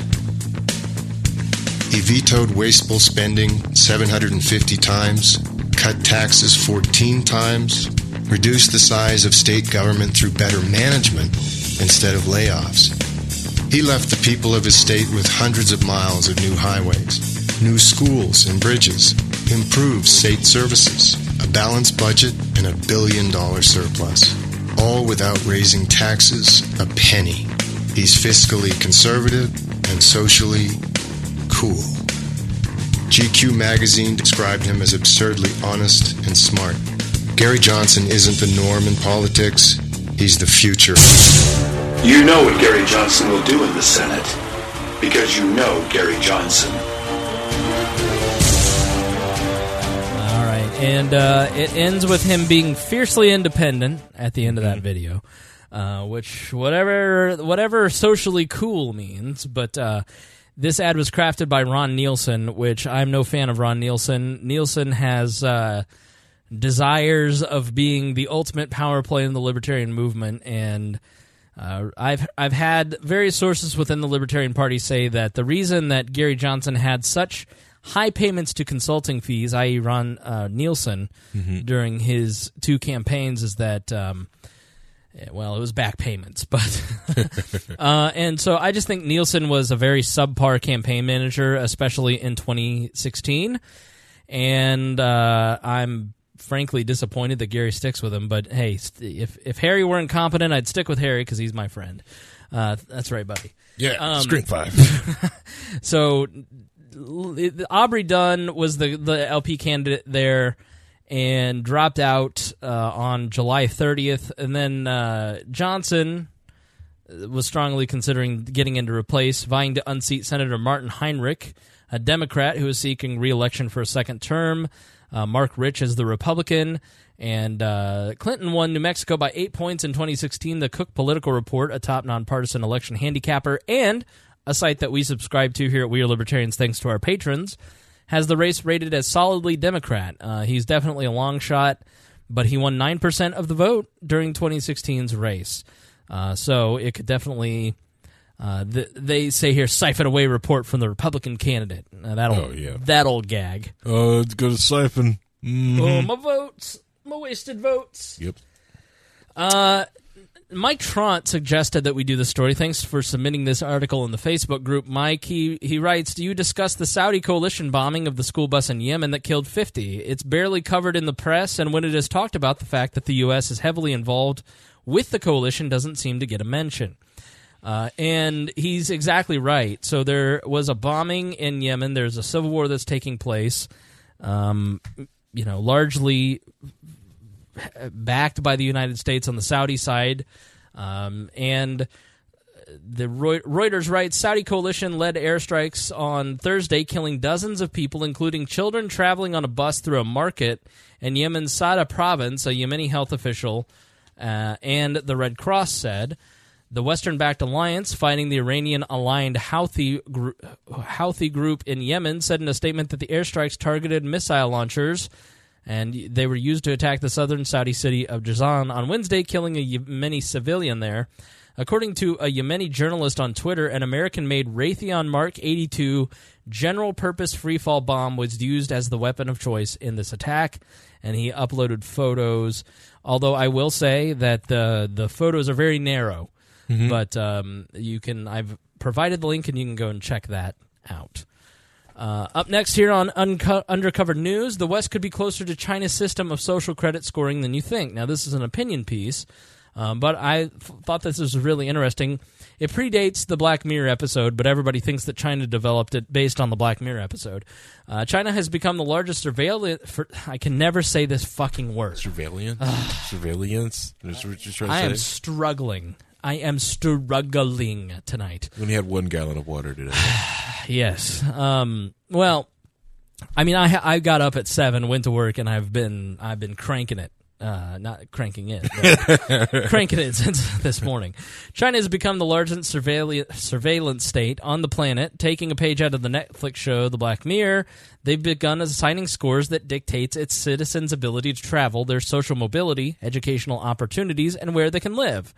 He vetoed wasteful spending 750 times, cut taxes 14 times, reduced the size of state government through better management instead of layoffs. He left the people of his state with hundreds of miles of new highways, new schools and bridges, improved state services, a balanced budget, and a billion dollar surplus. All without raising taxes a penny. He's fiscally conservative and socially cool. GQ magazine described him as absurdly honest and smart. Gary Johnson isn't the norm in politics, he's the future. You know what Gary Johnson will do in the Senate because you know Gary Johnson. All right, and uh, it ends with him being fiercely independent at the end of that video, uh, which whatever whatever socially cool means. But uh, this ad was crafted by Ron Nielson, which I'm no fan of. Ron Nielson. Nielson has uh, desires of being the ultimate power play in the libertarian movement, and uh, I've I've had various sources within the Libertarian Party say that the reason that Gary Johnson had such high payments to consulting fees, i.e., Ron uh, Nielson, Mhm. during his two campaigns, is that. Um, eh, well, it was back payments, but uh, and so I just think Nielson was a very subpar campaign manager, especially in 2016, and uh, I'm frankly disappointed that Gary sticks with him. But hey, st- if if Harry were incompetent, I'd stick with Harry because he's my friend. Uh, that's right, buddy. Yeah, screen five. so Aubrey Dunn was the the LP candidate there and dropped out uh, on July 30th, and then uh, Johnson was strongly considering getting in to replace, vying to unseat Senator Martin Heinrich, a Democrat who is seeking re-election for a second term. Uh, Mark Rich is the Republican, and uh, Clinton won New Mexico by eight points in 2016. The Cook Political Report, a top nonpartisan election handicapper, and a site that we subscribe to here at We Are Libertarians, thanks to our patrons, has the race rated as solidly Democrat. Uh, he's definitely a long shot, but he won 9% of the vote during 2016's race. Uh, so it could definitely, uh, th- they say here, siphon away report from the Republican candidate. Uh, that'll, Oh, yeah. that old gag. Oh, it's going to siphon. Mhm. Oh, my votes. My wasted votes. Yep. Uh, Mike Tront suggested that we do the story. Thanks for submitting this article in the Facebook group. Mike, he, he writes, Do you discuss the Saudi coalition bombing of the school bus in Yemen that killed 50? It's barely covered in the press, and when it is talked about, the fact that the U.S. is heavily involved with the coalition doesn't seem to get a mention. Uh, and he's exactly right. So there was a bombing in Yemen. There's a civil war that's taking place. Um, you know, largely backed by the United States on the Saudi side. Um, and the Reuters writes Saudi coalition led airstrikes on Thursday, killing dozens of people, including children traveling on a bus through a market in Yemen's Sada province, a Yemeni health official uh, and the Red Cross said. The Western backed alliance fighting the Iranian aligned Houthi, gr- Houthi group in Yemen said in a statement that the airstrikes targeted missile launchers and they were used to attack the southern Saudi city of Jazan on Wednesday, killing a Yemeni civilian there. According to a Yemeni journalist on Twitter, an American made Raytheon Mark 82 general purpose freefall bomb was used as the weapon of choice in this attack, and he uploaded photos. Although I will say that the, the photos are very narrow, Mhm. but um, you can, I've provided the link and you can go and check that out. Uh, up next here on Unco- Undercover News, the West could be closer to China's system of social credit scoring than you think. Now, this is an opinion piece, um, but I f- thought this was really interesting. It predates the Black Mirror episode, but everybody thinks that China developed it based on the Black Mirror episode. Uh, China has become the largest surveillance. I can never say this fucking word. Surveillance? Surveillance? That's what you're trying to I am struggling. I am struggling tonight. We only had one gallon of water today. Yes. Um, well, I mean, I I got up at seven, went to work, and I've been I've been cranking it Uh, not cranking it, but cranking it since this morning. China has become the largest surveillance surveillance state on the planet. Taking a page out of the Netflix show The Black Mirror, they've begun assigning scores that dictates its citizens' ability to travel, their social mobility, educational opportunities, and where they can live.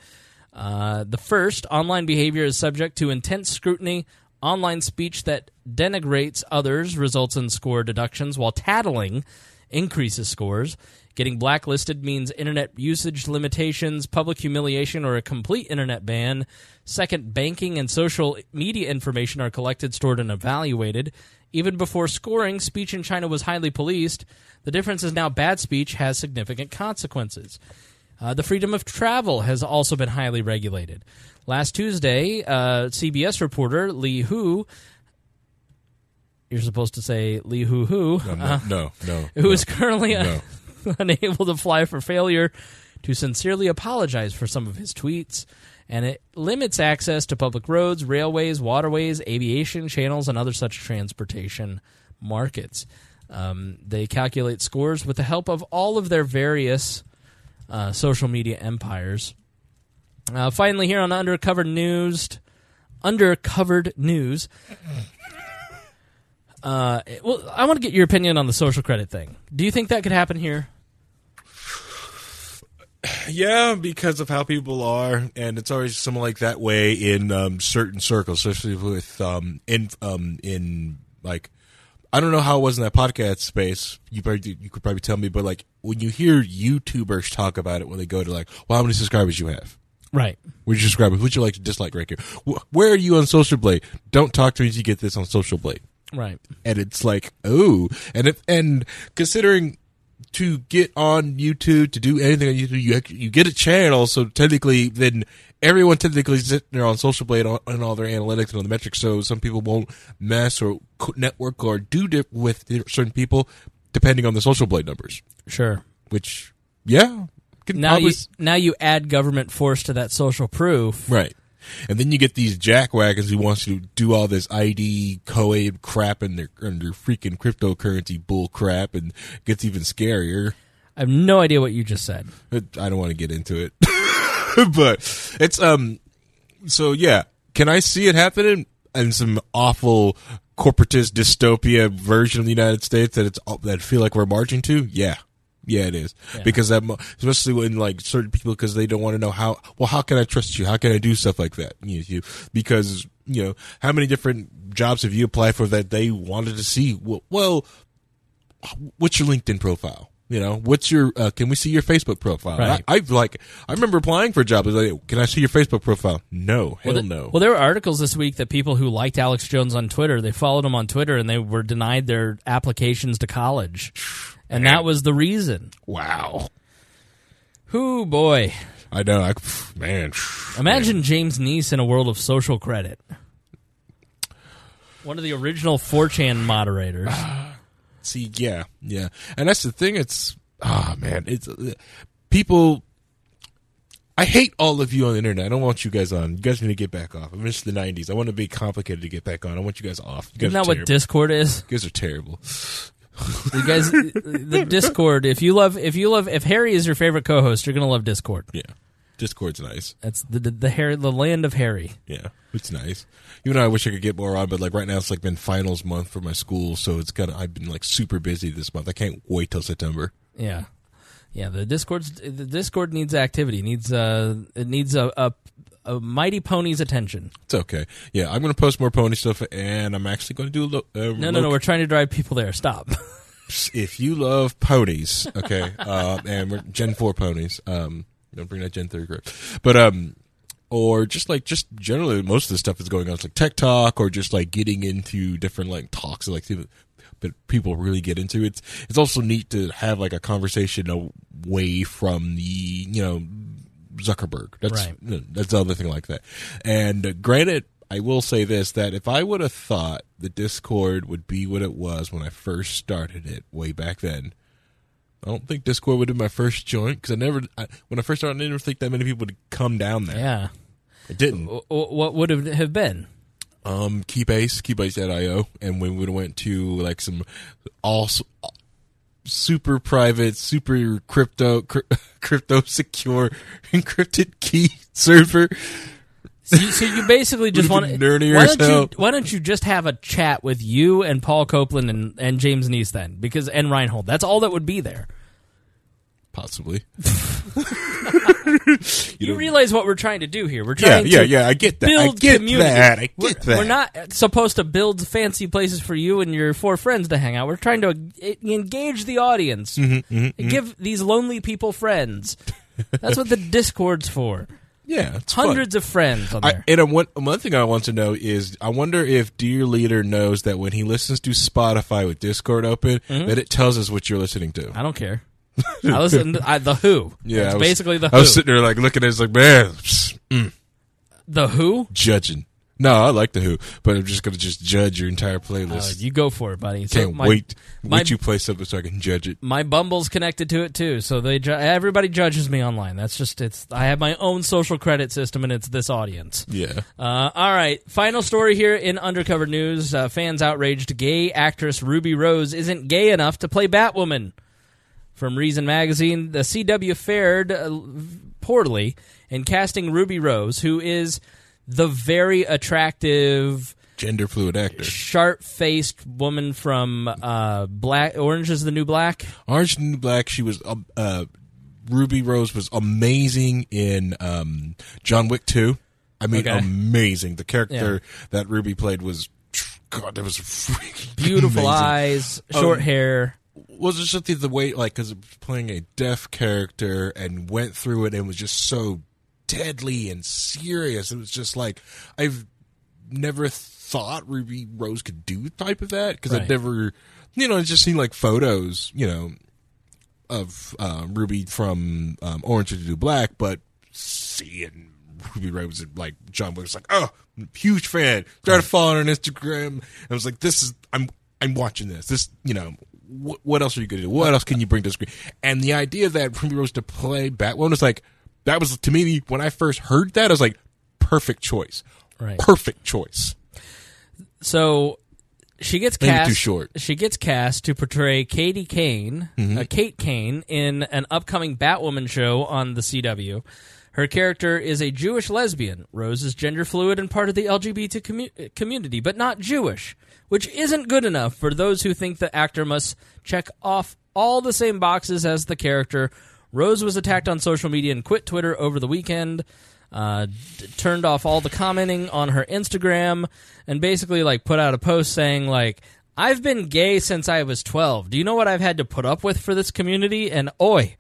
Uh, the first, online behavior is subject to intense scrutiny. Online speech that denigrates others results in score deductions, while tattling increases scores. Getting blacklisted means internet usage limitations, public humiliation, or a complete internet ban. Second, banking and social media information are collected, stored, and evaluated. Even before scoring, speech in China was highly policed. The difference is now bad speech has significant consequences. Uh, the freedom of travel has also been highly regulated. Last Tuesday, uh, CBS reporter Li Hu you're supposed to say Li Hu Hu. No, no, uh, no, no, Who is no, currently uh, no. unable to fly for failure to sincerely apologize for some of his tweets. And it limits access to public roads, railways, waterways, aviation channels, and other such transportation markets. Um, they calculate scores with the help of all of their various uh, social media empires. Uh, finally, here on Undercover News, Undercovered News, uh, well, I want to get your opinion on the social credit thing. Do you think that could happen here? Yeah, because of how people are, and it's always something like that way in um, certain circles, especially with um, in um, in like I don't know how it was in that podcast space. You probably you could probably tell me, but like when you hear YouTubers talk about it, when they go to like, well, how many subscribers you have? Right. Would you subscribe? Would you like to dislike right here? Where are you on Social Blade? Don't talk to me until you get this on Social Blade. Right. And it's like, oh, and if and considering to get on YouTube to do anything on YouTube, you you get a channel, so technically, then everyone technically is sitting there on Social Blade on, on all their analytics and all the metrics. So some people won't mess or network or do dip with certain people depending on the Social Blade numbers. Sure. Which, yeah, Now probably you now you add government force to that social proof. Right. And then you get these jackwagons who wants to do all this ID COAID crap and their and their freaking cryptocurrency bull crap and gets even scarier. I have no idea what you just said. I don't want to get into it. but it's um so yeah, can I see it happening in some awful corporatist dystopia version of the United States that it's that I feel like we're marching to? Yeah. Yeah, it is Yeah. because that, especially when like certain people, because they don't want to know how. Well, how can I trust you? How can I do stuff like that? You, you because you know how many different jobs have you applied for that they wanted to see? Well, well what's your LinkedIn profile? You know, what's your? Uh, can we see your Facebook profile? Right. I, I've like, I remember applying for a job. I was like, can I see your Facebook profile? No, hell well, the- no. Well, there were articles this week that people who liked Alex Jones on Twitter, they followed him on Twitter and they were denied their applications to college. And that was the reason. wow. Who boy. I know. I, man, Imagine James Neese in a world of social credit. One of the original 4chan moderators. See, yeah, yeah, and that's the thing. It's ah man, it's uh, people. I hate all of you on the internet. I don't want you guys on. You guys need to get back off. I miss the '90s. I want to be complicated to get back on. I want you guys off. You guys Isn't that what. Discord is? You guys are terrible. You guys, the Discord. If you love, if you love, if Harry is your favorite co-host, you're gonna love Discord. Yeah, Discord's nice. That's the the, the Harry, the land of Harry. Yeah, it's nice. Even though I wish I could get more on, but like right now it's like been finals month for my school, so it's of I've been like super busy this month. I can't wait till September. Yeah, yeah. The Discord's the Discord needs activity. Needs uh, it needs a a, a mighty pony's attention. It's okay. Yeah, I'm going to post more pony stuff, and I'm actually going to do a lo- uh, No, no, no. We're trying to drive people there. Stop. if you love ponies, okay, uh, and we're Gen Four ponies, um, don't bring that Gen Three group, but um, or just like just generally most of the stuff that's going on, it's like tech talk, or just like getting into different like talks, like that people really get into. It's it's also neat to have like a conversation away from the you know Zuckerberg. That's Right. that's the other thing like that. And uh, granted, I will say this: that if I would have thought the Discord would be what it was when I first started it way back then, I don't think Discord would be my first joint because I never, I, when I first started, I didn't think that many people would come down there. yeah. It didn't. W- What would it have been? Um, Keybase, Keybase.io, and we would have went to like some all super private, super crypto cryp- crypto secure encrypted key server. So you, so you basically just want been nerdier why as don't you why don't you just have a chat with you and Paul Copeland and, and James Neese then because and Reinhold that's all that would be there. Possibly. You, realize what we're trying to do here? We're trying yeah, to yeah, I get that. I Build get community. that. I we're, get that. We're not supposed to build fancy places for you and your four friends to hang out. We're trying to engage the audience, Mm-hmm, mhm, give these lonely people friends. That's what the Discord's for. Yeah, it's fun. Hundreds of friends on there. I, and one, one thing I want to know is I wonder if Dear Leader knows that when he listens to Spotify with Discord open, Mhm. that it tells us what you're listening to. I don't care. I listen to I, the Who. Yeah, it's was- basically the I was Who. sitting there like looking at it, it's like man, mm, the Who. judging. No, I like the Who, but I'm just gonna just judge your entire Uh, playlist. you go for it, buddy. So Can't my- wait. my- wait, you play something so I can judge it. My Bumble's connected to it too, so they ju- everybody judges me online. That's just it's. I have my own social credit system, and it's this audience. Yeah. Uh, all right. Final story here in undercover news: uh, fans outraged gay actress Ruby Rose isn't gay enough to play Batwoman. From Reason magazine, the CW fared uh, poorly in casting Ruby Rose, who is the very attractive Gender fluid actor. sharp-faced woman from uh, Black Orange is the New Black. Orange is the New Black. She was um, uh, Ruby Rose was amazing in um, John Wick Two. I mean, Okay. amazing. The character that Ruby played was God. That was freaking Beautiful amazing. eyes, short Um, hair. Was it something the way like because it was playing a deaf character and went through it and was just so deadly and serious. It was just like I've never thought Ruby Rose could do type of that because Right. I've never, you know, it just seen like photos, you know, of uh, Ruby from um, Orange is the New Black, but seeing Ruby Rose and like John was like, oh, huge fan. Started following her on Instagram. I was like, this is I'm I'm watching this. This you know. What, what else are you going to do? What else can you bring to the screen? And the idea that Ruby Rose to play Batwoman was like, that was to me when I first heard that, I was like, perfect choice, Right. perfect choice. So she gets Maybe cast. too short. She gets cast to portray Katie Kane, Mhm. uh, Kate Kane, in an upcoming Batwoman show on the CW. Her character is a Jewish lesbian. Rose is gender fluid and part of the LGBT commu- community, but not Jewish, which isn't good enough for those who think the actor must check off all the same boxes as the character. Rose was attacked on social media and quit Twitter over the weekend. Uh, d- turned off all the commenting on her Instagram and basically like put out a post saying like I've been gay since I was 12. Do you know what I've had to put up with for this community? And oi.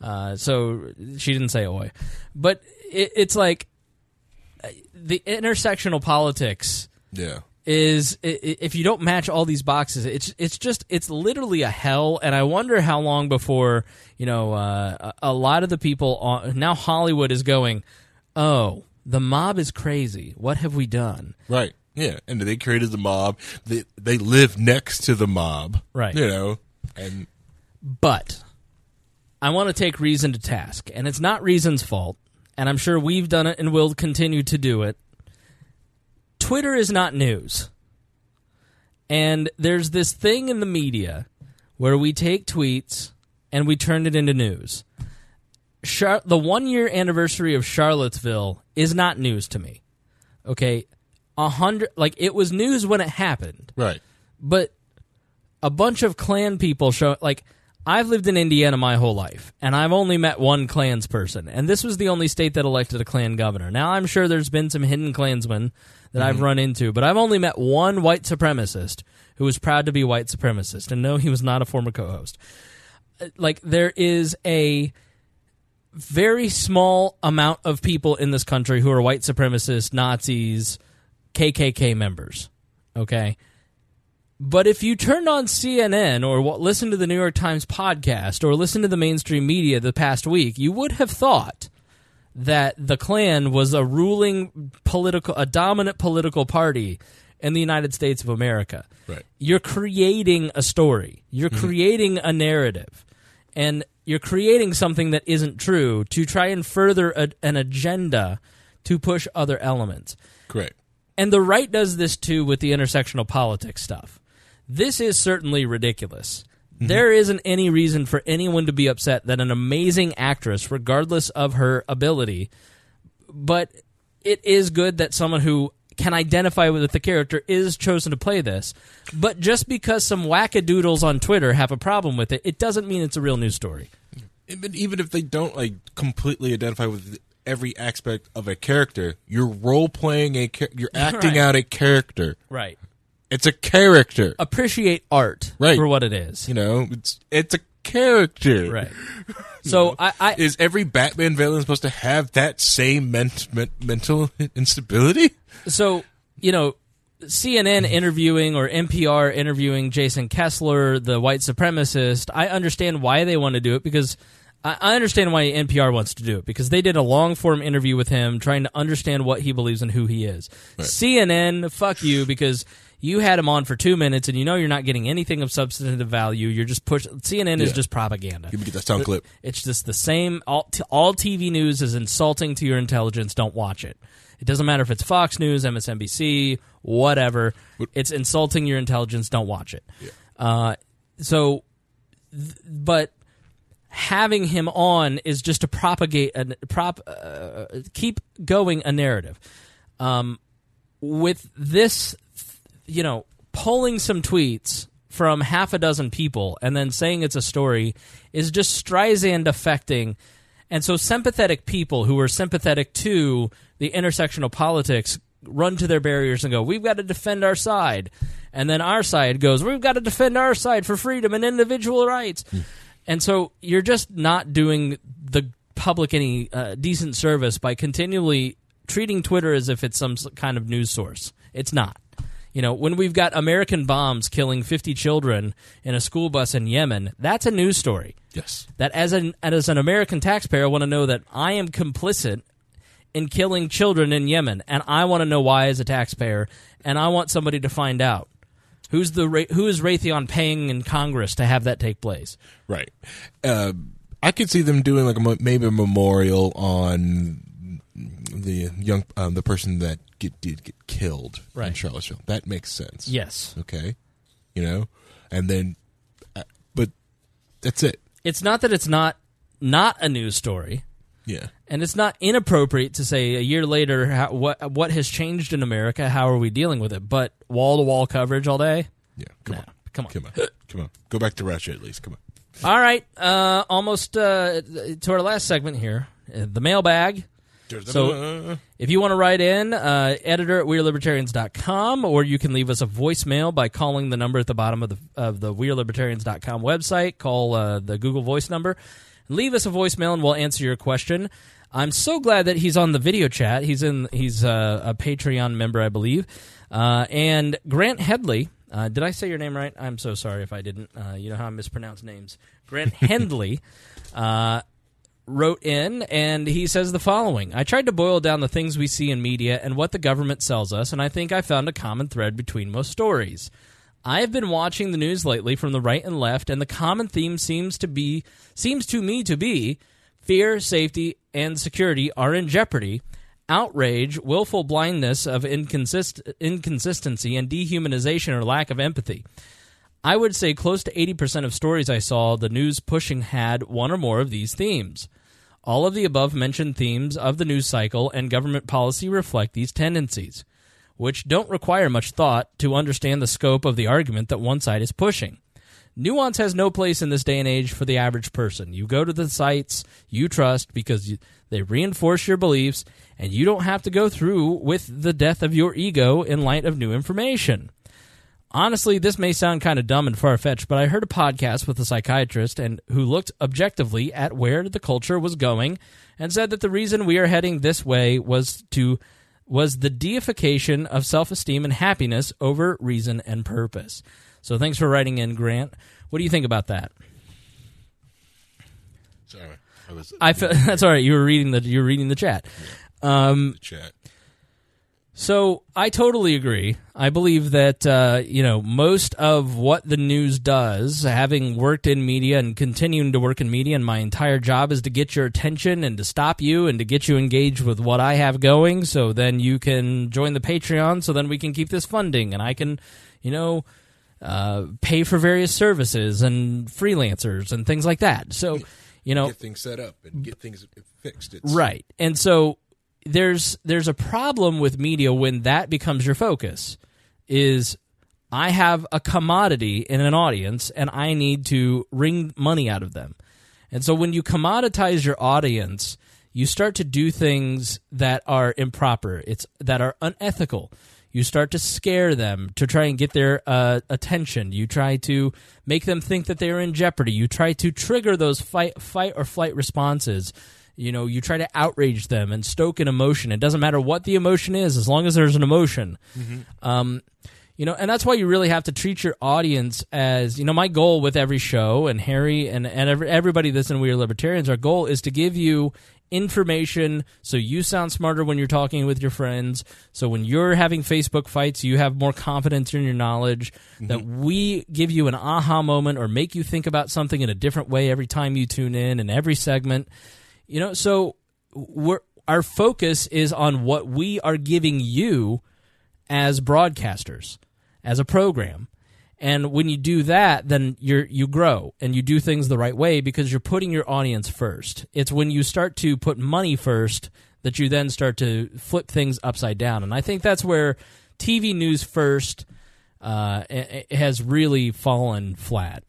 Uh, so she didn't say oi, but it, it's like uh, the intersectional politics Yeah. Is if you don't match all these boxes, it's it's just it's literally a hell. And I wonder how long before you know uh, a a lot of the people on, now Hollywood is going, oh, the mob is crazy. What have we done? Right. Yeah. And they created the mob. They they live next to the mob. Right. You know. And But I want to take Reason to task, and it's not Reason's fault. And I'm sure we've done it and will continue to do it. Twitter is not news. And there's this thing in the media where we take tweets and we turn it into news. Char- the one year anniversary of Charlottesville is not news to me. Okay, a hundred like it was news when it happened, right. but a bunch of Klan people show like I've lived in Indiana my whole life, and I've only met one Klans person, and this was the only state that elected a Klan governor. Now I'm sure there's been some hidden Klansmen that I've run into, but I've only met one white supremacist who was proud to be white supremacist, and no, he was not a former co-host. Uh, Like there is a very small amount of people in this country who are white supremacists, Nazis, KKK members. Okay. But if you turned on CNN or listened to the New York Times podcast or listened to the mainstream media the past week, you would have thought that the Klan was a ruling political, a dominant political party in the United States of America. Right. You're creating a story. You're mm-hmm. creating a narrative, and you're creating something that isn't true to try and further a, an agenda to push other elements. Correct. And the right does this too with the intersectional politics stuff. This is certainly ridiculous. Mm-hmm. There isn't any reason for anyone to be upset that an amazing actress, regardless of her ability, but it is good that someone who can identify with the character is chosen to play this. But just because some wackadoodles on Twitter have a problem with it, it doesn't mean it's a real news story. Even even if they don't like completely identify with every aspect of a character, you're role playing a char- you're acting Right. out a character. Right. It's a character. Appreciate art Right. for what it is. You know, it's it's a character. Right. So I, I is every Batman villain supposed to have that same ment- men- mental instability? so you know CNN mm-hmm. interviewing or NPR interviewing Jason Kessler, the white supremacist. I understand why they want to do it because I I understand why NPR wants to do it because they did a long form interview with him trying to understand what he believes and who he is. CNN, fuck you because you had him on for two minutes and you know you're not getting anything of substantive value. You're just push. CNN is just propaganda. Give me that sound clip. It's just the same. All, t- all TV news is insulting to your intelligence. Don't watch it. It doesn't matter if it's Fox News, MSNBC, whatever. It's insulting your intelligence. Don't watch it. Uh, so, th- but having him on is just to propagate a prop, uh, keep going a narrative. Um, with this, you know, pulling some tweets from half a dozen people and then saying it's a story is just Streisand affecting. And so sympathetic people who are sympathetic to the intersectional politics run to their barriers and go, We've got to defend our side. And then our side goes, We've got to defend our side for freedom and individual rights. And so you're just not doing the public any uh, decent service by continually treating Twitter as if it's some kind of news source. It's not. You know, when we've got American bombs killing 50 children in a school bus in Yemen, that's a news story. Yes. That as an as an American taxpayer, I want to know that I am complicit in killing children in Yemen, and I want to know why as a taxpayer, and I want somebody to find out who's the who is Raytheon paying in Congress to have that take place. Right. Uh, I could see them doing like a maybe a memorial on the young um, the person that get, did get killed in Right. Charlottesville. That makes sense. Yes. Okay. You know, and then, uh, but that's it. It's not that it's not not a news story. Yeah. And it's not inappropriate to say a year later how, what what has changed in America. How are we dealing with it? But wall to wall coverage all day. Yeah. Come on. Come on. Come on. Come on. Go back to Russia at least. Come on. All right, uh, almost uh, to our last segment here, uh, the mailbag. So, if you want to write in, uh, editor at WeareLibertarians.com, or you can leave us a voicemail by calling the number at the bottom of the of the WeareLibertarians.com website. Call uh, the Google Voice number. Leave us a voicemail, and we'll answer your question. I'm so glad that he's on the video chat. He's in. He's uh, a Patreon member, I believe. Uh, and Grant Headley. Uh, did I say your name right? I'm so sorry if I didn't. Uh, you know how I mispronounce names. Grant Hendley uh, wrote in, and he says the following I tried to boil down the things we see in media and what the government sells us, and I think I found a common thread between most stories. I have been watching the news lately from the right and left, and the common theme seems to be seems to me to be fear, safety, and security are in jeopardy. Outrage, willful blindness of inconsist- inconsistency, and dehumanization or lack of empathy. I would say close to 80% of stories I saw the news pushing had one or more of these themes. All of the above mentioned themes of the news cycle and government policy reflect these tendencies, which don't require much thought to understand the scope of the argument that one side is pushing. Nuance has no place in this day and age for the average person. You go to the sites you trust because you, they reinforce your beliefs, and you don't have to go through with the death of your ego in light of new information. Honestly, this may sound kind of dumb and far fetched, but I heard a podcast with a psychiatrist and who looked objectively at where the culture was going and said that the reason we are heading this way was to was the deification of self-esteem and happiness over reason and purpose. So thanks for writing in, Grant. What do you think about that? Sorry. I was I that's all right. You were reading the you were reading the chat. Um, chat. So I totally agree. I believe that uh, you know most of what the news does, having worked in media and continuing to work in media, and my entire job is to get your attention and to stop you and to get you engaged with what I have going. So then you can join the Patreon. So then we can keep this funding, and I can, you know, uh, pay for various services and freelancers and things like that. So, you know, get things set up and get things fixed. It's, Right. And so there's there's a problem with media when that becomes your focus is I have a commodity in an audience and I need to wring money out of them. And so when you commoditize your audience, you start to do things that are improper. It's that are unethical. You start to scare them to try and get their uh, attention. You try to make them think that they are in jeopardy. You try to trigger those fight, fight or flight responses. You know, you try to outrage them and stoke an emotion. It doesn't matter what the emotion is, as long as there's an emotion. Um, you know, and that's why you really have to treat your audience as you know. My goal with every show, and Harry and and every, everybody that's in We Are Libertarians, our goal is to give you information so you sound smarter when you're talking with your friends. So when you're having Facebook fights, you have more confidence in your knowledge. That we give you an aha moment or make you think about something in a different way every time you tune in and every segment. You know, so we're our focus is on what we are giving you as broadcasters, as a program. And when you do that, then you you grow and you do things the right way because you're putting your audience first. It's when you start to put money first that you then start to flip things upside down. And I think that's where TV news first uh, has really fallen flat.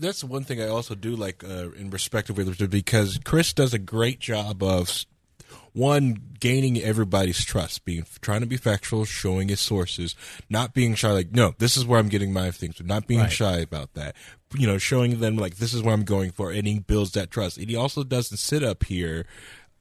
That's one thing I also do like uh, in respect of Wheeler because Chris does a great job of one gaining everybody's trust, being trying to be factual, showing his sources, not being shy. Like, no, this is where I'm getting my things, from, not being Right. shy about that. You know, showing them like this is where I'm going for, and he builds that trust. And he also doesn't sit up here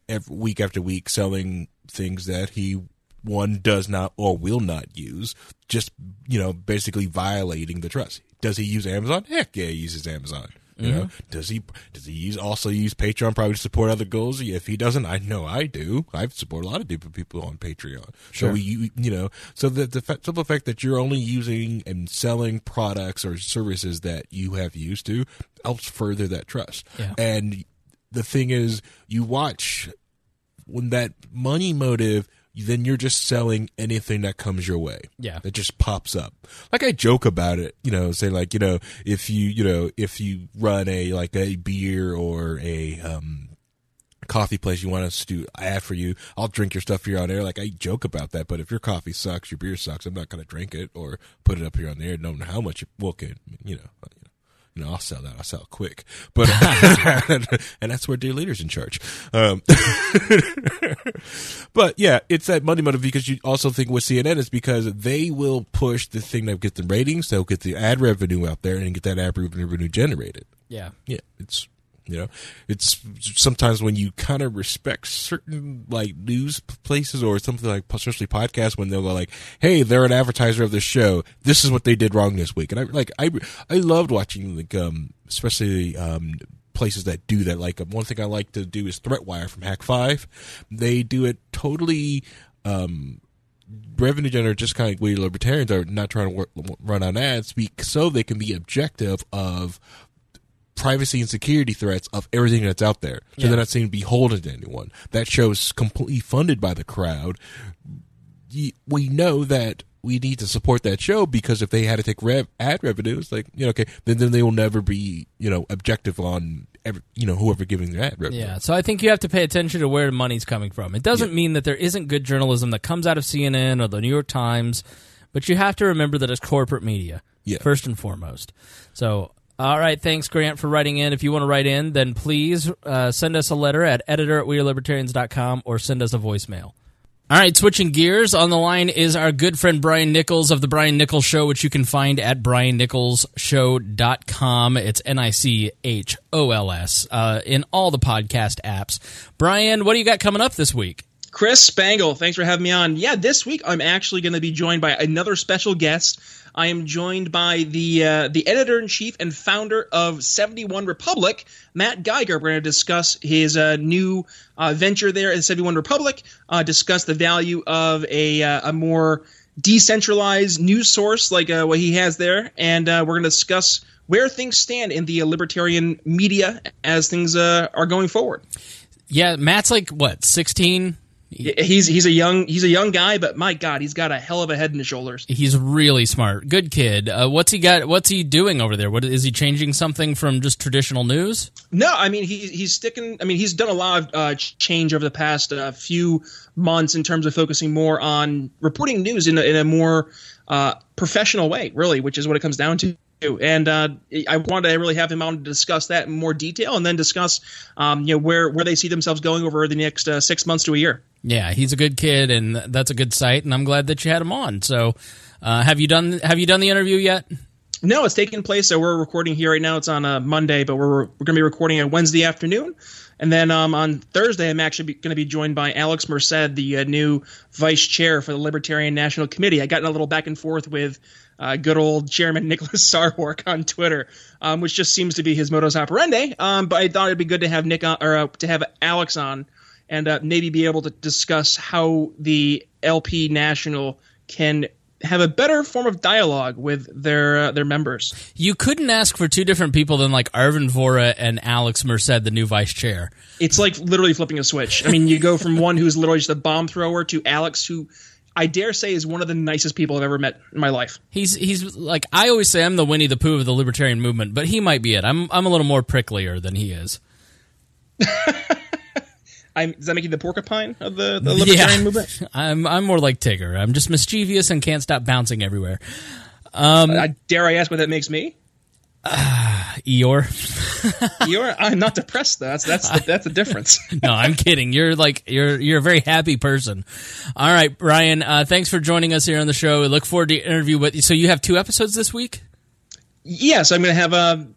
every week after week selling things that he one does not or will not use just you know basically violating the trust does he use amazon? Heck yeah he uses amazon. You know mm-hmm. does he does he use also use patreon probably to support other goals? If he doesn't i know i do. I support a lot of different people on patreon. Sure. so we you, you know so the, the simple fact that you're only using and selling products or services that you have used to helps further that trust. Yeah. and the thing is you watch when that money motive then you're just selling anything that comes your way. Yeah. that just pops up. Like i joke about it you know say like you know if you you know if you run a like a beer or a um coffee place you want us to do ad for you i'll drink your stuff here on air. Like i joke about that but if your coffee sucks your beer sucks i'm not going to drink it or put it up here on the air. No matter how much it well okay you know you know, I'll sell that. I'll sell it quick, but and that's where dear leader's in charge. Um, but yeah, it's that money motive because you also think with CNN is because they will push the thing that get the ratings, they'll get the ad revenue out there and get that ad revenue generated. Yeah. Yeah, it's you know, it's sometimes when you kind of respect certain like news places or something like especially podcasts when they'll go like, "Hey, they're an advertiser of this show. This is what they did wrong this week." And I like I I loved watching like um especially um places that do that. Like um, one thing I like to do is Threatwire from Hak5. They do it totally. um revenue generator just kind of we libertarians are not trying to work, run on ads be, so they can be objective of privacy and security threats of everything that's out there. So Yeah. they're not saying beholden to anyone. That show's completely funded by the crowd. We know that we need to support that show because if they had to take rev- ad revenue, it's like, you know, okay, then, then they will never be, you know, objective on, every, you know, whoever giving the ad revenue. Yeah, so I think you have to pay attention to where the money's coming from. It doesn't mean that there isn't good journalism that comes out of CNN or the New York Times, but you have to remember that it's corporate media, Yeah. first and foremost. So, all right, thanks, Grant, for writing in. If you want to write in, then please uh, send us a letter at editor at wearelibertarians.com or send us a voicemail. All right, switching gears. On the line is our good friend Brian Nichols of The Brian Nichols Show, which you can find at briannicholsshow.com. It's N I C H O L S uh, in all the podcast apps. Brian, what do you got coming up this week? Chris Spangle, thanks for having me on. Yeah, this week I'm actually going to be joined by another special guest. I am joined by the uh, the editor in chief and founder of 71 Republic, Matt Geiger. We're going to discuss his uh, new uh, venture there at 71 Republic. Uh, discuss the value of a uh, a more decentralized news source like uh, what he has there, and we're going to discuss where things stand in the libertarian media as things are going forward. Yeah, Matt's like, what, 16 He's he's a young he's a young guy, but my God, he's got a hell of a head in his shoulders. He's really smart. Good kid. Uh, what's he got? What's he doing over there? What is he changing something from just traditional news? No, I mean he he's sticking. I mean he's done a lot of uh, change over the past uh, few months in terms of focusing more on reporting news in a, in a more uh, professional way, really, which is what it comes down to. And uh, I wanted to really have him on to discuss that in more detail, and then discuss, um, you know, where where they see themselves going over the next uh, six months to a year. Yeah, he's a good kid, and that's a good site, and I'm glad that you had him on. So, uh, have you done have you done the interview yet? No, it's taking place. So we're recording here right now. It's on a Monday, but we're we're going to be recording on Wednesday afternoon, and then um, on Thursday, I'm actually going to be joined by Alex Merced, the uh, new vice chair for the Libertarian National Committee. I got in a little back and forth with uh, good old Chairman Nicholas Sarwark on Twitter, um, which just seems to be his modus operandi. Um, but I thought it'd be good to have Nick on, or uh, to have Alex on and uh, maybe be able to discuss how the LP National can have a better form of dialogue with their uh, their members. You couldn't ask for two different people than like Arvin Vohra and Alex Merced, the new vice chair. It's like literally flipping a switch. I mean, you go from one who's literally just a bomb thrower to Alex, who I dare say is one of the nicest people I've ever met in my life. He's he's like I always say I'm the Winnie the Pooh of the libertarian movement, but he might be it. I'm I'm a little more pricklier than he is. I'm, does that make you the porcupine of the, the libertarian yeah. movement? I'm I'm more like Tigger. I'm just mischievous and can't stop bouncing everywhere. Um, dare I ask what that makes me? Uh, Eeyore. Eeyore. I'm not depressed though. That's that's the, that's the difference. no, I'm kidding. You're like you're you're a very happy person. All right, Brian. Uh, thanks for joining us here on the show. We look forward to the interview with you. So you have two episodes this week. Yes, I'm going to have a.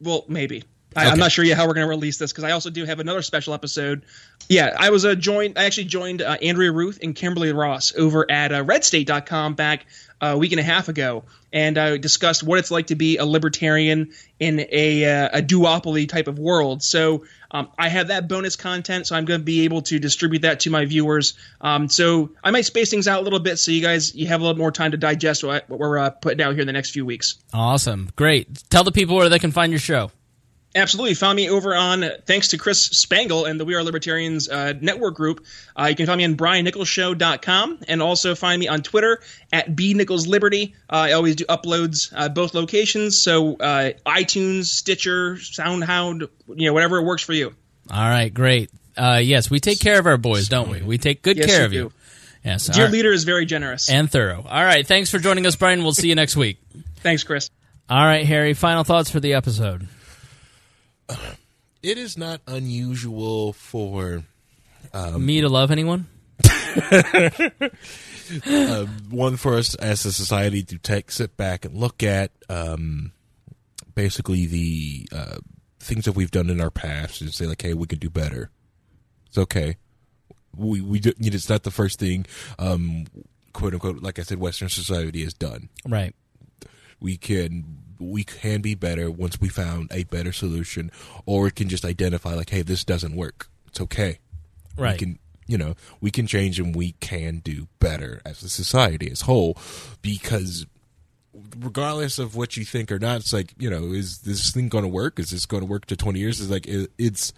Well, maybe. I, am not sure yet how we're going to release this because I also do have another special episode. Yeah, I was a joined. I actually joined uh, Andrea Ruth and Kimberly Ross over at uh, RedState.com back a week and a half ago, and I discussed what it's like to be a libertarian in a uh, a duopoly type of world. So um, I have that bonus content, so I'm going to be able to distribute that to my viewers. Um, so I might space things out a little bit, so you guys you have a little more time to digest what, what we're uh, putting out here in the next few weeks. Awesome, great. Tell the people where they can find your show. Absolutely. Found me over on, thanks to Chris Spangle and the We Are Libertarians uh, network group. Uh, you can find me on briannicholsshow.com and also find me on Twitter at bnicholsliberty. Uh, I always do uploads uh, both locations, so uh, iTunes, Stitcher, SoundHound, you know, whatever works for you. All right, great. Uh, yes, we take care of our boys, don't we? We take good yes, care you of do. you. Yes, Dear right. leader is very generous. and thorough. All right, thanks for joining us, Brian. We'll see you next week. Thanks, Chris. All right, Harry. Final thoughts for the episode. It is not unusual for um, Me to love anyone? uh, one for us as a society to take sit back and look at um, basically the uh, things that we've done in our past and say like, hey, we could do better. It's okay. We we do, you know, it's not the first thing, um, quote unquote, like I said, Western society has done. Right. We can we can be better once we found a better solution, or it can just identify like, hey, this doesn't work. It's okay. Right. We can you know we can change and we can do better as a society as whole because regardless of what you think or not it's like you know is this thing going to work is this going to work to 20 years it's like it, it's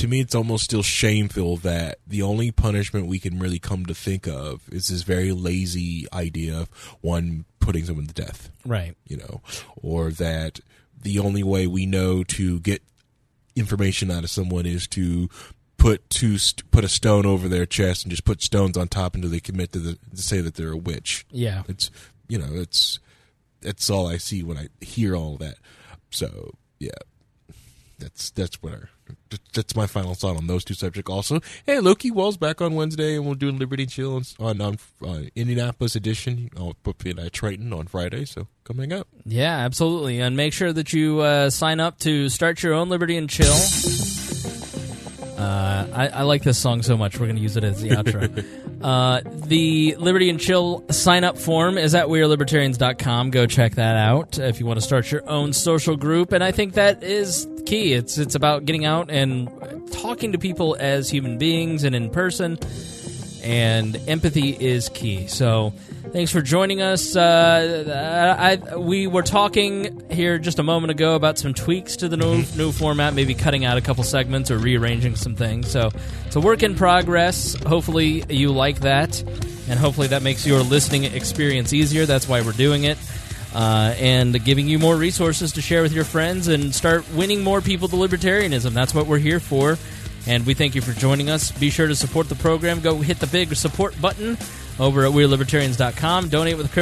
to me it's almost still shameful that the only punishment we can really come to think of is this very lazy idea of one putting someone to death Right. you know, or that the only way we know to get information out of someone is to put two st- put a stone over their chest and just put stones on top until they commit to, the, to say that they're a witch. Yeah. It's you know it's that's all I see when I hear all that. So yeah, that's that's what that's my final thought on those two subjects. Also, hey, Loki Wall's back on Wednesday, and we'll do Liberty Chill on on, uh, Indianapolis edition. I'll put in at Triton on Friday, so come hang out. Yeah, absolutely. And make sure that you uh, sign up to start your own Liberty and Chill. Uh, I, I like this song so much. We're going to use it as the outro. uh, the Liberty and Chill sign up form is at wearelibertarians.com. Go check that out if you want to start your own social group. And I think that is key. It's it's about getting out and talking to people as human beings and in person. and empathy is key. So, thanks for joining us. Uh, I, we were talking here just a moment ago about some tweaks to the new new format, maybe cutting out a couple segments or rearranging some things. So, it's a work in progress. Hopefully, you like that, and hopefully, that makes your listening experience easier. That's why we're doing it. Uh, and giving you more resources to share with your friends and start winning more people to libertarianism. That's what we're here for. And we thank you for joining us. Be sure to support the program. Go hit the big support button over at WeareLibertarians.com. Donate with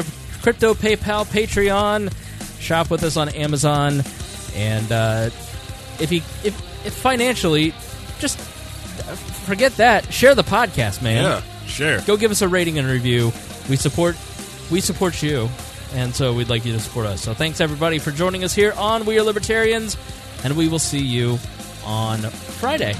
crypto, PayPal, Patreon. Shop with us on Amazon. And uh, if you if, if financially, just forget that. Share the podcast, man. Yeah, share. Go give us a rating and review. We support we support you, and so we'd like you to support us. So thanks everybody for joining us here on We Are Libertarians, and we will see you on Friday.